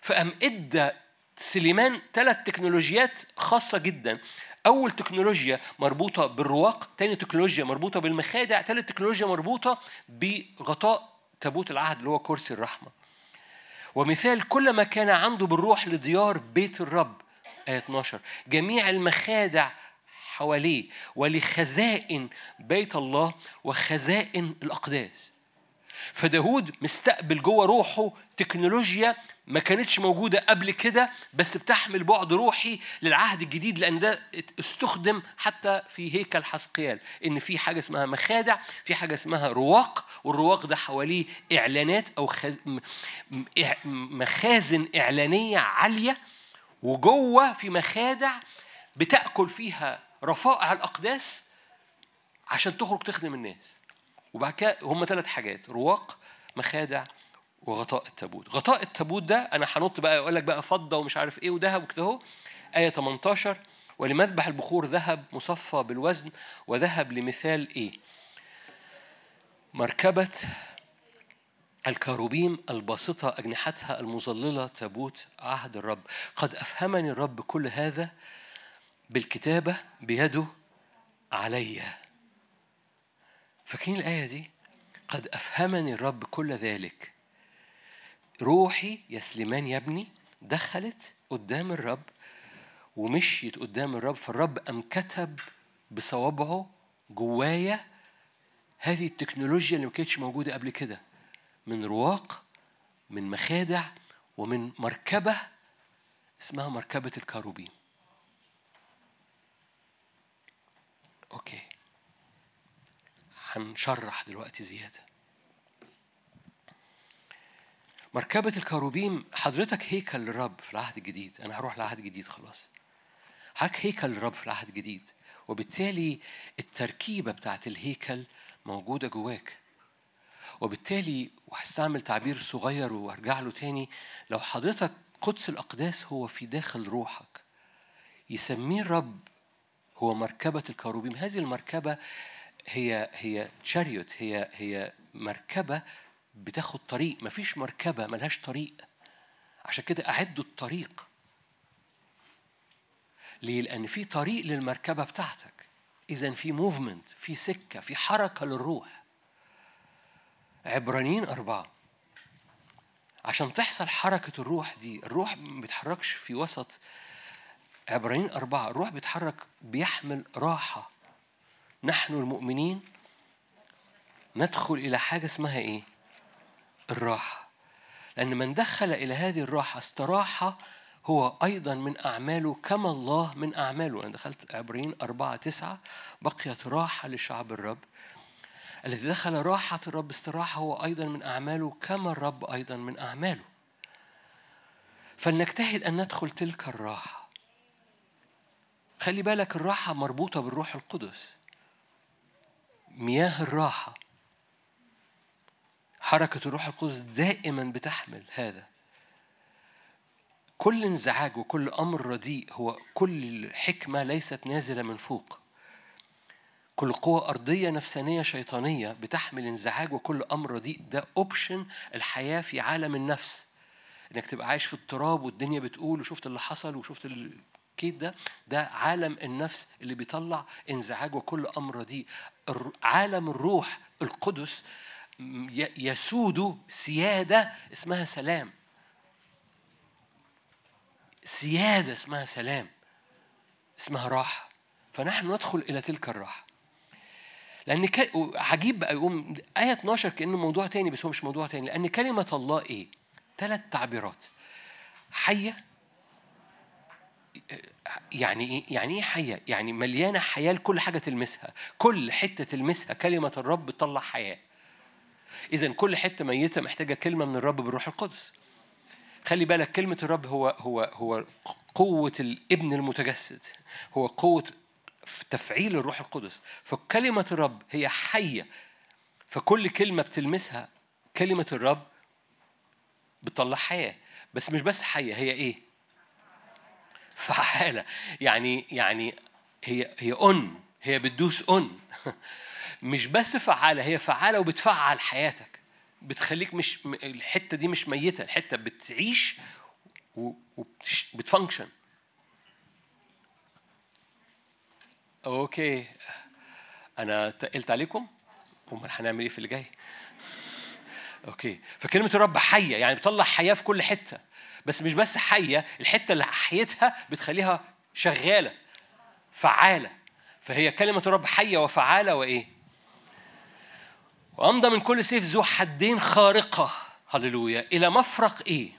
فقام إدى سليمان ثلاث تكنولوجيات خاصة جدا. أول تكنولوجيا مربوطة بالرواق تاني تكنولوجيا مربوطة بالمخادع تالت تكنولوجيا مربوطة بغطاء تابوت العهد اللي هو كرسي الرحمة. ومثال كل ما كان عنده بالروح لديار بيت الرب آية 12 جميع المخادع حواليه ولخزائن بيت الله وخزائن الأقداس. فداود مستقبل جوه روحه تكنولوجيا ما كانتش موجودة قبل كده بس بتحمل بعد روحي للعهد الجديد لأن ده استخدم حتى في هيكل حسقيال إن في حاجة اسمها مخادع في حاجة اسمها رواق والرواق ده حواليه إعلانات أو مخازن إعلانية عالية وجوه في مخادع بتأكل فيها رفائع الأقداس عشان تخرج تخدم الناس. وبعد كده هم ثلاث حاجات رواق مخادع وغطاء التابوت. غطاء التابوت ده أنا هنط بقى أقول لك بقى فضة ومش عارف إيه وذهب وكده أهو. آية 18 ولمذبح البخور ذهب مصفى بالوزن. وذهب لمثال إيه؟ مركبة الكروبيم الباسطة أجنحتها المظللة تابوت عهد الرب. قد أفهمني الرب كل هذا بالكتابة بيده علي. فاكرين الآية دي؟ قد أفهمني الرب كل ذلك روحي يا سليمان يا ابني دخلت قدام الرب ومشيت قدام الرب فالرب قام كتب بصوابعه جوايا هذه التكنولوجيا اللي ما كانتش موجودة قبل كده من رواق من مخادع ومن مركبة اسمها مركبة الكاروبيم أوكي. هنشرح دلوقتي زيادة. مركبة الكاروبيم حضرتك هيكل للرب في العهد الجديد. أنا هروح العهد الجديد خلاص. حضرتك هيكل للرب في العهد الجديد. وبالتالي التركيبة بتاعت الهيكل موجودة جواك. وبالتالي وهستعمل تعبير صغير وأرجع له تاني. لو حضرتك قدس الأقداس هو في داخل روحك يسميه الرب هو مركبة الكروبيم. هذه المركبة هي هي تشاريوت هي هي مركبة بتاخد طريق مفيش مركبة ملهاش طريق. عشان كده أعدوا الطريق. ليه؟ لأن في طريق للمركبة بتاعتك. إذا في موفمنت في سكة في حركة للروح. عبرانيين أربعة. عشان تحصل حركة الروح دي الروح ما بيتحركش في وسط. عبرانيين أربعة الروح بيتحرك بيحمل راحة. نحن المؤمنين ندخل إلى حاجة اسمها إيه؟ الراحة. لأن من دخل إلى هذه الراحة استراحة هو أيضا من أعماله كما الله من أعماله. أنا دخلت عبرين أربعة تسعة بقيت راحة لشعب الرب. الذي دخل راحة الرب استراحة هو أيضا من أعماله كما الرب أيضا من أعماله. فلنجتهد أن ندخل تلك الراحة. خلي بالك الراحة مربوطة بالروح القدس. مياه الراحة. حركة الروح القدس دائما بتحمل هذا. كل انزعاج وكل أمر رديء هو كل حكمة ليست نازلة من فوق. كل قوة أرضية نفسانية شيطانية بتحمل انزعاج وكل أمر رديء. ده أوبشن الحياة في عالم النفس. إنك تبقى عايش في التراب والدنيا بتقول وشفت اللي حصل وشفت الكيد ده ده عالم النفس اللي بيطلع انزعاج وكل أمر رديء. عالم الروح القدس يسود سيادة اسمها سلام سيادة اسمها سلام اسمها راحة فنحن ندخل إلى تلك الراحة لأن ك... عجيب بقى يقوم آية 12 كأنه موضوع تاني بس هو مش موضوع تاني لأن كلمة الله إيه؟ ثلاث تعبيرات حية يعني إيه؟ يعني إيه حية؟ يعني مليانة حياة لكل حاجة تلمسها، كل حتة تلمسها كلمة الرب بتطلع حياة. إذا كل حتة ميتة محتاجة كلمة من الرب بالروح القدس. خلي بالك كلمة الرب هو هو هو قوة الابن المتجسد، هو قوة تفعيل الروح القدس، فكلمة الرب هي حية. فكل كلمة بتلمسها كلمة الرب بتطلع حياة، بس مش بس حية هي إيه؟ فعالة يعني يعني هي هي on هي بتدوس on مش بس فعالة هي فعالة وبتفعل حياتك. بتخليك مش الحتة دي مش ميتة الحتة بتعيش وبت function okay. أنا تقلت عليكم؟ أمال هنعمل إيه في اللي جاي؟ أوكي. فكلمة الرب حية يعني بتطلع حياة في كل حتة. بس مش بس حية الحتة اللي حيتها بتخليها شغالة فعالة. فهي كلمة الرب حية وفعالة وإيه؟ وأمضى من كل سيف ذو حدين خارقة. هللويا. إلى مفرق إيه؟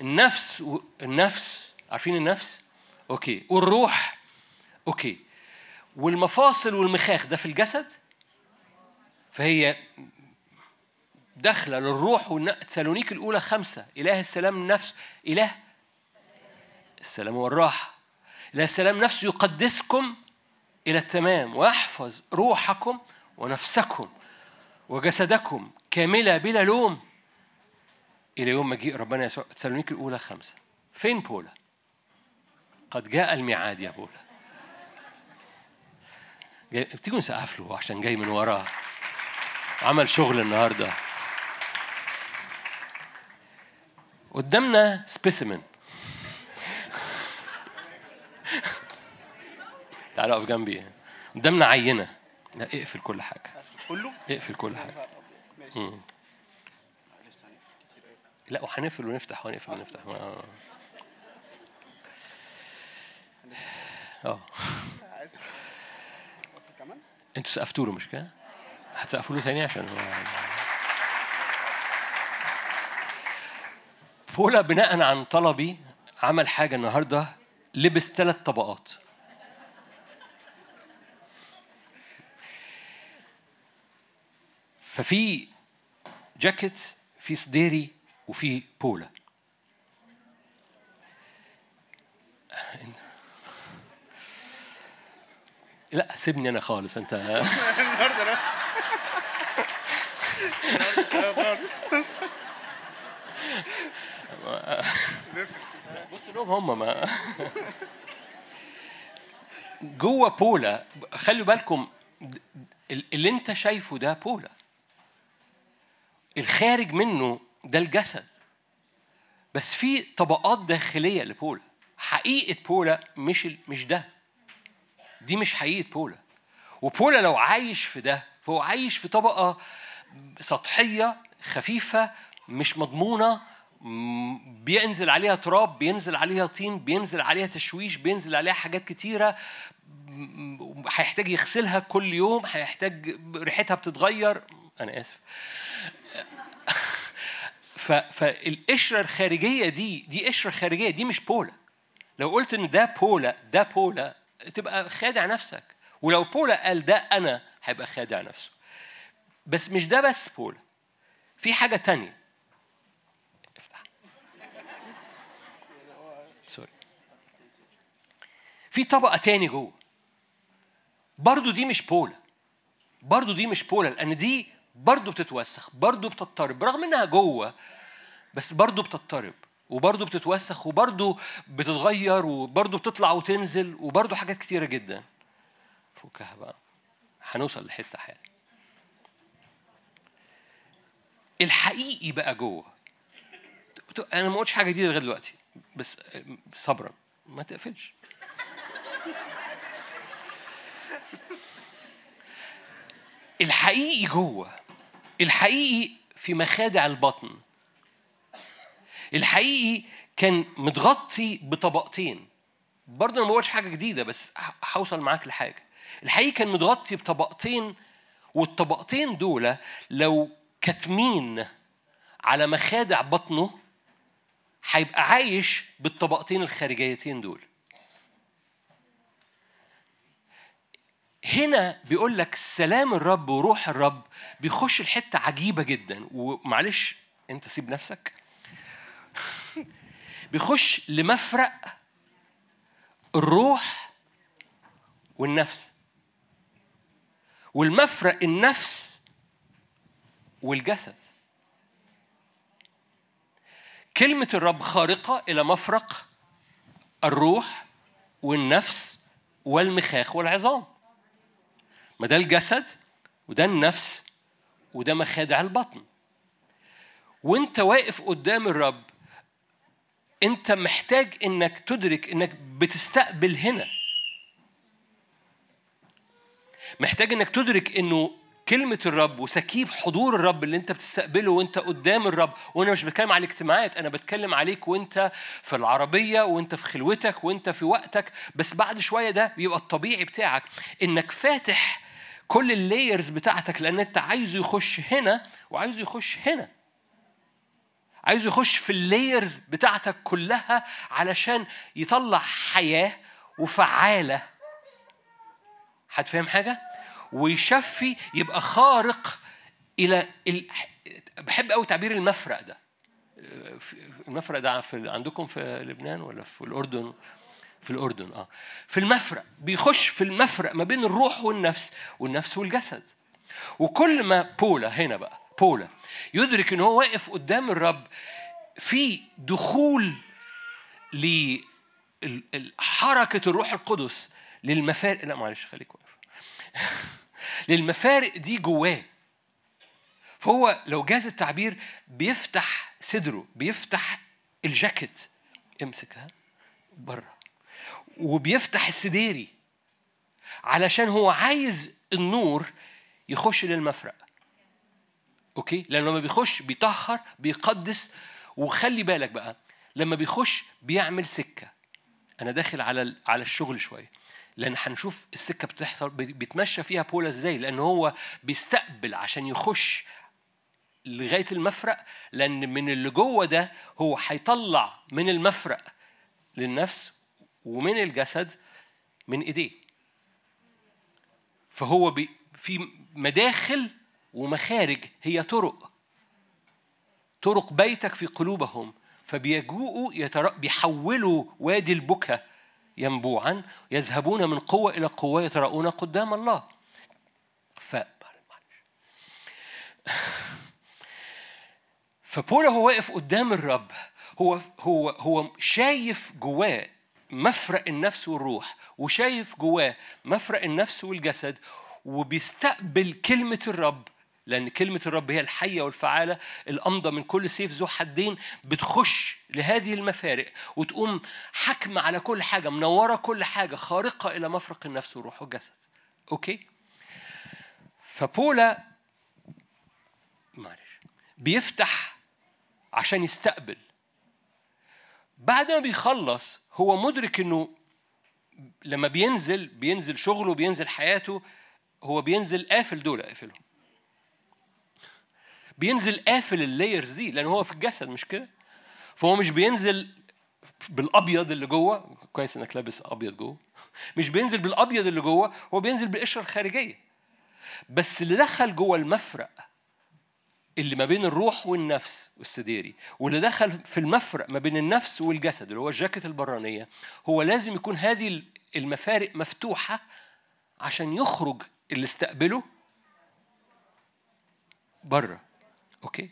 النفس و... النفس. عارفين النفس؟ okay. والروح. okay. والمفاصل والمخاخ ده في الجسد؟ فهي داخلة للروح تسالونيك الأولى خمسة. إله السلام نفس. إله السلام والراحة. إله السلام نفسه يقدسكم إلى التمام. ويحفظ روحكم ونفسكم. وجسدكم كاملة بلا لوم إلى يوم مجيء ربنا يسوع تسالونيك الأولى خمسة. فين بولا؟ قد جاء الميعاد يا بولا. جاي... تيجوا نسقف له عشان جاي من وراه. عمل شغل النهارده. قدامنا سبيسيمن تعال اقف جنبي. قدامنا عينة. لا اقفل كل حاجة. كله؟ اقفل كل حاجة. أوي. لا وهنقفل ونفتح ونقفل ونفتح. آه. آه. أنتوا سقفتوا له مش كده؟ هتسقفوا له تاني عشان هو بولا بناء عن طلبي عمل حاجة النهاردة لبس ثلاث طبقات. ففي جاكيت في صديري وفي بولا. لا سيبني أنا خالص أنت. النهارده بص لهم هم ما. جوه بولا خلوا بالكم اللي أنت شايفه ده بولا. الخارج منه ده الجسد. بس في طبقات داخلية لبولا. حقيقة بولا مش مش ده. دي مش حقيقة بولا. وبولا لو عايش في ده فهو عايش في طبقة سطحية خفيفة مش مضمونة م- بينزل عليها تراب بينزل عليها طين بينزل عليها تشويش بينزل عليها حاجات كتيرة م- هيحتاج يغسلها كل يوم هيحتاج ريحتها بتتغير. أنا آسف. ف... فالقشره الخارجية دي دي قشرة خارجية دي مش بولا لو قلت إن ده بولا ده بولا تبقى خادع نفسك. ولو بولا قال ده أنا هيبقى خادع نفسه. بس مش ده بس بولا في حاجة تانية. افتح. سوري. في طبقة تاني جوه. برضو دي مش بولا برضو دي مش بولا لأن دي برضو بتتوسخ برضو بتضطرب برغم إنها جوه بس برضو بتضطرب وبرضو بتتوسخ وبرضو بتتغير وبرضو بتطلع وتنزل وبرضو حاجات كتيرة جدا. فكها بقى. هنوصل لحتة حالا. الحقيقي بقى جوه. أنا ما قلتش حاجة جديدة لغاية دلوقتي بس صبرا. ما تقفلش. الحقيقي جوه. الحقيقي في مخادع البطن. الحقيقي كان متغطي بطبقتين. برضه أنا ما بقولش حاجة جديدة بس هوصل معاك لحاجة. الحقيقي كان متغطي بطبقتين والطبقتين دول لو كاتمين على مخادع بطنه هيبقى عايش بالطبقتين الخارجيتين دول. هنا بيقول لك سلام الرب وروح الرب بيخش الحته عجيبة جدا. ومعلش أنت سيب نفسك. بيخش لمفرق الروح والنفس. والمفرق النفس والجسد. كلمة الرب خارقة إلى مفرق الروح والنفس والمخاخ والعظام. ما ده الجسد وده النفس وده مخادع البطن. وانت واقف قدام الرب انت محتاج انك تدرك انك بتستقبل هنا. محتاج انك تدرك انه كلمة الرب وسكيب حضور الرب اللي انت بتستقبله وانت قدام الرب وأنا مش بتكلم على الاجتماعات أنا بتكلم عليك وانت في العربية وانت في خلوتك وانت في وقتك. بس بعد شوية ده بيبقى الطبيعي بتاعك انك فاتح كل ال layers بتاعتك لأن أنت عايزه يخش هنا وعايزه يخش هنا عايزه يخش في اللايرز بتاعتك كلها علشان يطلع حياة وفعالة هتفهم حاجة؟ ويشفي يبقى خارق إلى ال... بحب قوي تعبير المفرق ده في- المفرق ده عندكم في لبنان ولا في الأردن؟ في الأردن آه. في المفرق بيخش في المفرق ما بين الروح والنفس والنفس والجسد. وكل ما بولا هنا بقى بولا يدرك إن هو واقف قدام الرب في دخول ل ال- ال- حركة الروح القدس للمفارق لا معلش خليك واقف. للمفارق دي جواه. فهو لو جاز التعبير بيفتح صدره بيفتح الجاكيت امسكها بره. وبيفتح السديري علشان هو عايز النور يخش للمفرق. okay؟ لأنه لما بيخش بيطهر بيقدس وخلي بالك بقى لما بيخش بيعمل سكة. أنا داخل على على الشغل شوية. لأن هنشوف السكة بتحصل بي- بيتمشى فيها بولا إزاي؟ لأن هو بيستقبل عشان يخش لغاية المفرق لأن من اللي جوه ده هو هيطلع من المفرق للنفس ومن الجسد من ايديه. فهو بي في مداخل ومخارج هي طرق. طرق بيتك في قلوبهم. فبيجوءوا يتر... بيحولوا وادي البكا ينبوعا يذهبون من قوة إلى قوة يتراءون قدام الله. ف فبولا هو واقف قدام الرب. هو هو هو شايف جواه مفرق النفس والروح وشايف جواه مفرق النفس والجسد وبيستقبل كلمة الرب لأن كلمة الرب هي الحية والفعالة الأمضى من كل سيف ذو حدين بتخش لهذه المفارق وتقوم حكمة على كل حاجة منورة كل حاجة خارقة إلى مفرق النفس والروح والجسد. أوكي؟ فبولا معلش بيفتح عشان يستقبل. بعد ما بيخلص هو مدرك إنه لما بينزل بينزل شغله بينزل حياته هو بينزل قافل دول قافلهم. بينزل قافل اللايرز دي لأن هو في الجسد مش كده؟ فهو مش بينزل بالأبيض اللي جوه كويس إنك لابس أبيض جوه. مش بينزل بالأبيض اللي جوه هو بينزل بالقشرة الخارجية. بس اللي دخل جوه المفرق اللي ما بين الروح والنفس والسديري واللي دخل في المفرق ما بين النفس والجسد اللي هو الجاكيت البرانية هو لازم يكون هذه المفارق مفتوحة عشان يخرج اللي استقبله بره. أوكي؟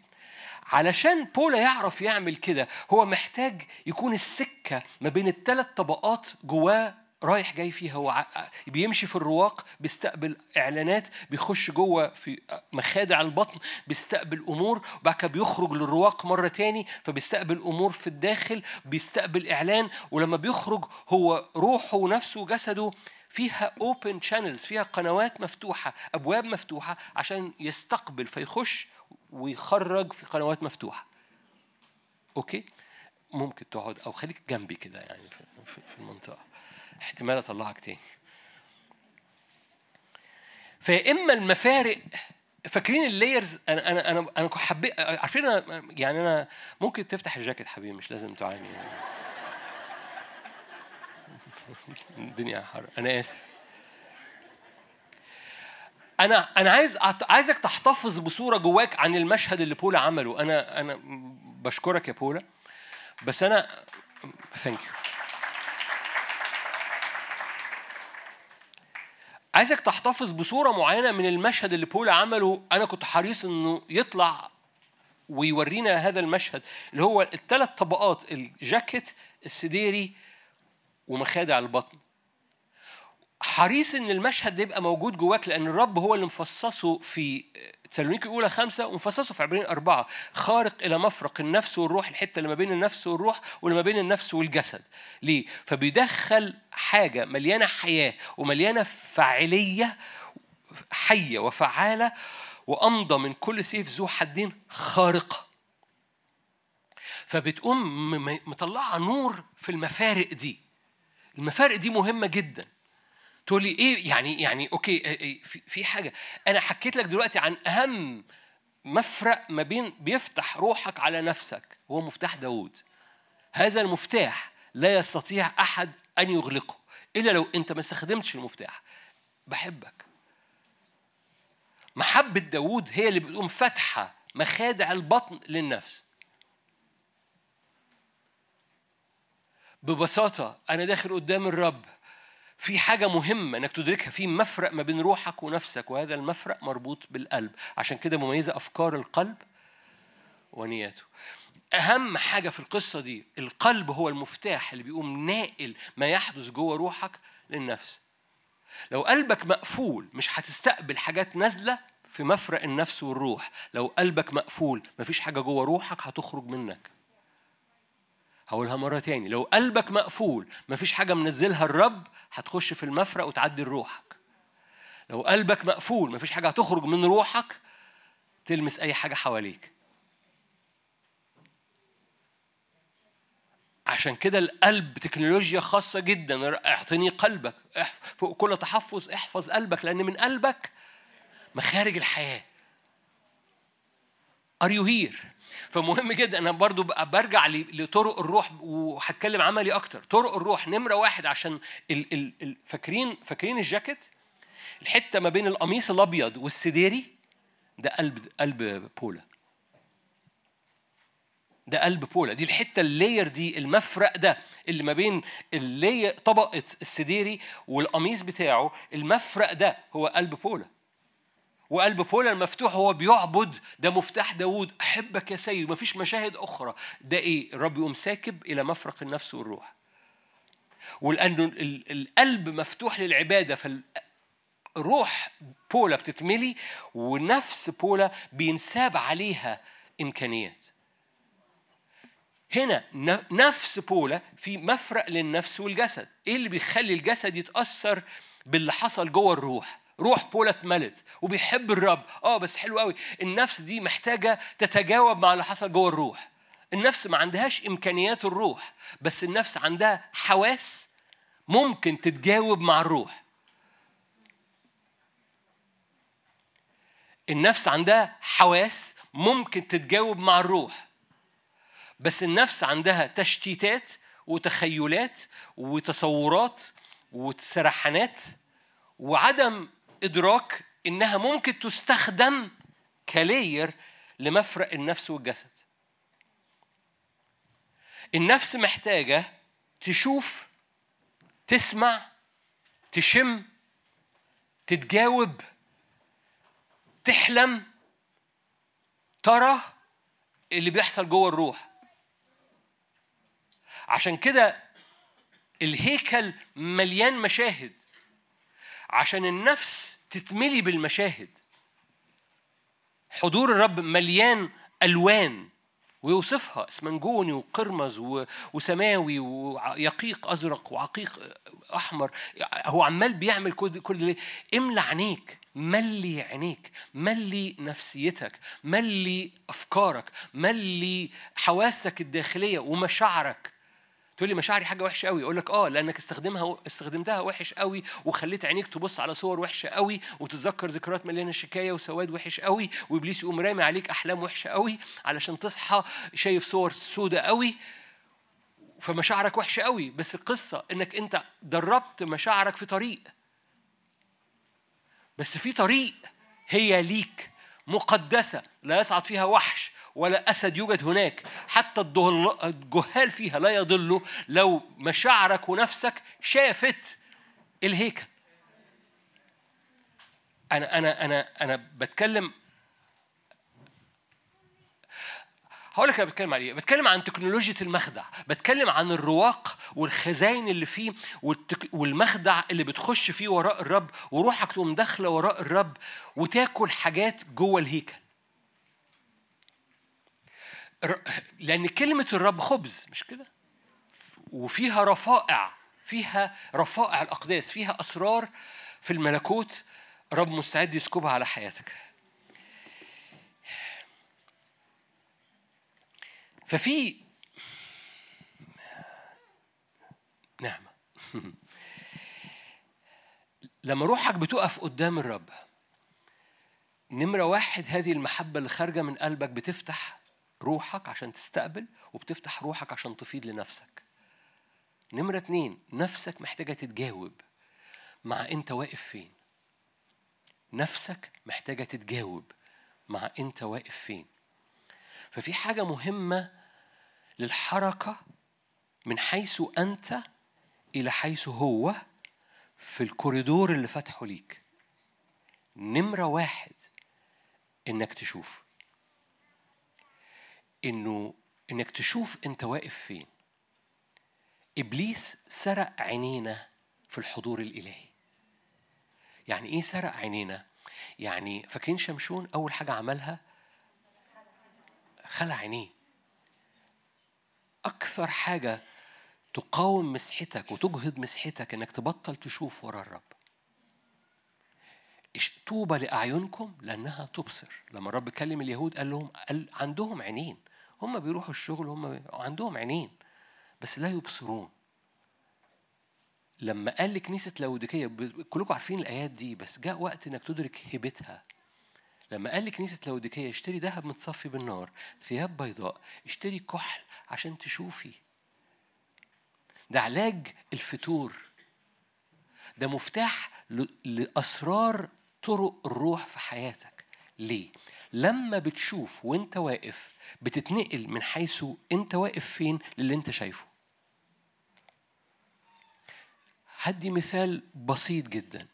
علشان بولا يعرف يعمل كده هو محتاج يكون السكة ما بين الثلاث طبقات جواه رايح جاي فيها هو بيمشي في الرواق بيستقبل إعلانات بيخش جوه في مخادع البطن بيستقبل أمور وبعد كده بيخرج للرواق مرة تاني فبيستقبل أمور في الداخل بيستقبل إعلان ولما بيخرج هو روحه ونفسه وجسده فيها open channels فيها قنوات مفتوحة أبواب مفتوحة عشان يستقبل فيخش ويخرج في قنوات مفتوحة. okay؟ ممكن تقعد أو خليك جنبي كده يعني في المنطقة. احتمال أطلعك تاني. فيا اما المفارق فاكرين ال layers أنا أنا أنا أنا حبيت عارفين أنا يعني أنا ممكن تفتح الجاكيت حبيبي مش لازم تعاني. يعني. الدنيا حر. أنا آسف. أنا أنا عايز عايزك تحتفظ بصورة جواك عن المشهد اللي بولا عمله. أنا أنا بشكرك يا بولا. بس أنا thank you عايزك تحتفظ بصورة معينة من المشهد اللي بولا عمله. أنا كنت حريص إنه يطلع ويورينا هذا المشهد اللي هو الثلاث طبقات الجاكيت السديري ومخادع البطن. حريص إن المشهد ده يبقى موجود جواك لأن الرب هو اللي مفصصه في تسالونيكي الأولى خمسة ومفصصه في عبرين أربعة خارق إلى مفرق النفس والروح الحتة اللي ما بين النفس والروح واللي ما بين النفس والجسد. ليه؟ فبيدخل حاجة مليانة حياة ومليانة فاعلية حية وفعالة وأمضى من كل سيف ذو حدين خارقة. فبتقوم مطلعة نور في المفارق دي. المفارق دي مهمة جدا. تقول لي إيه؟ يعني يعني أوكي إيه- إيه، في في حاجة. أنا حكيت لك دلوقتي عن أهم مفرق ما بين بيفتح روحك على نفسك هو مفتاح داوود. هذا المفتاح لا يستطيع أحد أن يغلقه إلا لو أنت ما استخدمتش المفتاح. بحبك. محبة داوود هي اللي بتقوم فاتحة مخادع البطن للنفس. ببساطة أنا داخل قدام الرب. في حاجة مهمة إنك تدركها في مفرق ما بين روحك ونفسك وهذا المفرق مربوط بالقلب. عشان كده مميزة أفكار القلب ونياته. أهم حاجة في القصة دي القلب هو المفتاح اللي بيقوم ناقل ما يحدث جوه روحك للنفس. لو قلبك مقفول مش هتستقبل حاجات نازلة في مفرق النفس والروح. لو قلبك مقفول مفيش حاجة جوه روحك هتخرج منك. هقولها مرة تاني. لو قلبك مقفول مفيش حاجة منزلها الرب هتخش في المفرق وتعدي لروحك. لو قلبك مقفول مفيش حاجة هتخرج من روحك تلمس أي حاجة حواليك. عشان كده القلب تكنولوجيا خاصة جدا. اعطني قلبك. فوق كل تحفظ احفظ قلبك لأن من قلبك مخارج الحياة. are you here فمهم جدا أنا برضو برجع لطرق الروح وهتكلم عملي أكتر. طرق الروح نمرة واحد عشان ال ال ال فاكرين فاكرين الجاكيت؟ الحتة ما بين القميص الأبيض والسديري ده قلب قلب بولا. ده قلب بولا. دي الحتة ال layer دي المفرق ده اللي ما بين اللي طبقة السديري والقميص بتاعه المفرق ده هو قلب بولا. وقلب بولا المفتوح هو بيعبد. ده مفتاح داوود. أحبك يا سيد. مفيش مشاهد أخرى. ده إيه؟ الرب يقوم ساكب إلى مفرق النفس والروح. ولأنه ال- القلب مفتوح للعبادة فالروح بولا بتتملي ونفس بولا بينساب عليها إمكانيات. هنا نفس بولا في مفرق للنفس والجسد. إيه اللي بيخلي الجسد يتأثر باللي حصل جوه الروح؟ روح بولا اتملت وبيحب الرب. آه بس حلو قوي. النفس دي محتاجة تتجاوب مع اللي حصل جوه الروح. النفس ما عندهاش إمكانيات الروح بس النفس عندها حواس ممكن تتجاوب مع الروح. النفس عندها حواس ممكن تتجاوب مع الروح بس النفس عندها تشتيتات وتخيلات وتصورات وسرحانات وعدم إدراك إنها ممكن تستخدم كلاير لمفرق النفس والجسد. النفس محتاجة تشوف تسمع تشم تتجاوب تحلم ترى اللي بيحصل جوه الروح. عشان كده الهيكل مليان مشاهد. عشان النفس تتملي بالمشاهد. حضور الرب مليان ألوان ويوصفها. اسمنجوني وقرمز وسماوي ويقيق أزرق وعقيق أحمر. هو عمال بيعمل كل كل؟ املى عينيك ملي عينيك ملي نفسيتك ملي أفكارك ملي حواسك الداخلية ومشاعرك. تقول لي مشاعري حاجة وحشة قوي أقول لك آه لأنك استخدمها استخدمتها وحش قوي وخليت عينيك تبص على صور وحشة قوي وتتذكر ذكريات مليانة شكاية وسواد وحش قوي وإبليس يقوم رامي عليك أحلام وحشة قوي علشان تصحى شايف صور سودة قوي فمشاعرك وحشة قوي بس القصة إنك أنت دربت مشاعرك في طريق. بس في طريق هي ليك مقدسة لا يصعد فيها وحش. ولا أسد يوجد هناك حتى الجهال فيها لا يضلوا لو مشاعرك ونفسك شافت الهيكل أنا أنا أنا أنا بتكلم هقول لك أنا بتكلم عن إيه؟ بتكلم عن تكنولوجيا المخدع، بتكلم عن الرواق والخزاين اللي فيه والتك... والمخدع اللي بتخش فيه وراء الرب وروحك تقوم داخلة وراء الرب وتاكل حاجات جوه الهيكل. لأن كلمة الرب خبز مش كده؟ وفيها رفائع فيها رفائع الأقداس فيها أسرار في الملكوت رب مستعد يسكبها على حياتك. ففي نعمة لما روحك بتقف قدام الرب نمرة واحد هذه المحبة اللي خارجة من قلبك بتفتح روحك عشان تستقبل وبتفتح روحك عشان تفيض لنفسك. نمرة اتنين نفسك محتاجة تتجاوب. مع انت واقف فين؟ نفسك محتاجة تتجاوب. مع انت واقف فين؟ ففي حاجة مهمة للحركة من حيث أنت إلى حيث هو في الكوريدور اللي فتحه ليك. نمرة واحد إنك تشوف. إنه إنك تشوف أنت واقف فين. إبليس سرق عينينا في الحضور الإلهي. يعني إيه سرق عينينا؟ يعني فاكرين شمشون أول حاجة عملها؟ خلع عينيه. أكثر حاجة تقاوم مسحتك وتجهض مسحتك إنك تبطل تشوف ورا الرب. طوبى لأعينكم لأنها تبصر. لما الرب كلم اليهود قال لهم قال عندهم عينين. هم بيروحوا الشغل هم عندهم عينين بس لا يبصرون. لما قال لكنيسة لاوديكية كلكم عارفين الآيات دي بس جاء وقت إنك تدرك هبتها لما قال لكنيسة لاوديكية اشتري ذهب متصفي بالنار ثياب بيضاء اشتري كحل عشان تشوفي. ده علاج الفتور ده مفتاح لأسرار طرق الروح في حياتك. ليه؟ لما بتشوف وانت واقف بتتنقل من حيث انت واقف فين للي انت شايفه. هدي مثال بسيط جدا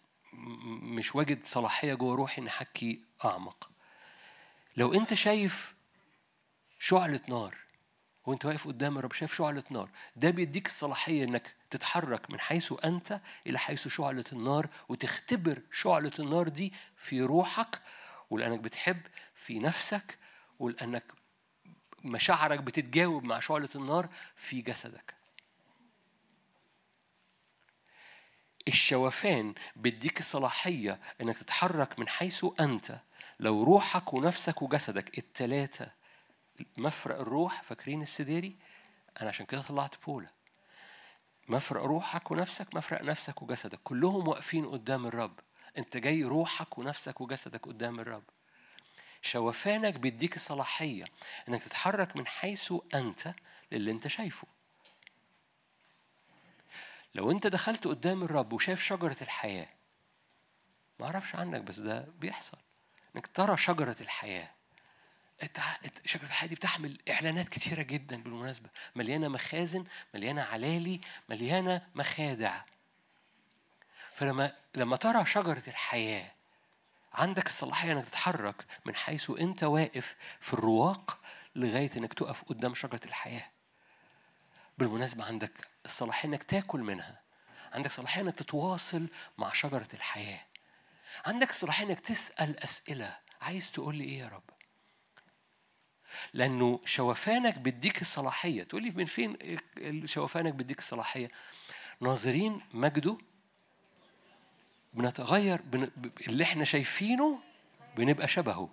مش واجد صلاحية جوه روحي إن أحكي أعمق لو أنت شايف شعلة نار وأنت واقف قدام الرب شايف شعلة نار ده بيديك الصلاحية إنك تتحرك من حيث أنت إلى حيث شعلة النار وتختبر شعلة النار دي في روحك ولأنك بتحب في نفسك ولأنك مشاعرك بتتجاوب مع شعلة النار في جسدك. الشوفان بيديك الصلاحية إنك تتحرك من حيث أنت. لو روحك ونفسك وجسدك التلاتة مفرق الروح فاكرين السديري؟ أنا عشان كده طلعت بولا مفرق روحك ونفسك مفرق نفسك وجسدك. كلهم واقفين قدام الرب. أنت جاي روحك ونفسك وجسدك قدام الرب. شوفانك بيديك الصلاحية إنك تتحرك من حيث أنت للي أنت شايفه. لو أنت دخلت قدام الرب وشايف شجرة الحياة ما أعرفش عنك بس ده بيحصل. إنك ترى شجرة الحياة شجرة الحياة دي بتحمل إعلانات كتيرة جدا بالمناسبة. مليانة مخازن مليانة علالي مليانة مخادع. فلما لما ترى شجرة الحياة عندك الصلاحية انك تتحرك من حيث أنت واقف في الرواق لغاية إنك تقف قدام شجرة الحياة. بالمناسبة عندك الصلاحية إنك تاكل منها. عندك صلاحية إنك تتواصل مع شجرة الحياة. عندك الصلاحية إنك تسأل أسئلة. عايز تقول لي إيه يا رب؟ لأنه شوفانك بيديك الصلاحية. تقول لي من فين شوفانك بيديك الصلاحية؟ ناظرين مجده بنتغير بن... اللي إحنا شايفينه بنبقى شبهه.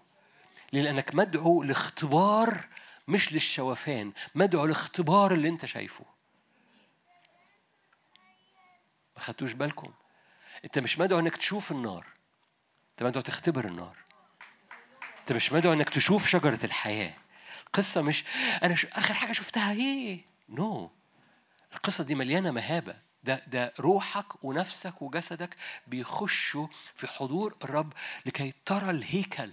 ليه؟ لأنك مدعو لاختبار مش للشوفان مدعو لاختبار اللي انت شايفه. ما خدتوش بالكم؟ انت مش مدعو انك تشوف النار. انت مدعو تختبر النار. انت مش مدعو انك تشوف شجرة الحياة. القصة مش أنا ش... آخر حاجة شفتها إيه نو no. القصة دي مليانة مهابة. ده ده روحك ونفسك وجسدك بيخشوا في حضور الرب لكي ترى الهيكل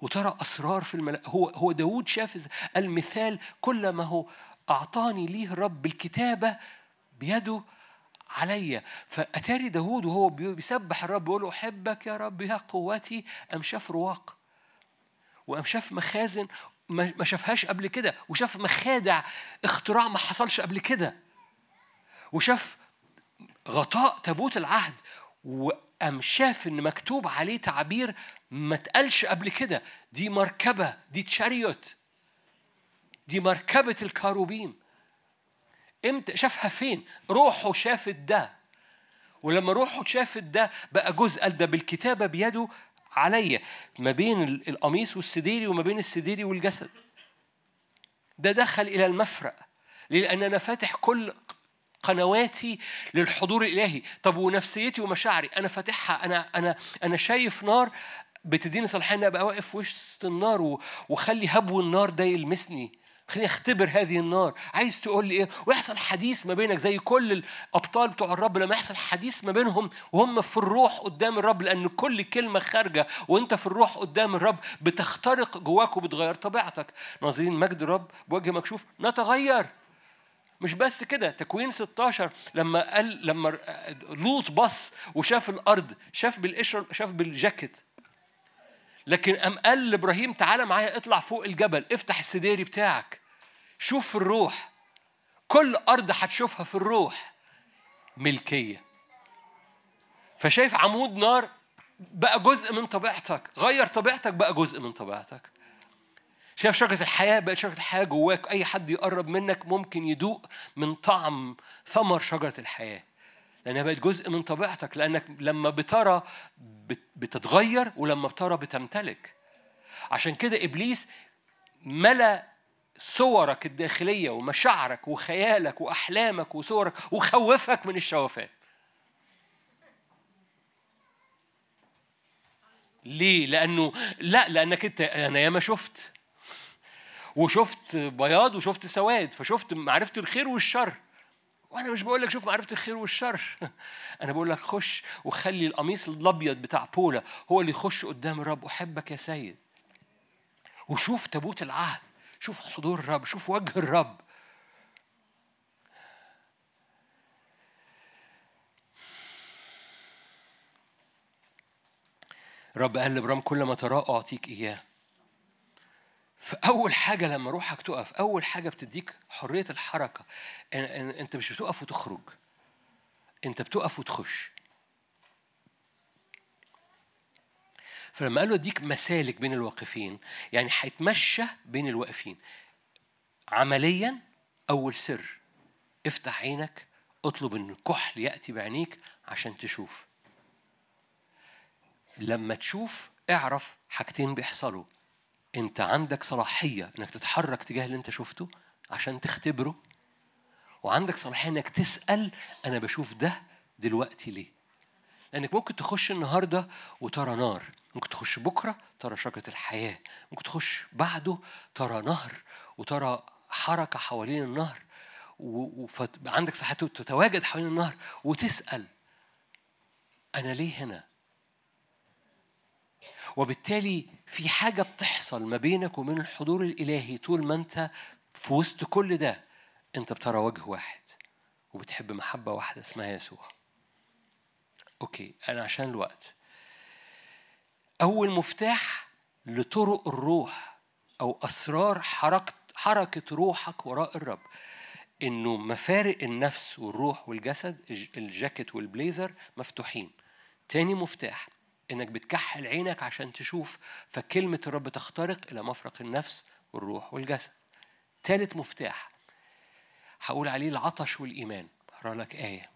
وترى أسرار في الملأ هو هو داوود شاف المثال كل ما هو أعطاني ليه الرب بالكتابة بيده عليا فأتاري داوود وهو بي- بيسبح الرب بيقول أحبك يا رب يا قوتي قام شاف رواق؟ وقام شاف مخازن ما شافهاش قبل كده وشاف مخادع اختراع ما حصلش قبل كده. وشاف غطاء تابوت العهد وقام شاف إن مكتوب عليه تعبير ما اتقالش قبل كده دي مركبة دي تشاريوت دي مركبة الكاروبيم. إمتى شافها فين؟ روحه شافت ده. ولما روحه شافت ده بقى جزء قال ده بالكتابة بيده عليا ما بين ال- القميص والسديري وما بين السديري والجسد. ده دخل إلى المفرق؟ لأن أنا فاتح كل قنواتي للحضور الإلهي. طب ونفسيتي ومشاعري. أنا فاتحها. أنا أنا أنا شايف نار بتديني صلاحيه إني أبقى واقف وسط النار وخلي هبو النار ده يلمسني. خليني أختبر هذه النار. عايز تقول لي إيه؟ ويحصل حديث ما بينك زي كل الأبطال بتوع الرب. لما يحصل حديث ما بينهم وهم في الروح قدام الرب لأن كل كلمة خارجة وأنت في الروح قدام الرب بتخترق جواك وبتغير طبيعتك. ناظرين مجد الرب بوجه مكشوف. نتغير. مش بس كده تكوين 16 لما قال لما لوط بص وشاف الأرض شاف بالقشر شاف بالجاكيت. لكن قام قال لإبراهيم تعالى معايا اطلع فوق الجبل افتح السديري بتاعك شوف في الروح. كل أرض هتشوفها في الروح. ملكية. فشايف عمود نار بقى جزء من طبيعتك غير طبيعتك بقى جزء من طبيعتك. شايف شجرة الحياة؟ بقت شجرة الحياة جواك. أي حد يقرب منك ممكن يدوق من طعم ثمر شجرة الحياة. لأنها بقت جزء من طبيعتك. لأنك لما بترى بت- بتتغير ولما بترى بتمتلك. عشان كده إبليس ملأ صورك الداخلية ومشاعرك وخيالك وأحلامك وصورك وخوفك من الشوفان ليه؟ لأنه لا لأنك أنت أنا ياما شفت. وشفت بياض وشفت سواد فشفت معرفة الخير والشر. وأنا مش بقول لك شوف معرفة الخير والشر. أنا بقول لك خش وخلي القميص الأبيض بتاع بولا هو اللي يخش قدام الرب. أحبك يا سيد. وشوف تابوت العهد. شوف حضور الرب. شوف وجه الرب. الرب قال لأبرام كل ما تراه أعطيك إياه. فأول حاجة لما روحك تقف أول حاجة بتديك حرية الحركة إن- إن- أنت مش بتقف وتخرج. أنت بتقف وتخش. فلما قال له أديك مسالك بين الواقفين يعني هيتمشى بين الواقفين. عمليا أول سر افتح عينك اطلب إن الكحل يأتي بعينيك عشان تشوف. لما تشوف اعرف حاجتين بيحصلوا. انت عندك صلاحية انك تتحرك تجاه اللي انت شفته عشان تختبره وعندك صلاحية انك تسأل أنا بشوف ده دلوقتي ليه لانك ممكن تخش النهارده وترى نار ممكن تخش بكرة ترى شجرة الحياة ممكن تخش بعده ترى نهر وترى حركة حوالين النهر وعندك صحة تتواجد حوالين النهر وتسأل أنا ليه هنا؟ وبالتالي في حاجة بتحصل ما بينك وبين الحضور الإلهي طول ما أنت في وسط كل ده أنت بترى وجه واحد وبتحب محبة واحدة اسمها يسوع. okay أنا عشان الوقت. أول مفتاح لطرق الروح أو أسرار حركة حركة روحك وراء الرب إنه مفارق النفس والروح والجسد الج- الجاكيت والبليزر مفتوحين. تاني مفتاح إنك بتكحل عينك عشان تشوف فكلمة الرب تخترق إلى مفرق النفس والروح والجسد. تالت مفتاح هقول عليه العطش والإيمان. هقرأ لك آية.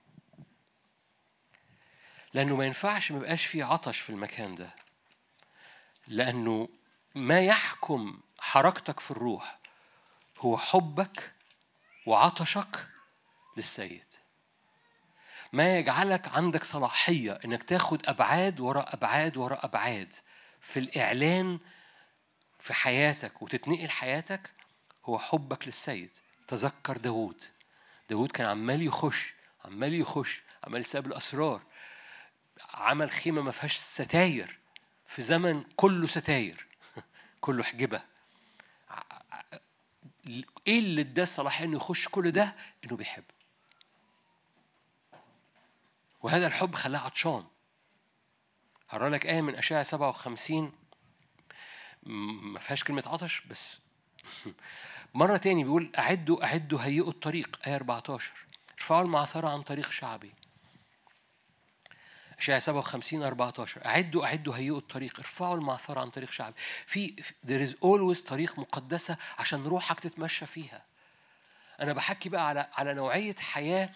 لأنه ما ينفعش ما يبقاش في عطش في المكان ده. لأنه ما يحكم حركتك في الروح هو حبك وعطشك للسيد. ما يجعلك عندك صلاحية إنك تاخد أبعاد وراء أبعاد وراء أبعاد في الإعلان في حياتك وتتنقل حياتك هو حبك للسيد. تذكر داوود. داوود كان عمال يخش عمال يخش عمال يستقبل أسرار عمل خيمة ما فيهاش ستاير. في زمن كله ستاير. كله حجبة. إيه اللي اداه الصلاحية إنه يخش كل ده؟ إنه بيحب وهذا الحب خلاه عطشان. هقرا لك آية من أشعة 57 م- ما فيهاش كلمة عطش بس مرة تاني بيقول أعدوا أعدوا هيئوا الطريق آية 14 ارفعوا المعثرة عن طريق شعبي. أشعة 57 14 أعدوا أعدوا هيئوا الطريق ارفعوا المعثرة عن طريق شعبي. في there is always طريق مقدسة عشان روحك تتمشى فيها. أنا بحكي بقى على على نوعية حياة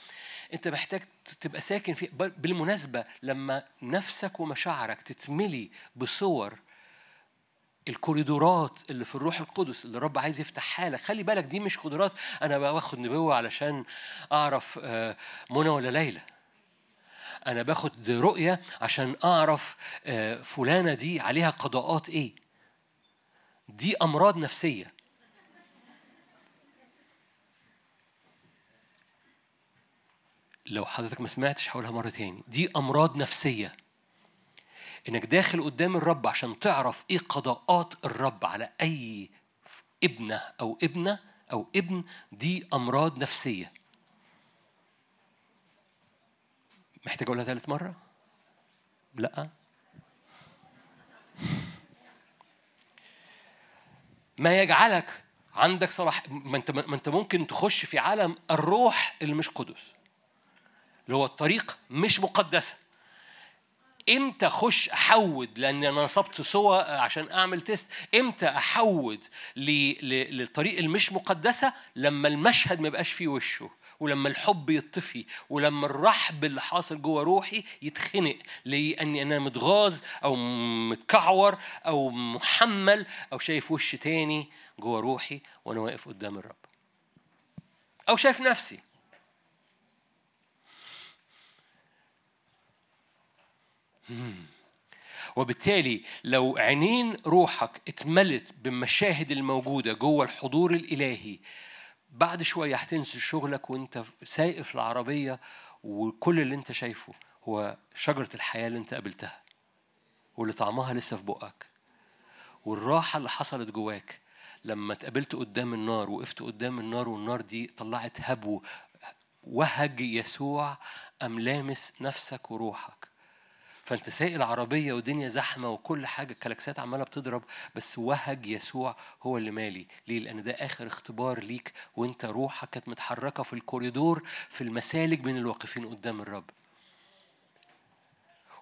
أنت محتاج تبقى ساكن فيها. بالمناسبة لما نفسك ومشاعرك تتملي بصور الكوريدورات اللي في الروح القدس اللي الرب عايز يفتحها لك. خلي بالك دي مش قدرات أنا باخد نبوة علشان أعرف آه، منى ولا ليلى. أنا باخد رؤية عشان أعرف آه، فلانة دي عليها قضاءات إيه. دي أمراض نفسية. لو حضرتك ما سمعتش هقولها مرة تاني دي أمراض نفسية. إنك داخل قدام الرب عشان تعرف إيه قضاءات الرب على أي ابنة أو ابنة أو ابن دي أمراض نفسية. محتاج أقولها ثالث مرة؟ لأ. ما يجعلك عندك صلاح ما أنت ما أنت ممكن تخش في عالم الروح اللي مش قدس. اللي هو الطريق مش مقدسة. إمتى أخش أحود؟ لأن أنا نصبت سوى عشان أعمل تيست. إمتى أحود للطريق المش مقدسة؟ لما المشهد ما يبقاش فيه وشه ولما الحب يطفي ولما الرحب اللي حاصل جوه روحي يتخنق. لأني أنا متغاظ أو متكعور أو محمل أو شايف وش تاني جوه روحي وأنا واقف قدام الرب. أو شايف نفسي. وبالتالي لو عينين روحك اتملت بالمشاهد الموجودة جوه الحضور الإلهي بعد شوية هتنزل شغلك وانت سايق في العربية وكل اللي انت شايفه هو شجرة الحياة اللي انت قابلتها واللي طعمها لسه في بقك. والراحة اللي حصلت جواك لما اتقابلت قدام النار وقفت قدام النار والنار دي طلعت هبو وهج يسوع أم لامس نفسك وروحك. فانت سايق العربية والدنيا زحمة وكل حاجة الكلاكسات عمالة بتضرب بس وهج يسوع هو اللي مالي. ليه؟ لأن ده آخر اختبار ليك وانت روحك كانت متحركة في الكوريدور في المسالك بين الواقفين قدام الرب.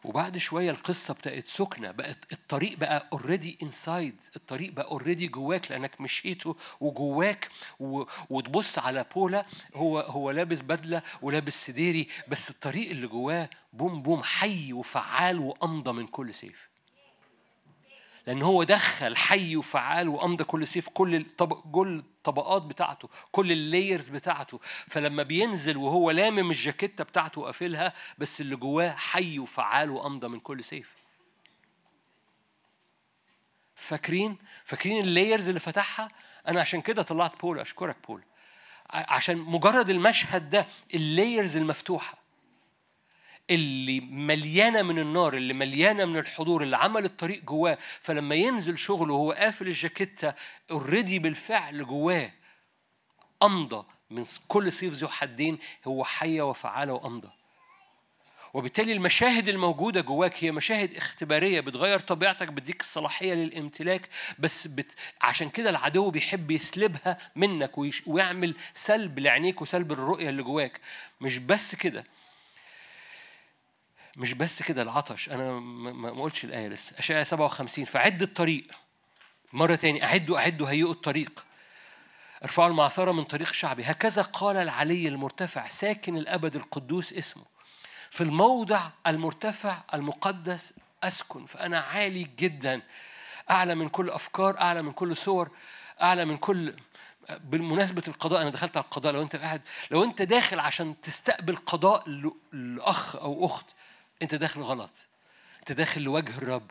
وبعد شوية القصة بقت سكنة بقت الطريق بقى already inside الطريق بقى already جواك لأنك مشيته وجواك و... وتبص على بولا هو هو لابس بدلة ولابس سديري بس الطريق اللي جواه بوم بوم حي وفعال وامضى من كل سيف. لأن هو دخل حي وفعال وامضى كل سيف كل كل الطبقات بتاعته كل ال layers بتاعته. فلما بينزل وهو لامم الجاكيتة بتاعته وقافلها بس اللي جواه حي وفعال وامضى من كل سيف. فاكرين؟ فاكرين ال layers اللي فتحها؟ أنا عشان كده طلعت بول. أشكرك بول. عشان مجرد المشهد ده ال layers المفتوحة. اللي مليانة من النار اللي مليانة من الحضور اللي عمل الطريق جواه. فلما ينزل شغله وهو قافل الجاكيتة اوريدي بالفعل جواه أمضى من كل سيف ذو حدين هو حية وفعالة وأمضى. وبالتالي المشاهد الموجودة جواك هي مشاهد اختبارية بتغير طبيعتك بتديك الصلاحية للامتلاك بس بت... عشان كده العدو بيحب يسلبها منك ويش... ويعمل سلب لعينيك وسلب الرؤية اللي جواك. مش بس كده مش بس كده العطش. أنا ما قلتش الآية لسه. أشعياء 57 فعد الطريق. مرة تاني. أعدوا أعدوا. هيئوا الطريق. ارفعوا المعثره من طريق شعبي. هكذا قال العلي المرتفع ساكن الأبد القدوس اسمه. في الموضع المرتفع المقدس أسكن. فأنا عالي جدا. أعلى من كل أفكار أعلى من كل صور أعلى من كل بالمناسبة القضاء أنا دخلت على القضاء. لو أنت قاعد لو أنت داخل عشان تستقبل قضاء لأخ أو أخت أنت داخل غلط. أنت داخل لوجه الرب.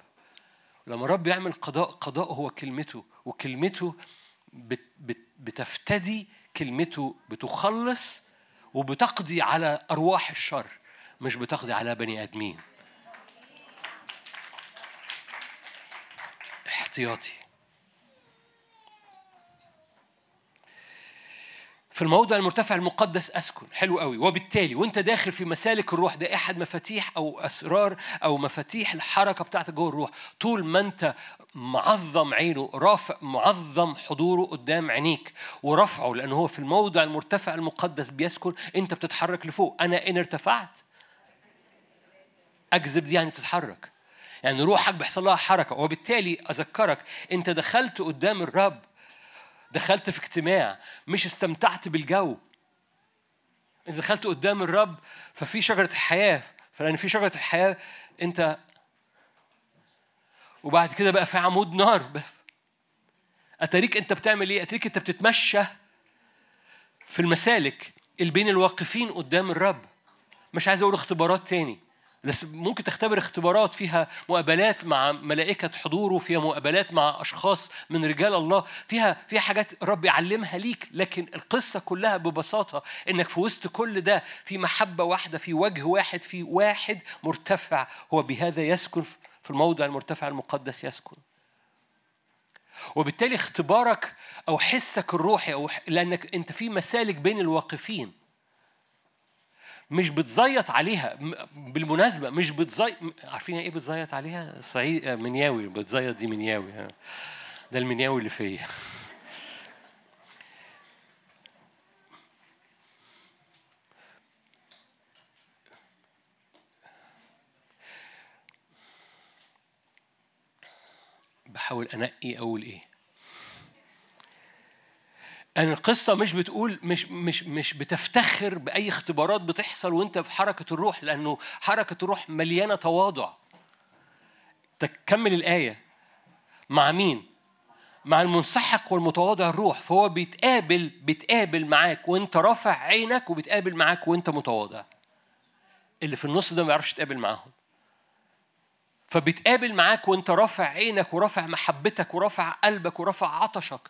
لما الرب يعمل قضاء قضاء هو كلمته وكلمته بت بت بتفتدي كلمته بتخلص وبتقضي على أرواح الشر مش بتقضي على بني آدمين. احتياطي. في الموضع المرتفع المقدس أسكن. حلو قوي. وبالتالي وانت داخل في مسالك الروح ده إحد مفاتيح أو أسرار أو مفاتيح الحركة بتاعتك جوه الروح. طول ما انت معظم عينه رافع معظم حضوره قدام عينيك ورفعه لأنه هو في الموضع المرتفع المقدس بيسكن انت بتتحرك لفوق. أنا إن ارتفعت. اكذب دي يعني بتتحرك. يعني روحك بيحصل لها حركة. وبالتالي أذكرك انت دخلت قدام الرب دخلت في اجتماع مش استمتعت بالجو. انت دخلت قدام الرب ففي شجرة الحياة فلأن في شجرة الحياة أنت وبعد كده بقى في عمود نار. أتاريك أنت بتعمل إيه؟ أتاريك أنت بتتمشى في المسالك اللي بين الواقفين قدام الرب. مش عايز أقول اختبارات تاني. ممكن تختبر اختبارات فيها مقابلات مع ملائكة حضوره فيها مقابلات مع أشخاص من رجال الله فيها فيها حاجات الرب يعلمها ليك لكن القصة كلها ببساطة إنك في وسط كل ده في محبة واحدة في وجه واحد في واحد مرتفع هو بهذا يسكن في الموضع المرتفع المقدس يسكن. وبالتالي اختبارك أو حسك الروحي أو لأنك أنت في مسالك بين الواقفين. مش بتزيط عليها. بالمناسبة مش بتزيط عارفين يعني إيه بتزيط عليها؟ صعيد آه، منياوي. بتزيط دي منياوي ده المنياوي اللي فيا. بحاول أنقي أقول إيه؟ أن القصة مش بتقول مش مش مش بتفتخر بأي اختبارات بتحصل وأنت في حركة الروح لأنه حركة الروح مليانة تواضع. تكمل الآية مع مين؟ مع المنسحق والمتواضع الروح فهو بيتقابل بيتقابل معاك وأنت رافع عينك وبيتقابل معاك وأنت متواضع. اللي في النص ده ما يعرفش يتقابل معاهم. فبيتقابل معاك وأنت رافع عينك ورافع محبتك ورافع قلبك ورافع عطشك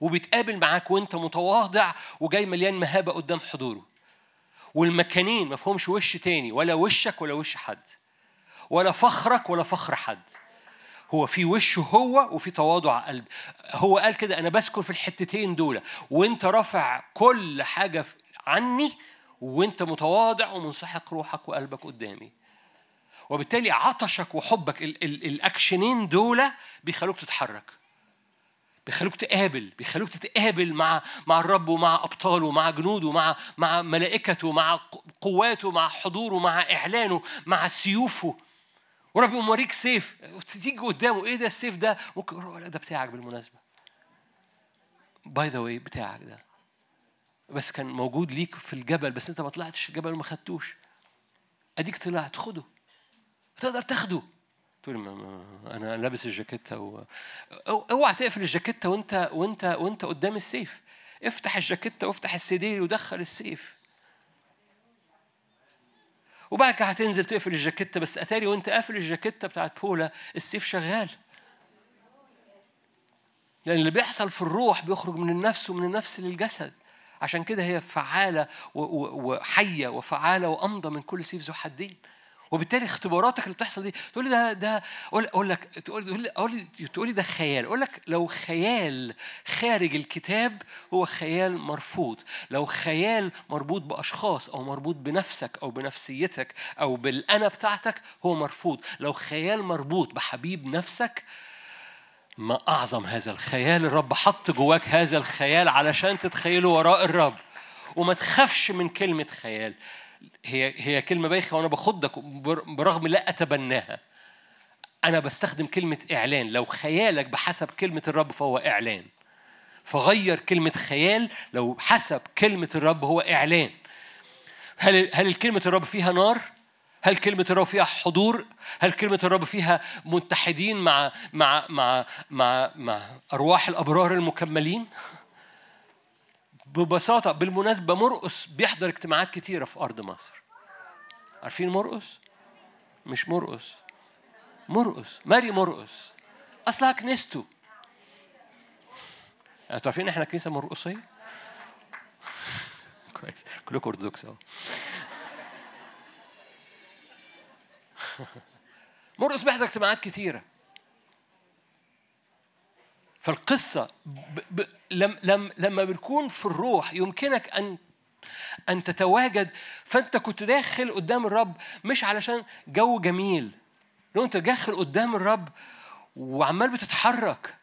وبيتقابل معاك وانت متواضع وجاي مليان مهابة قدام حضوره. والمكانين ما فيهمش وش تاني ولا وشك ولا وش حد. ولا فخرك ولا فخر حد. هو في وشه هو وفي تواضع قلب هو قال كده أنا بسكن في الحتتين دول. وانت رافع كل حاجة عني وانت متواضع ومنسحق روحك وقلبك قدامي. وبالتالي عطشك وحبك ال- ال- الأكشنين دول بيخلوك تتحرك. بيخلوك تقابل بيخلوك تتقابل مع مع الرب ومع أبطاله ومع جنوده ومع مع ملائكته مع قواته مع حضوره مع إعلانه مع سيوفه. ورب يقوم موريك سيف. تيجي قدامه إيه ده السيف ده؟ ممكن لا ده بتاعك بالمناسبة. by the way بتاعك ده. بس كان موجود ليك في الجبل بس أنت ما طلعتش الجبل وما خدتوش. أديك طلعت خده. تقدر تاخده. ما- أنا لابس الجاكيتة و... أوعى تقفل الجاكيتة وانت وانت وأنت قدام السيف. افتح الجاكيتة وافتح السدير ودخل السيف. وبعد كده هتنزل تقفل الجاكيتة بس أتاري وأنت قافل الجاكيتة بتاعت بولا السيف شغال. لأن اللي بيحصل في الروح بيخرج من النفس ومن النفس للجسد. عشان كده هي فعالة وحية وفعالة وأمضى من كل سيف ذو حدين. وبالتالي اختباراتك اللي بتحصل دي تقول لي ده ده أقول لك تقول لي تقول لي ده خيال. أقول لك لو خيال خارج الكتاب هو خيال مرفوض. لو خيال مربوط بأشخاص أو مربوط بنفسك أو بنفسيتك أو بالأنا بتاعتك هو مرفوض. لو خيال مربوط بحبيب نفسك ما أعظم هذا الخيال. الرب حط جواك هذا الخيال علشان تتخيله وراء الرب. وما تخافش من كلمة خيال. هي هي كلمة بايخة وأنا باخدك بر- برغم لا أتبناها أنا بستخدم كلمة إعلان لو خيالك بحسب كلمة الرب فهو إعلان فغير كلمة خيال لو حسب كلمة الرب هو إعلان هل هل كلمة الرب فيها نار؟ هل كلمة الرب فيها حضور؟ هل كلمة الرب فيها متحدين مع مع مع مع مع أرواح الأبرار المكملين؟ ببساطة بالمناسبة مرقس بيحضر اجتماعات كتيرة في أرض مصر. عارفين مرقس؟ مش مرقس. مرقس، ماري مرقس. أصلها كنيسته. أنتوا عارفين إحنا كنيسة مرقسية؟ كويس، كلكم أرثوذكس أهو. مرقس بيحضر اجتماعات كتيرة فالقصة ب... ب... لم... لم... لما بنكون في الروح يمكنك أن أن تتواجد فأنت كنت داخل قدام الرب مش علشان جو جميل. لو أنت داخل قدام الرب وعمال بتتحرك.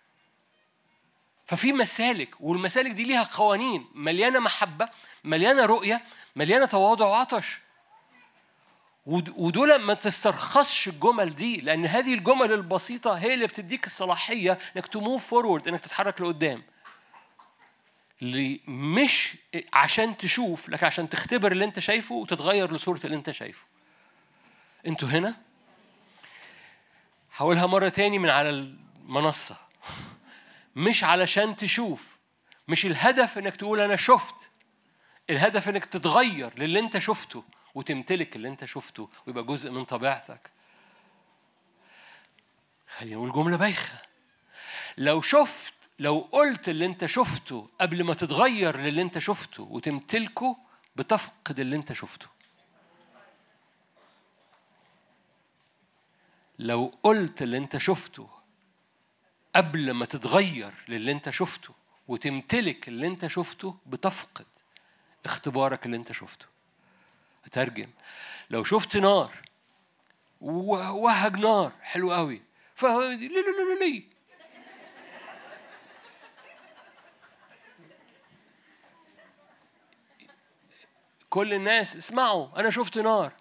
ففي مسالك والمسالك دي ليها قوانين. مليانة محبة مليانة رؤية مليانة تواضع وعطش. ودول ما تسترخصش الجمل دي لأن هذه الجمل البسيطة هي اللي بتديك الصلاحية إنك تموف فورورد إنك تتحرك لقدام. مش عشان تشوف لكن عشان تختبر اللي أنت شايفه وتتغير لصورة اللي أنت شايفه. أنتوا هنا؟ هقولها مرة تاني من على المنصة. مش علشان تشوف مش الهدف إنك تقول أنا شفت. الهدف إنك تتغير للي أنت شفته. وتمتلك اللي انت شفته ويبقى جزء من طبيعتك. خلينا نقول جملة بايخة. لو شفت لو قلت اللي انت شفته قبل ما تتغير للي انت شفته وتمتلكه بتفقد اللي انت شفته. لو قلت اللي انت شفته قبل ما تتغير للي انت شفته وتمتلك اللي انت شفته بتفقد اختبارك اللي انت شفته. اترجم لو شفت نار وهج نار حلو قوي. فهو لي لي لي لي كل الناس اسمعوا أنا شفت نار.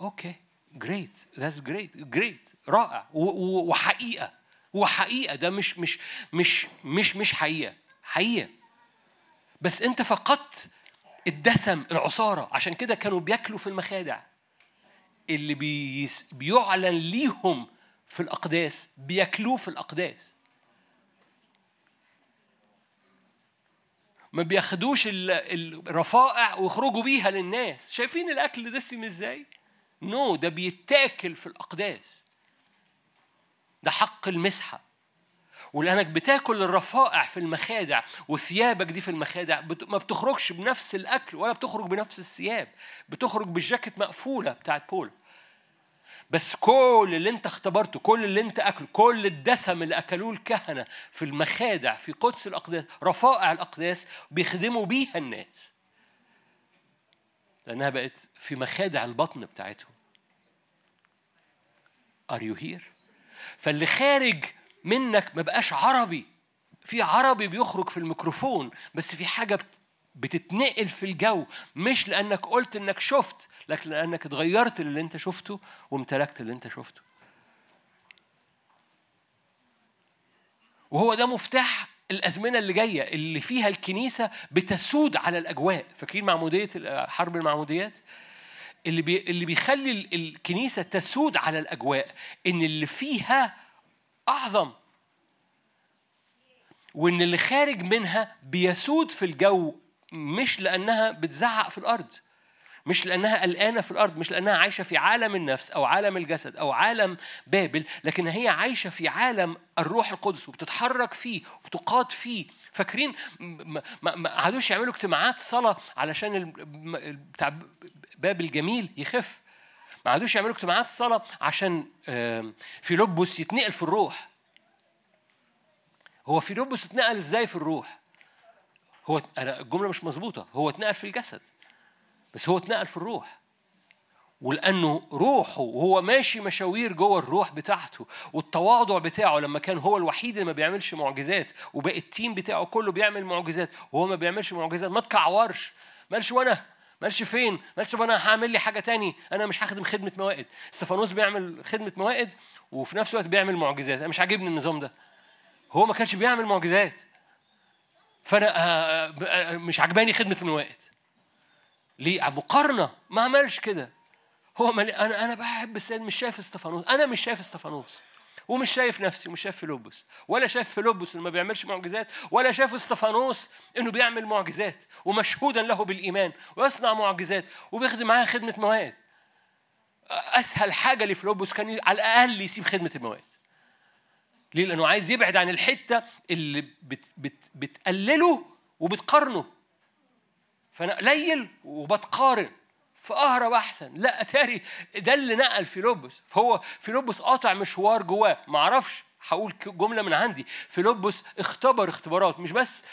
أوكي great that's great great رائع وحقيقة. وحقيقة ده مش مش مش مش مش حقيقة. حقيقة. بس أنت فقدت الدسم العصارة. عشان كده كانوا بياكلوا في المخادع. اللي بيس بيعلن ليهم في الأقداس بياكلوه في الأقداس. ما بياخدوش ال- الرفائع ويخرجوا بيها للناس. شايفين الأكل دسم إزاي؟ نو ده بيتاكل في الأقداس. ده حق المسحة. ولأنك بتاكل الرفائع في المخادع وثيابك دي في المخادع. ما بتخرجش بنفس الأكل ولا بتخرج بنفس الثياب بتخرج بالجاكيت مقفولة بتاعت بول بس كل اللي انت اختبرته كل اللي انت أكله كل الدسم اللي أكلوه الكهنة في المخادع في قدس الأقداس رفائع الأقداس بيخدموا بيها الناس لأنها بقت في مخادع البطن بتاعتهم Are you here؟ فاللي خارج منك ما بقاش عربي. في عربي بيخرج في الميكروفون بس في حاجة بت- بتتنقل في الجو. مش لأنك قلت إنك شفت لكن لأنك اتغيرت اللي أنت شفته وامتلكت اللي أنت شفته. وهو ده مفتاح الأزمنة اللي جاية اللي فيها الكنيسة بتسود على الأجواء. فاكرين معمودية حرب المعموديات؟ اللي بي اللي بيخلي ال- الكنيسة تسود على الأجواء إن اللي فيها أعظم. وإن اللي خارج منها بيسود في الجو مش لأنها بتزعق في الأرض مش لأنها قلقانة في الأرض مش لأنها عايشة في عالم النفس أو عالم الجسد أو عالم بابل لكن هي عايشة في عالم الروح القدس وبتتحرك فيه وبتقاد فيه. فاكرين؟ ما ما- قعدوش يعملوا اجتماعات صلاة علشان بتاع باب الجميل يخف. ما قعدوش يعملوا اجتماعات صلاة عشان فيلبس يتنقل في الروح. هو فيلبس اتنقل إزاي في الروح؟ هو أنا الجملة مش مظبوطة. هو اتنقل في الجسد بس هو اتنقل في الروح. ولأنه روحه وهو ماشي مشاوير جوه الروح بتاعته والتواضع بتاعه لما كان هو الوحيد اللي ما بيعملش معجزات وباقي التيم بتاعه كله بيعمل معجزات وهو ما بيعملش معجزات ما تكعورش. مالش وأنا؟ مالش فين؟ مالش طب أنا هعمل لي حاجة تاني. أنا مش هخدم خدمة موائد. استفانوس بيعمل خدمة موائد وفي نفس الوقت بيعمل معجزات. أنا مش عاجبني النظام ده. هو ما كانش بيعمل معجزات. فأنا آه، آه، مش عجباني خدمة الموائد. ليه؟ مقارنة. ما عملش كده. هو. أنا أنا بحب السيد مش شايف استفانوس أنا مش شايف استفانوس ومش شايف نفسي ومش شايف فيلبس ولا شايف فيلبس إنه ما بيعملش معجزات ولا شايف إستفانوس إنه بيعمل معجزات ومشهودا له بالإيمان ويصنع معجزات وبيخدم معاها خدمة مواد. أسهل حاجة لفيلبس كان على الأقل يسيب خدمة المواد. ليه؟ لأنه عايز يبعد عن الحتة اللي بت بت بتقلله وبتقارنه. فأنا قليل وبتقارن. فاهرب أحسن. لا أتاري ده اللي نقل فيلبس. فهو فيلبس قاطع مشوار جواه. ما أعرفش هقول جملة من عندي. فيلبس اختبر اختبارات. مش بس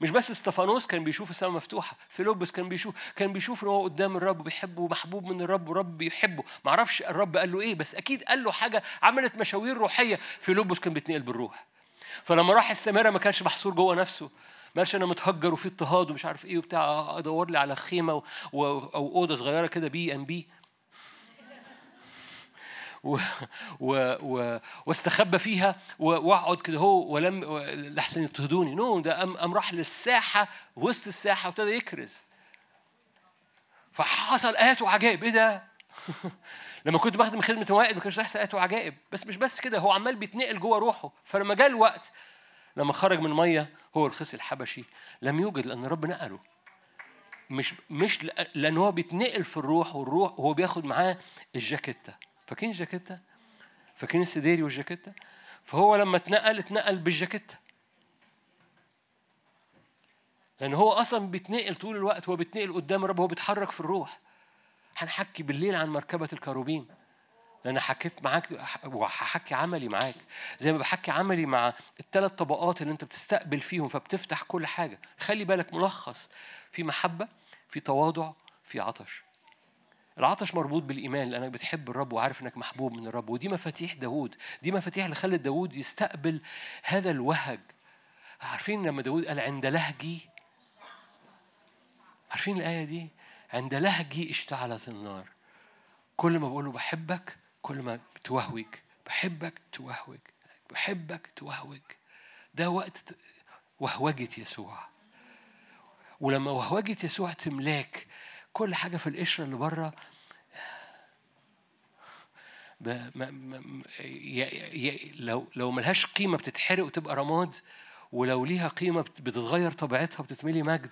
مش بس استفانوس كان بيشوف السماء مفتوحة. فيلبس كان بيشوف كان بيشوف إن هو قدام الرب بيحبه ومحبوب من الرب والرب بيحبه. ما أعرفش الرب قال له إيه بس أكيد قال له حاجة عملت مشاوير روحية. فيلبس كان بيتنقل بالروح. فلما راح السامره ما كانش محصور جوه نفسه. ما قالش أنا متهجر وفي اضطهاد ومش عارف إيه وبتاع أدور لي على خيمة. أو أوضة صغيرة كده BNB و... و... واستخبى فيها. وأقعد كده هو ولم لحسن يضطهدوني no ده قام قام راح للساحة وسط الساحة وابتدى يكرز فحصل ايات وعجائب إيه ده؟ لما كنت بخدم خدمة موائد ما كانش يحصل ايات وعجائب بس مش بس كده هو عمال بيتنقل جوه روحه فلما جاء الوقت لما خرج من مية هو الخصي الحبشي. لم يوجد لأن الرب نقله. مش مش لأ- لأن هو بيتنقل في الروح والروح وهو بياخد معاه الجاكيتة. فاكرين الجاكيتة؟ فاكرين السديري والجاكيتة؟ فهو لما اتنقل اتنقل بالجاكيتة. لأن هو أصلا بيتنقل طول الوقت هو بيتنقل قدام الرب هو بيتحرك في الروح. هنحكي بالليل عن مركبة الكروبين. لأن حكيت معاك وهحكي عملي معاك. زي ما بحكي عملي مع الثلاث طبقات اللي أنت بتستقبل فيهم فبتفتح كل حاجة. خلي بالك ملخص. في محبة في تواضع في عطش. العطش مربوط بالإيمان لأنك بتحب الرب وعارف إنك محبوب من الرب. ودي مفاتيح داوود. دي مفاتيح اللي خلت داوود يستقبل هذا الوهج. عارفين لما داوود قال عند لهجي؟ عارفين الآية دي؟ عند لهجي اشتعلت النار. كل ما بقول له بحبك كل ما بتوهوج بحبك توهوج بحبك توهوج ده وقت وهوجة يسوع ولما وهوجة يسوع تملاك كل حاجة في القشرة اللي بره. لو لو ملهاش قيمة بتتحرق وتبقى رماد ولو ليها قيمة بت- بتتغير طبيعتها وبتتملي مجد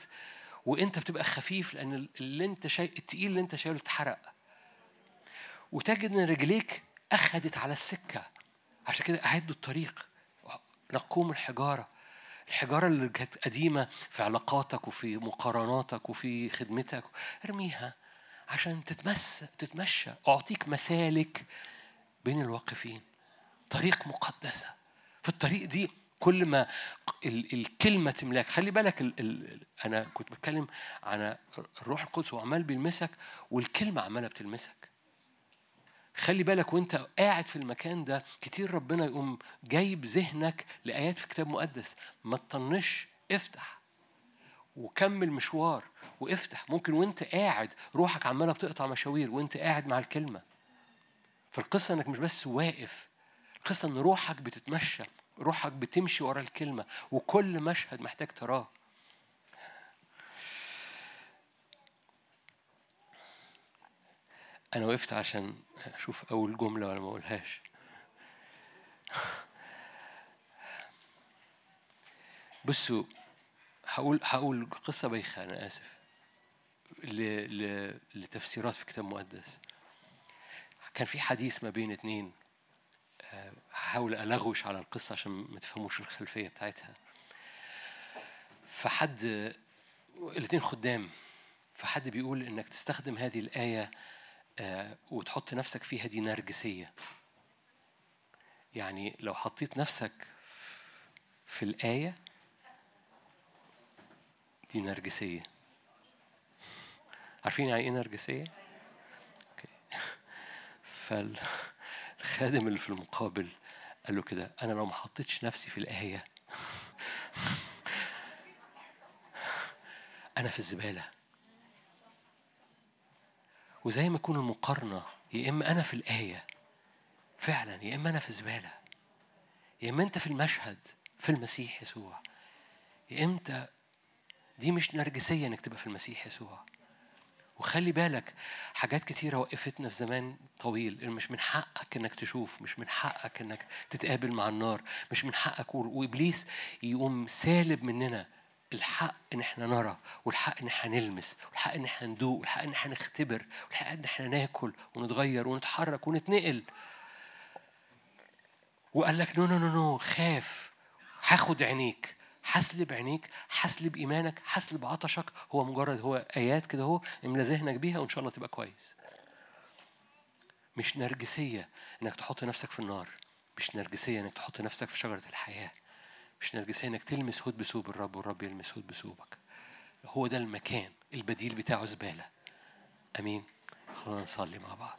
وانت بتبقى خفيف لأن اللي انت شايل التقيل اللي انت شايله اتحرق وتجد إن رجليك أخدت على السكة. عشان كده أعدوا الطريق. نقوم الحجارة. الحجارة اللي كانت قديمة في علاقاتك وفي مقارناتك وفي خدمتك. ارميها عشان تتمس تتمشى. أعطيك مسالك بين الواقفين. طريق مقدسة. في الطريق دي كل ما ال- الكلمة تملاك. خلي بالك ال ال أنا كنت بتكلم عن الروح القدس وعمال بيلمسك والكلمة عمالة بتلمسك. خلي بالك وانت قاعد في المكان ده كتير ربنا يقوم جايب ذهنك لآيات في كتاب مقدس. ما تطنش افتح وكمل مشوار وافتح. ممكن وانت قاعد روحك عمالة بتقطع مشاوير وانت قاعد مع الكلمة. فالقصة إنك مش بس واقف القصة إن روحك بتتمشى روحك بتمشي ورا الكلمة وكل مشهد محتاج تراه. أنا وقفت عشان أشوف أول جملة ولا ما أقولهاش. بصوا هقول هقول قصة بايخة أنا آسف ل... ل... لتفسيرات في كتاب مقدس. كان في حديث ما بين اتنين آه، هحاول ألغوش على القصة عشان ما تفهموش الخلفية بتاعتها. فحد الاتنين خدام. فحد بيقول إنك تستخدم هذه الآية وتحط نفسك فيها دي نرجسية. يعني لو حطيت نفسك في الآية دي نرجسية. عارفين يعني إيه نرجسية؟ فالخادم اللي في المقابل قال له كده أنا لو ما حطيتش نفسي في الآية أنا في الزبالة. وزي ما يكون المقارنة يا إما أنا في الآية فعلا يا إما أنا في زبالة. يا إما أنت في المشهد في المسيح يسوع. يا إمتى؟ دي مش نرجسية إنك تبقى في المسيح يسوع. وخلي بالك حاجات كتيرة وقفتنا في زمان طويل. مش من حقك إنك تشوف مش من حقك إنك تتقابل مع النار مش من حقك. و- وإبليس يقوم سالب مننا. الحق إن إحنا نرى والحق إن إحنا نلمس والحق إن إحنا ندوق والحق إن إحنا نختبر والحق إن إحنا ناكل ونتغير ونتحرك ونتنقل. وقال لك no no no no خاف. هاخد عينيك. حسلب عينيك. حسلب إيمانك. حسلب عطشك. هو مجرد هو آيات كده أهو املى ذهنك بيها وإن شاء الله تبقى كويس. مش نرجسية إنك تحط نفسك في النار. مش نرجسية إنك تحط نفسك في شجرة الحياة. مش نرجسية إنك تلمس هدب ثوب الرب والرب يلمس هدب ثوبك. هو ده المكان البديل بتاعه زبالة. آمين. خلونا نصلي مع بعض.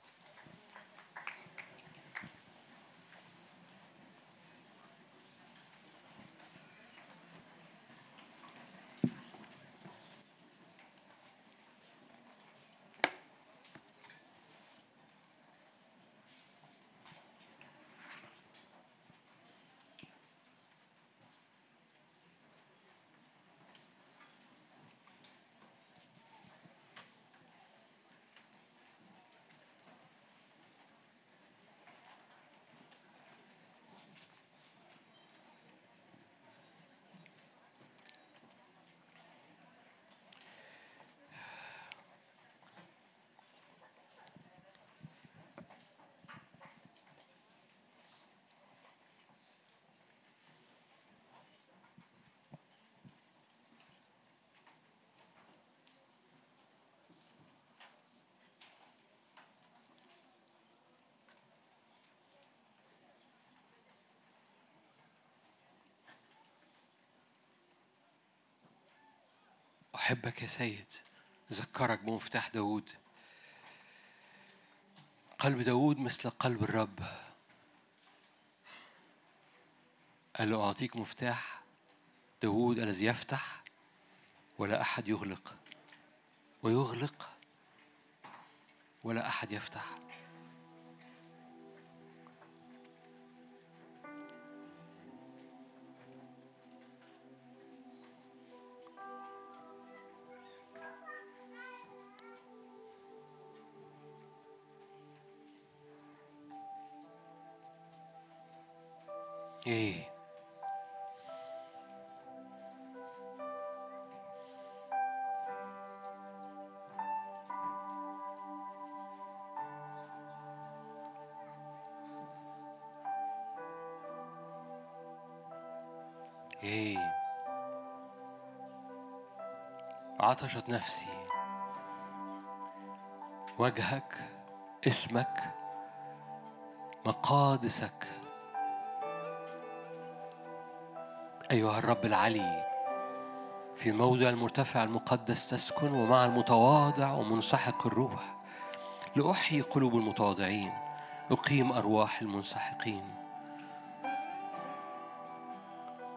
أحبك يا سيد. ذكرك بمفتاح داود قلب داود مثل قلب الرب. قال له أعطيك مفتاح داود الذي يفتح ولا أحد يغلق. ويغلق ولا أحد يفتح. عطشت نفسي. وجهك اسمك مقادسك. أيها الرب العلي في الموضع المرتفع المقدس تسكن ومع المتواضع ومنسحق الروح. لأحيي قلوب المتواضعين أقيم أرواح المنسحقين.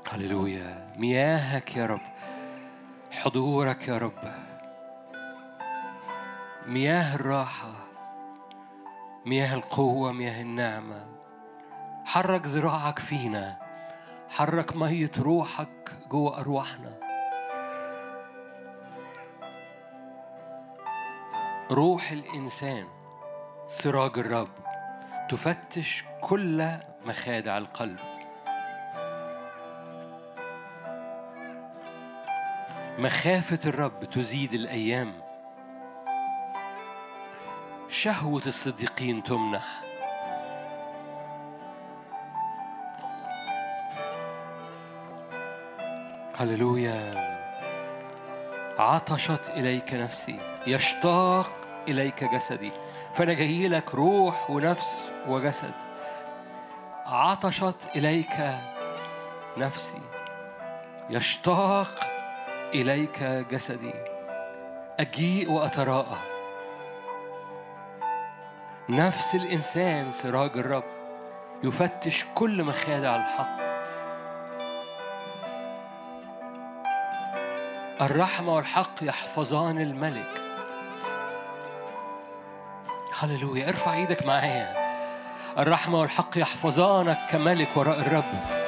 هللويا. مياهك يا رب. حضورك يا رب. مياه الراحة مياه القوة مياه النعمة. حرك ذراعك فينا حرك مية روحك جوه أرواحنا. روح الإنسان سراج الرب تفتش كل مخادع القلب. مخافة الرب تزيد الأيام. شهوة الصديقين تمنح. هللويا. عطشت إليك نفسي. يشتاق إليك جسدي. فأنا جاي لك روح ونفس وجسد. عطشت إليك نفسي. يشتاق إليك جسدي. أجيء وأتراءى. نفس الإنسان سراج الرب يفتش كل مخادع الحق. الرحمة والحق يحفظان الملك. هللويا ارفع إيدك معايا. الرحمة والحق يحفظانك كملك وراء الرب.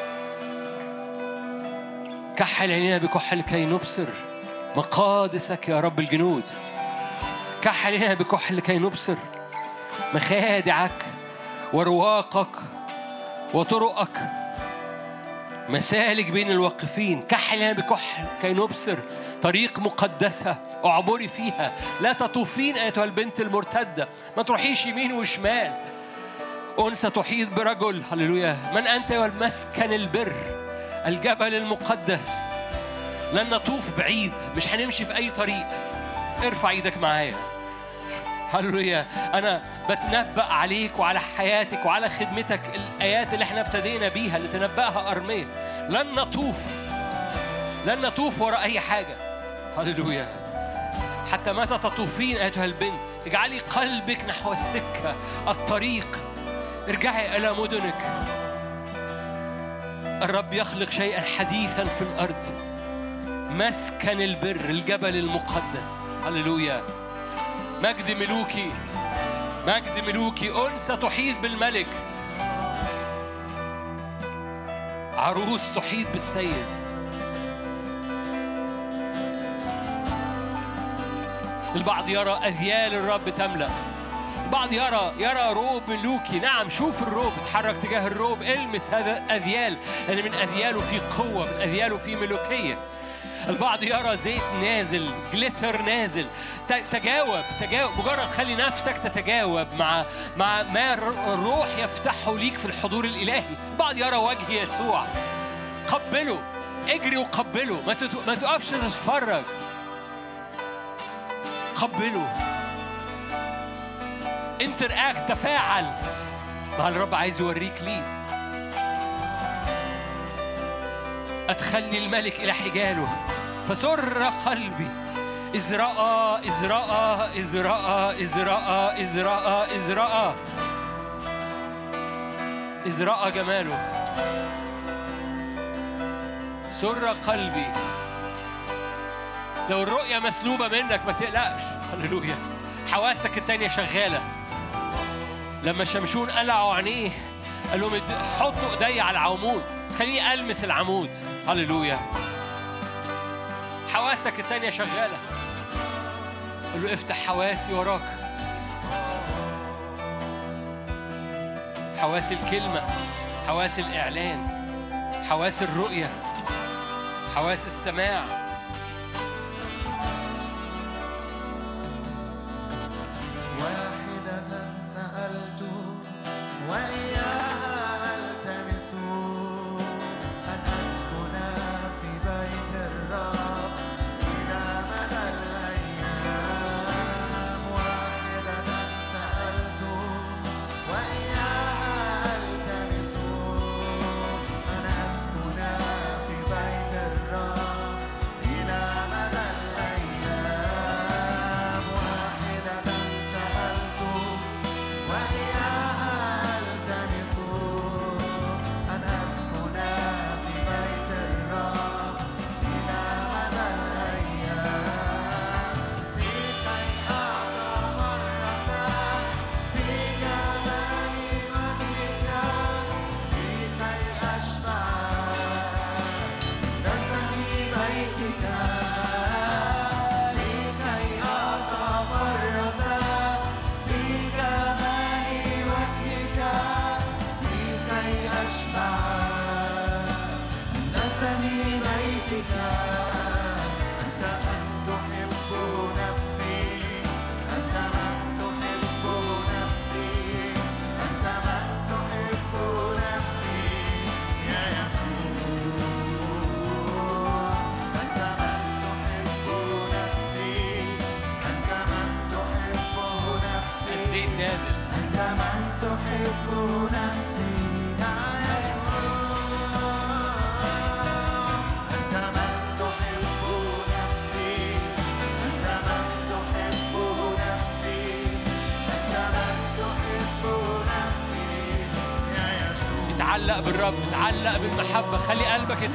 كحل عينينا بكحل كي نبصر مقادسك يا رب الجنود. كحل عينينا بكحل كي نبصر مخادعك ورواقك وطرقك. مسالك بين الواقفين كحل عينينا بكحل كي نبصر طريق مقدسة اعبري فيها. لا تطوفين أيتها البنت المرتدة ما تروحيش يمين وشمال. أنثى تحيط برجل هللويا. من أنت يا المسكن البر؟ الجبل المقدس. لن نطوف بعيد مش هنمشي في أي طريق. ارفع إيدك معايا. هللويا. أنا بتنبأ عليك وعلى حياتك وعلى خدمتك الآيات اللي إحنا ابتدينا بيها اللي تنبأها أرمية. لن نطوف. لن نطوف وراء أي حاجة. هللويا. حتى متى تطوفين أيتها البنت. اجعلي قلبك نحو السكة الطريق. ارجعي إلى مدنك. الرب يخلق شيئا حديثا في الأرض. مسكن البر الجبل المقدس. هللويا. مجد ملوكي. مجد ملوكي. أنثى تحيط بالملك. عروس تحيط بالسيد. البعض يرى أذيال الرب تملأ. البعض يرى يرى روب ملوكي نعم شوف الروب اتحرك تجاه الروب. المس هذا أذيال لأن من أذياله في قوة من أذياله في ملوكية. البعض يرى زيت نازل جليتر نازل. تجاوب تجاوب. مجرد خلي نفسك تتجاوب مع مع ما الر- الروح يفتحه ليك في الحضور الإلهي. البعض يرى وجه يسوع. قبله اجري وقبله. ما ما تقفش تتفرج. قبله. انتر اكت تفاعل مع الرب عايز يوريك ليه أدخلني الملك إلى حجاله. فسر قلبي. إذ رأى إذ رأى إذ رأى إذ رأى إذ رأى إذ رأى إذ رأى جماله. سر قلبي. لو الرؤية مسلوبة منك ما تقلقش. هللويا. حواسك التانية شغالة. لما شمشون قلعوا عينيه قال لهم حطوا ايدي على العمود. خليني ألمس العمود. هللويا. حواسك التانية شغالة. قال له افتح حواسي وراك. حواس الكلمة حواس الإعلان حواس الرؤية حواس السماع.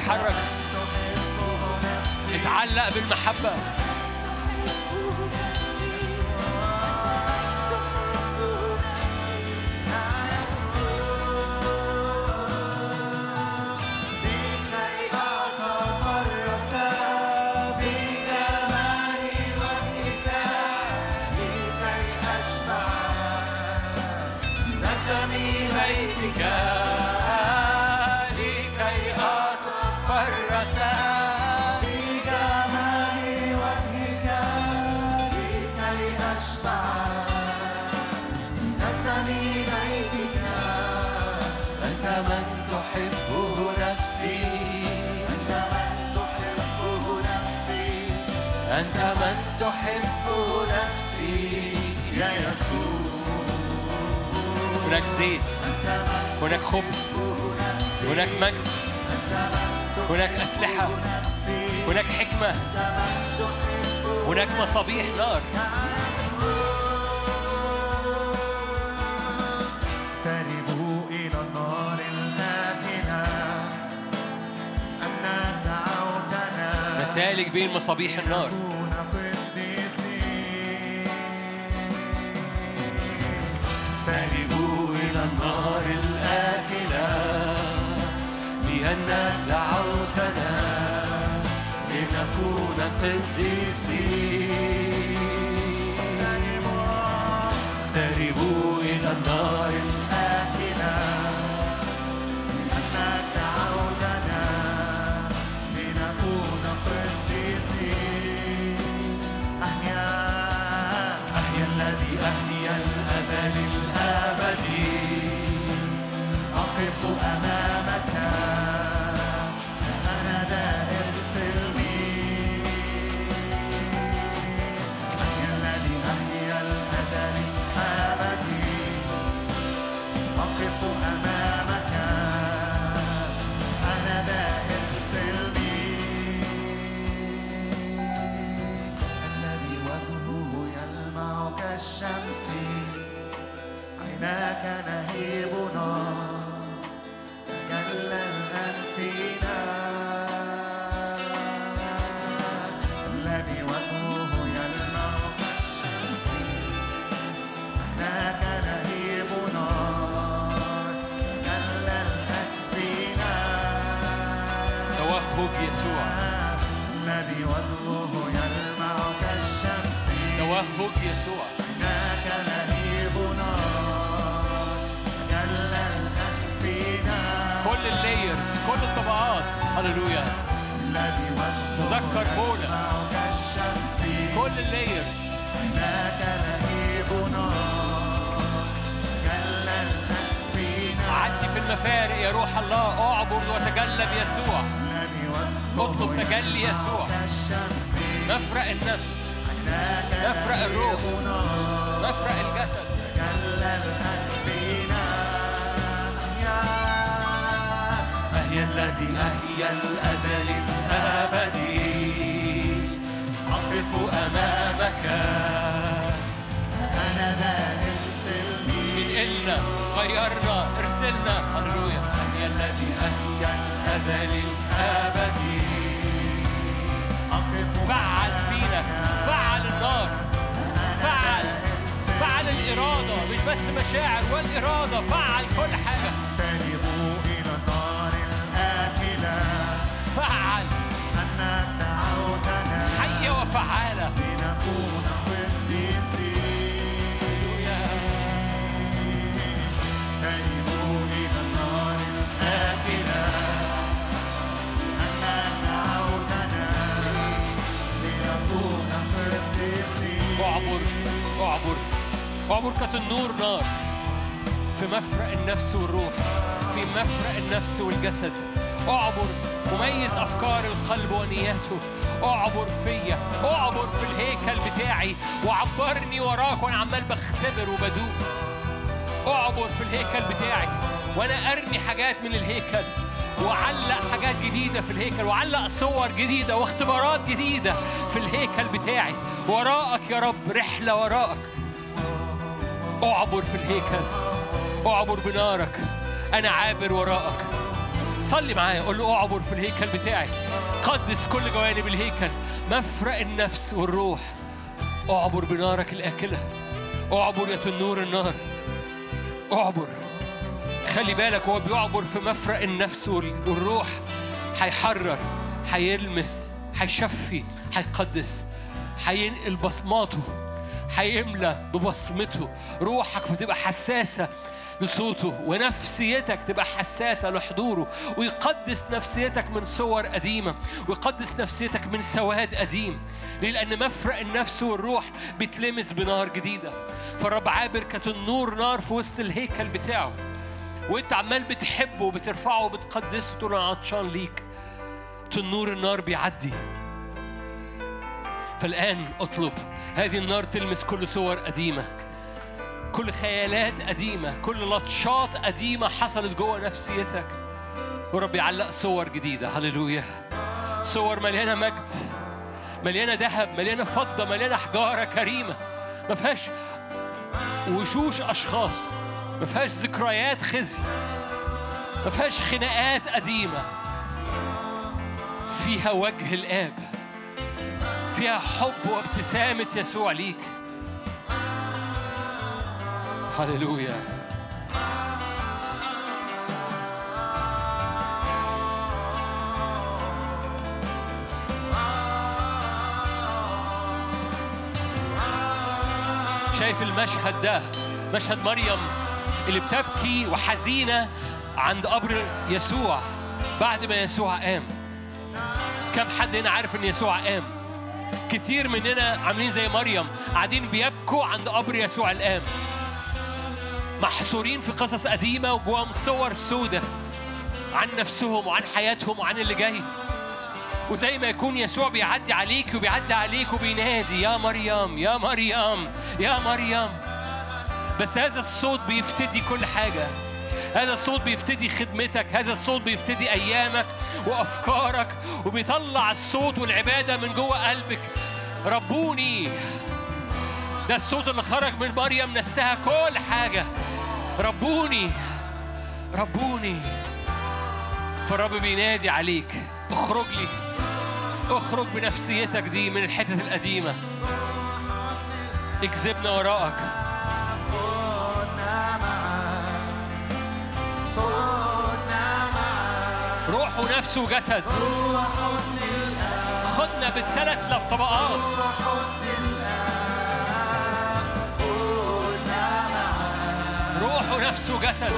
خلي النفس والجسد. أعبر وميز أفكار القلب ونياته أعبر فيا أعبر في الهيكل بتاعي. وعبرني وراك وأنا عمال بختبر وبدوق. أعبر في الهيكل بتاعي. وأنا أرمي حاجات من الهيكل. وعلق حاجات جديدة في الهيكل. وعلق صور جديدة واختبارات جديدة في الهيكل بتاعي. وراءك يا رب رحلة وراءك. أعبر في الهيكل. أعبر بنارك. أنا عابر وراءك. صلي معايا قول له اعبر في الهيكل بتاعي. قدس كل جوانب الهيكل. مفرق النفس والروح. اعبر بنارك الآكلة. اعبر يا تنور النار. اعبر. خلي بالك هو بيعبر في مفرق النفس وال- والروح. هيحرر هيلمس هيشفي هيقدس هينقل بصماته هيملى ببصمته. روحك فتبقى حساسة لصوته ونفسيتك تبقى حساسة لحضوره ويقدس نفسيتك من صور قديمة ويقدس نفسيتك من سواد قديم. ليه؟ لأن مفرق النفس والروح بتلمس بنار جديدة. فالرب عابر كتنور نار في وسط الهيكل بتاعه. وانت عمال بتحبه وبترفعه وبتقدسه تقول أنا عطشان ليك. تنور النار بيعدي. فالآن اطلب هذه النار تلمس كل صور قديمة. كل خيالات قديمة كل لطشات قديمة حصلت جوه نفسيتك. ورب يعلق صور جديدة هللويا. صور مليانة مجد مليانة ذهب مليانة فضة مليانة حجارة كريمة. ما فيهاش وشوش أشخاص ما فيهاش ذكريات خزي ما فيهاش خناقات قديمة. فيها وجه الآب فيها حب وابتسامة يسوع ليك. هللويا شايف المشهد ده؟ مشهد مريم اللي بتبكي وحزينة عند قبر يسوع بعد ما يسوع قام. كم حد هنا عارف إن يسوع قام؟ كتير مننا عاملين زي مريم قاعدين بيبكوا عند قبر يسوع القام. محصورين في قصص قديمة وجواهم صور سودة عن نفسهم وعن حياتهم وعن اللي جاي. وزي ما يكون يسوع بيعدي عليك وبيعدي عليك وبينادي يا مريم يا مريم يا مريم. بس هذا الصوت بيفتدي كل حاجة. هذا الصوت بيفتدي خدمتك هذا الصوت بيفتدي أيامك وأفكارك وبيطلع الصوت والعبادة من جوه قلبك. ربوني ده الصوت اللي خرج من مريم نساها كل حاجة. ربوني ربوني. فالرب بينادي عليك اخرج لي اخرج بنفسيتك دي من الحتت القديمة. اكذبنا وراءك. روح ونفس وجسد. خدنا بالثلاث طبقات ونفس وجسد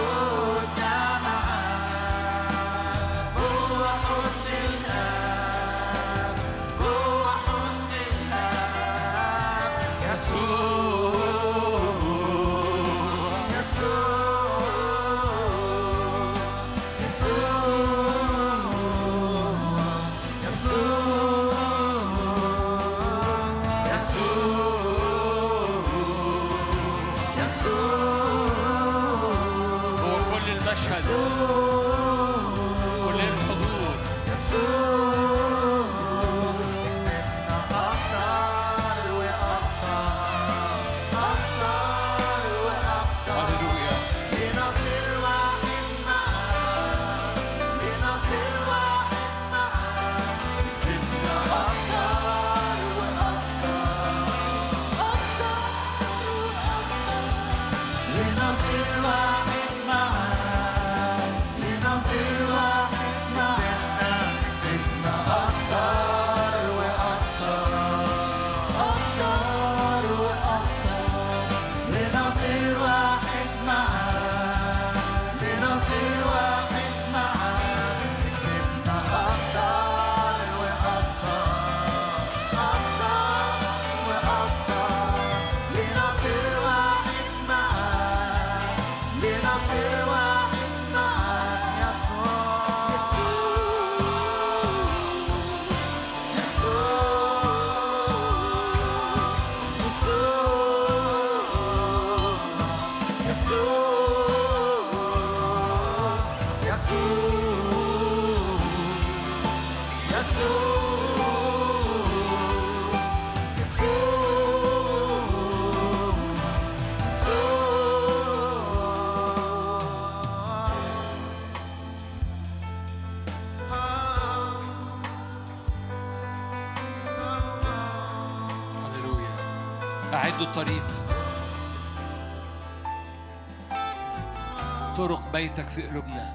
بيتك في قلوبنا.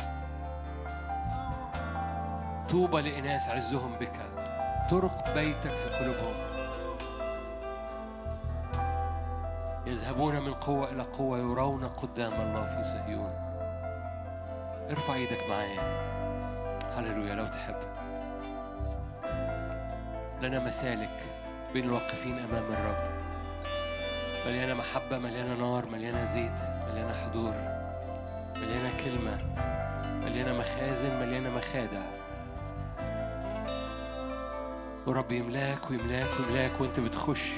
طوبى لإناس عزهم بك. طرق بيتك في قلوبهم. يذهبون من قوة إلى قوة يرون قدام الله في صهيون. ارفع إيدك معايا. هللويا لو تحب. لنا مسالك بين الواقفين أمام الرب. مليانة محبة مليانة نار مليانة زيت مليانة حضور. مليانة كلمة مليانة مخازن مليانة مخادع. ورب يملاك ويملاك ويملاك وانت بتخش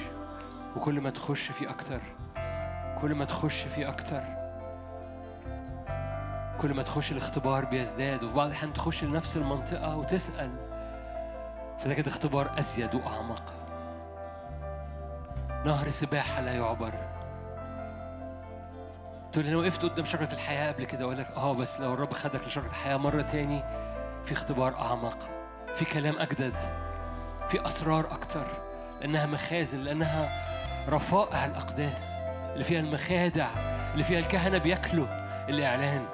وكل ما تخش في أكتر كل ما تخش في أكتر. كل ما تخش الاختبار بيزداد وفي بعض الأحيان تخش لنفس المنطقة وتسأل فلكن اختبار أزيد وأعمق. نهر سباحة لا يعبر. تقول أنا وقفت قدام شجرة الحياة قبل كده أقول لك آه بس لو الرب خدك لشجرة الحياة مرة تاني في اختبار أعمق في كلام أجدد في أسرار أكتر لأنها مخازن لأنها رفائع الأقداس اللي فيها المخادع اللي فيها الكهنة بياكلوا الإعلان.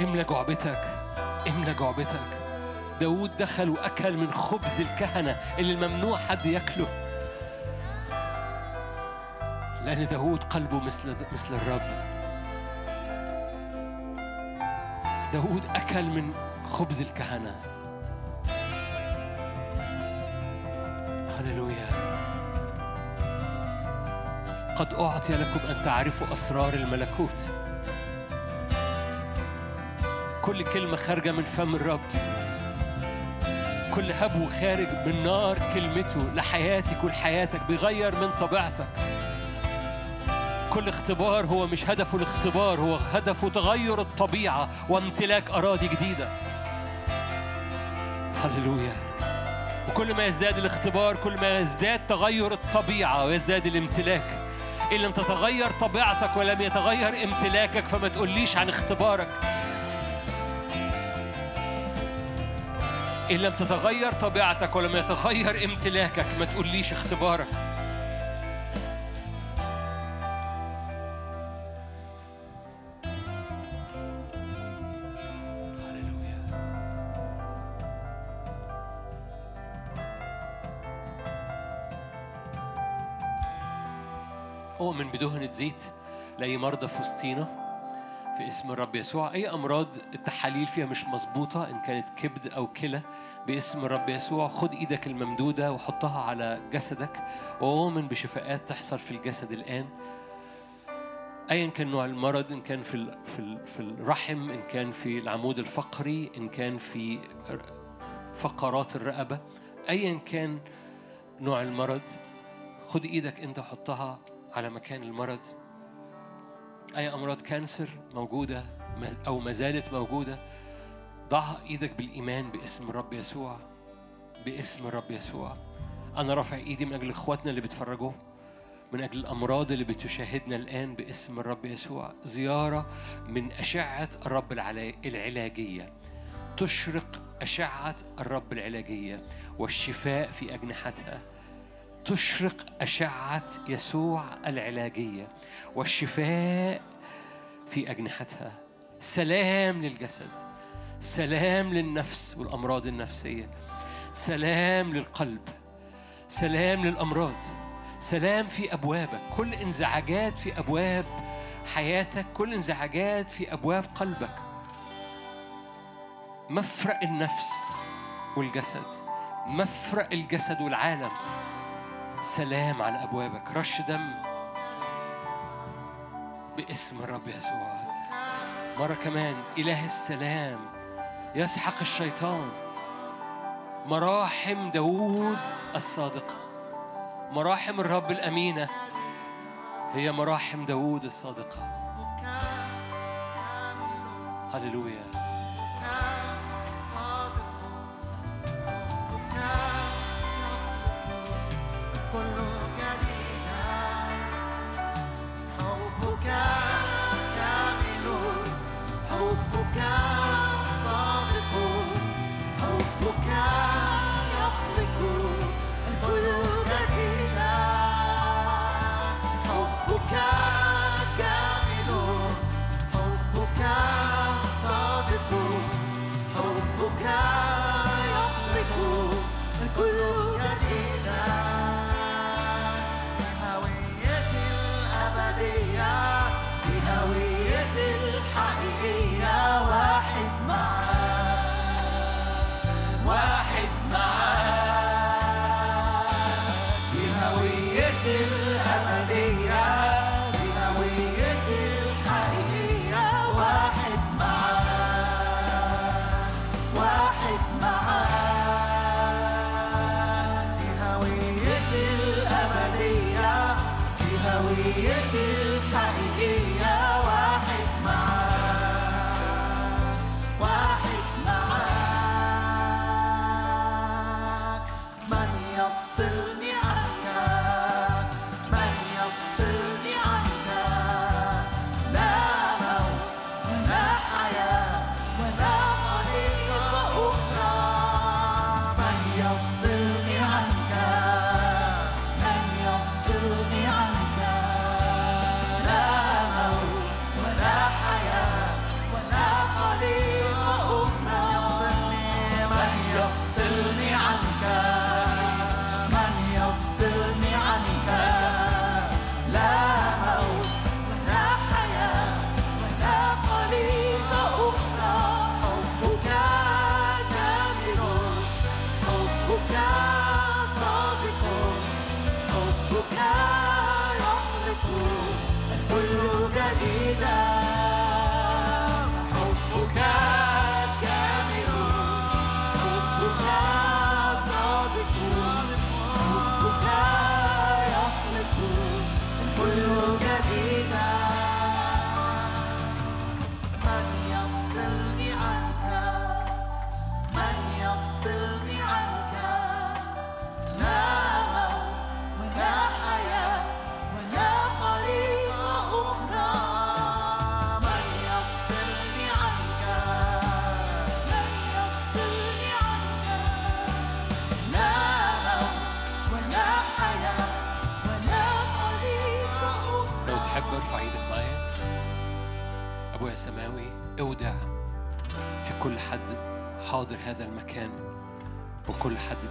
املى جعبتك املى جعبتك. داود دخل وأكل من خبز الكهنة اللي الممنوع حد ياكله. لأن داود قلبه مثل مثل الرب. داود أكل من خبز الكهنة. هللويا. قد أعطي لكم أن تعرفوا أسرار الملكوت. كل كلمة خارجة من فم الرب. كل هبو خارج من نار كلمته. لحياتك ولحياتك بيغير من طبيعتك. كل اختبار هو مش هدفه الاختبار هو هدفه تغير الطبيعة وامتلاك أراضي جديدة. هللويا. وكل ما يزداد الاختبار كل ما يزداد تغير الطبيعة ويزداد الامتلاك. إن لم تتغير طبيعتك ولم يتغير امتلاكك فما تقوليش عن اختبارك. إن لم تتغير طبيعتك ولم يتغير امتلاكك ما تقوليش اختبارك. أؤمن بدهنة زيت لأي مرضى في وسطينا في اسم الرب يسوع. أي أمراض التحاليل فيها مش مظبوطة إن كانت كبد أو كلى باسم الرب يسوع خد إيدك الممدودة وحطها على جسدك وأؤمن بشفاءات تحصل في الجسد الآن. ايا كان نوع المرض إن كان في ال- في ال- في الرحم إن كان في العمود الفقري إن كان في فقرات الرقبة. ايا كان نوع المرض خد إيدك أنت حطها على مكان المرض. أي أمراض كانسر موجودة ما- أو ما زالت موجودة ضع إيدك بالإيمان باسم الرب يسوع باسم الرب يسوع. أنا رافع إيدي من أجل إخواتنا اللي بيتفرجوا من أجل الأمراض اللي بتشاهدنا الآن باسم الرب يسوع. زيارة من أشعة الرب العلا- العلاجية. تشرق أشعة الرب العلاجية والشفاء في أجنحتها. تشرق أشعة يسوع العلاجية والشفاء في أجنحتها. سلام للجسد سلام للنفس والأمراض النفسية سلام للقلب سلام للأمراض سلام في أبوابك. كل انزعاجات في أبواب حياتك كل انزعاجات في أبواب قلبك. مفرق النفس والجسد مفرق الجسد والعالم. سلام على أبوابك. رش دم باسم الرب يسوع. مرة كمان إله السلام. يسحق الشيطان. مراحم داوود الصادقة مراحم الرب الأمينة. هي مراحم داوود الصادقة. هللويا.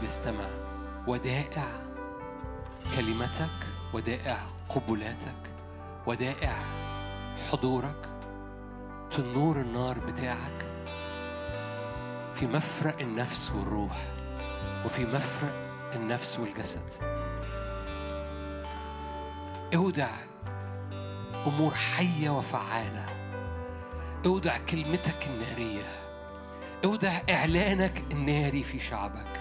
بيستمع ودائع كلمتك ودائع قبلاتك ودائع حضورك تنور النار بتاعك. في مفرق النفس والروح وفي مفرق النفس والجسد. اودع أمور حية وفعالة. اودع كلمتك النارية. اودع إعلانك الناري في شعبك.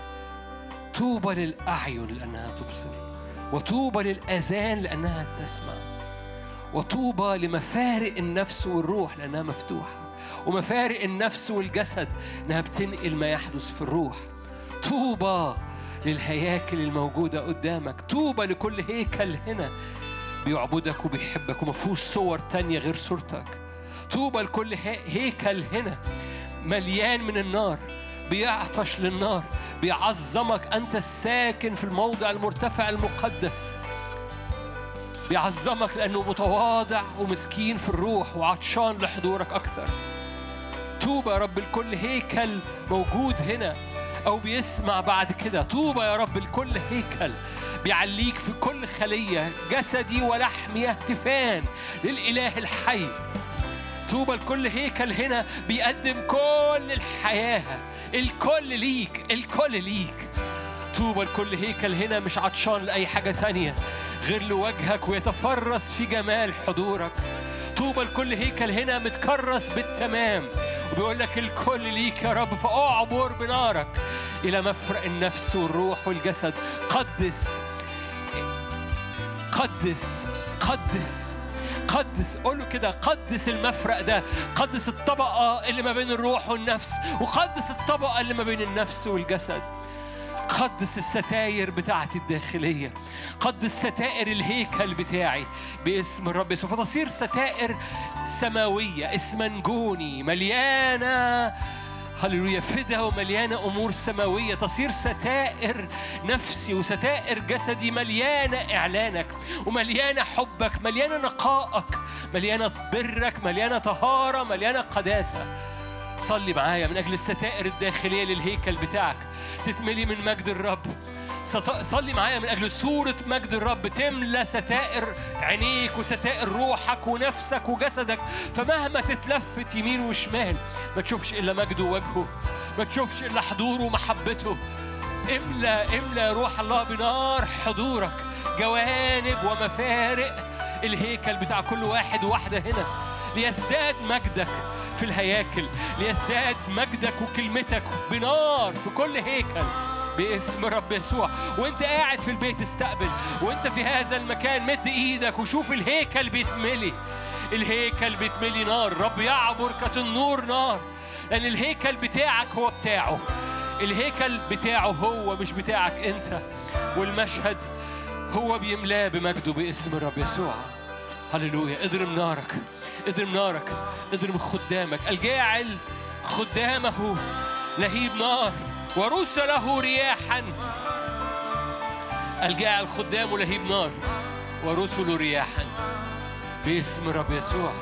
طوبى للأعين لأنها تبصر وطوبى للآذان لأنها تسمع وطوبى لمفارق النفس والروح لأنها مفتوحة ومفارق النفس والجسد إنها بتنقل ما يحدث في الروح. طوبى للهياكل الموجودة قدامك طوبى لكل هيكل هنا بيعبدك وبيحبك وما فيهوش صور تانية غير صورتك. طوبى لكل هي- هيكل هنا مليان من النار. بيعطش للنار بيعظمك أنت الساكن في الموضع المرتفع المقدس. بيعظمك لأنه متواضع ومسكين في الروح وعطشان لحضورك أكثر. طوبى يا رب لكل هيكل موجود هنا أو بيسمع بعد كده. طوبى يا رب لكل هيكل بيعليك في كل خلية جسدي ولحمي يهتفان للإله الحي. طوبى لكل هيكل هنا بيقدم كل الحياة. الكل ليك الكل ليك. طوبى لكل هيكل هنا مش عطشان لأي حاجة تانية. غير لوجهك ويتفرس في جمال حضورك. طوبى لكل هيكل هنا متكرس بالتمام. وبيقول لك الكل ليك يا رب فأعبر بنارك. إلى مفرق النفس والروح والجسد. قدس قدس قدس. قدس قول له كده قدس المفرق ده قدس الطبقة اللي ما بين الروح والنفس وقدس الطبقة اللي ما بين النفس والجسد. قدس الستاير بتاعتي الداخلية قدس ستائر الهيكل بتاعي باسم الرب يسوع. فتصير ستائر سماوية اسمنجوني مليانة هللويا. فدا ومليانة أمور سماوية. تصير ستائر نفسي وستائر جسدي مليانة إعلانك ومليانة حبك مليانة نقائك مليانة برك مليانة طهارة مليانة قداسة. صلي معايا من أجل الستائر الداخلية للهيكل بتاعك. تتملي من مجد الرب. صلي معايا من أجل صورة مجد الرب. تملى ستائر عينيك وستائر روحك ونفسك وجسدك فمهما تتلفت يمين وشمال ما تشوفش إلا مجده ووجهه ما تشوفش إلا حضوره ومحبته. املى املى روح الله بنار حضورك جوانب ومفارق. الهيكل بتاع كل واحد وواحدة هنا. ليزداد مجدك في الهياكل ليزداد مجدك وكلمتك بنار في كل هيكل. باسم رب يسوع. وانت قاعد في البيت استقبل. وانت في هذا المكان مد إيدك وشوف الهيكل بيتملي. الهيكل بيتملي نار. رب يعبر كالنور نار. لأن الهيكل بتاعك هو بتاعه. الهيكل بتاعه هو مش بتاعك انت. والمشهد هو بيملاه بمجده باسم الرب يسوع. هللويا. اضرم نارك. اضرم نارك. اضرم خدامك. الجاعل خدامه لهيب نار. ورسله رياحا. الجاعل خدامه لهيب نار ورسله رياحا. باسم الرب يسوع.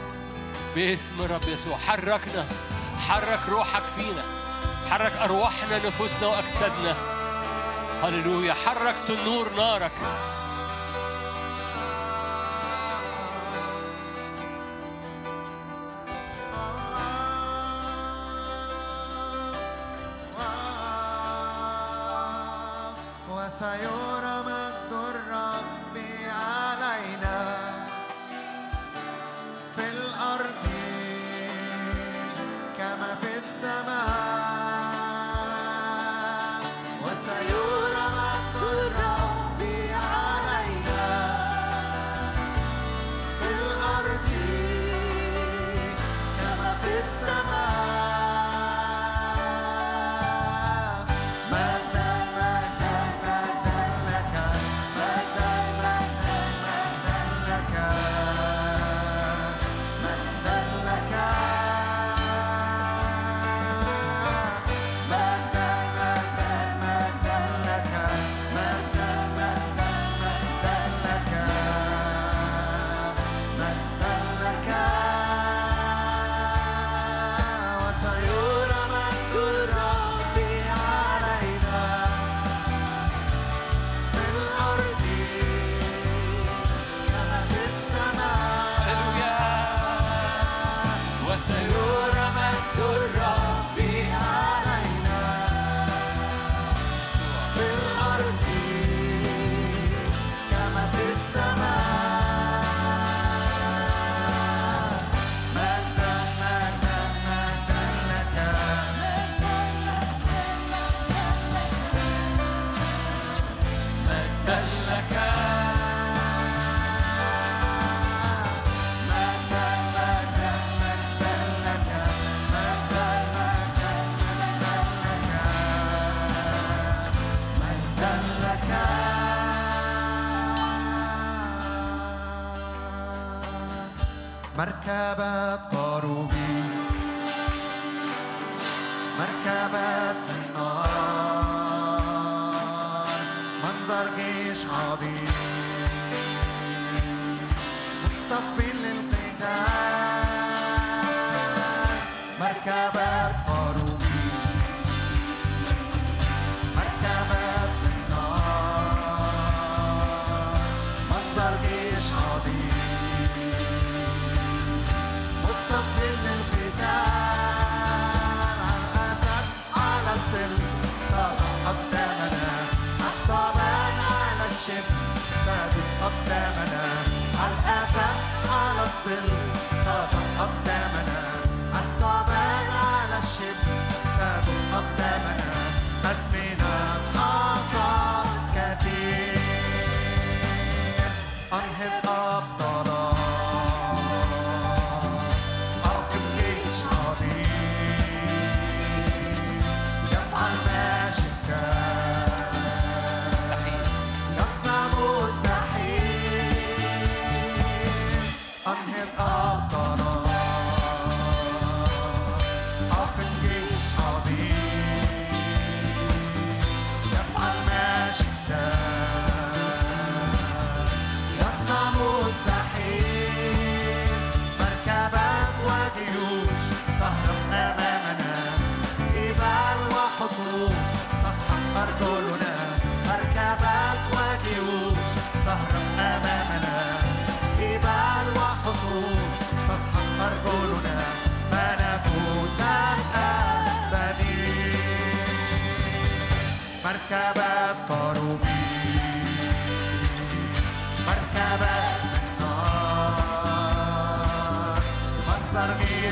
باسم الرب يسوع. حركنا. حرك روحك فينا. حرك أرواحنا نفوسنا وأجسادنا. هللويا. حرك تنور نارك. وسيرى مجد تدس قدامنا على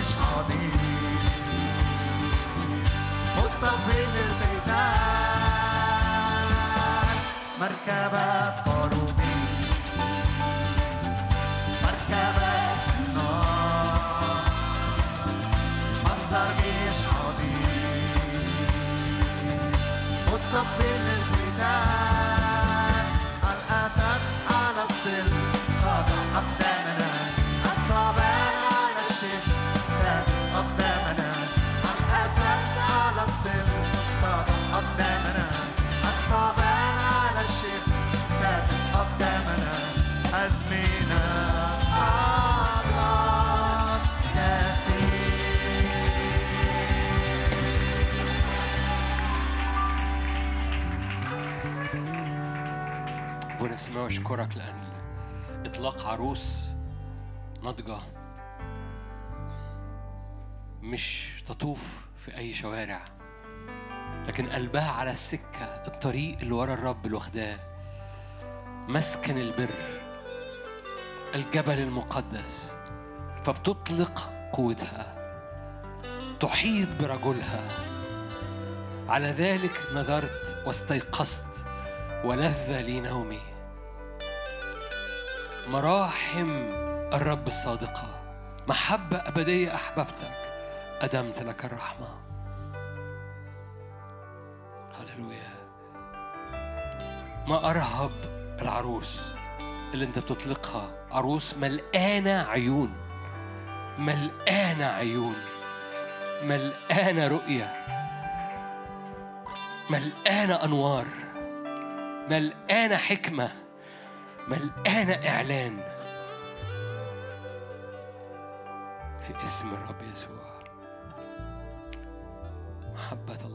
جيش عظيم مصطفي للقتال مركبة قاروبي مركبة النار منظر عظيم مصطفي للقتال قدامنا على قدامنا السماوي أشكرك لأن إطلاق عروس ناضجة مش تطوف في أي شوارع. لكن قلبها على السكة الطريق اللي ورا الرب اللي واخداه. مسكن البر الجبل المقدس. فبتطلق قوتها. تحيط برجلها. على ذلك نظرت واستيقظت. ولذ لي نومي. مراحم الرب الصادقة. محبة أبدية أحببتك. أدمت لك الرحمة. ما أرهب العروس اللي أنت بتطلقها. عروس ملقانة عيون ملقانة عيون ملقانة رؤية ملقانة أنوار ملقانة حكمة ملقانة إعلان في اسم الرب يسوع. محبة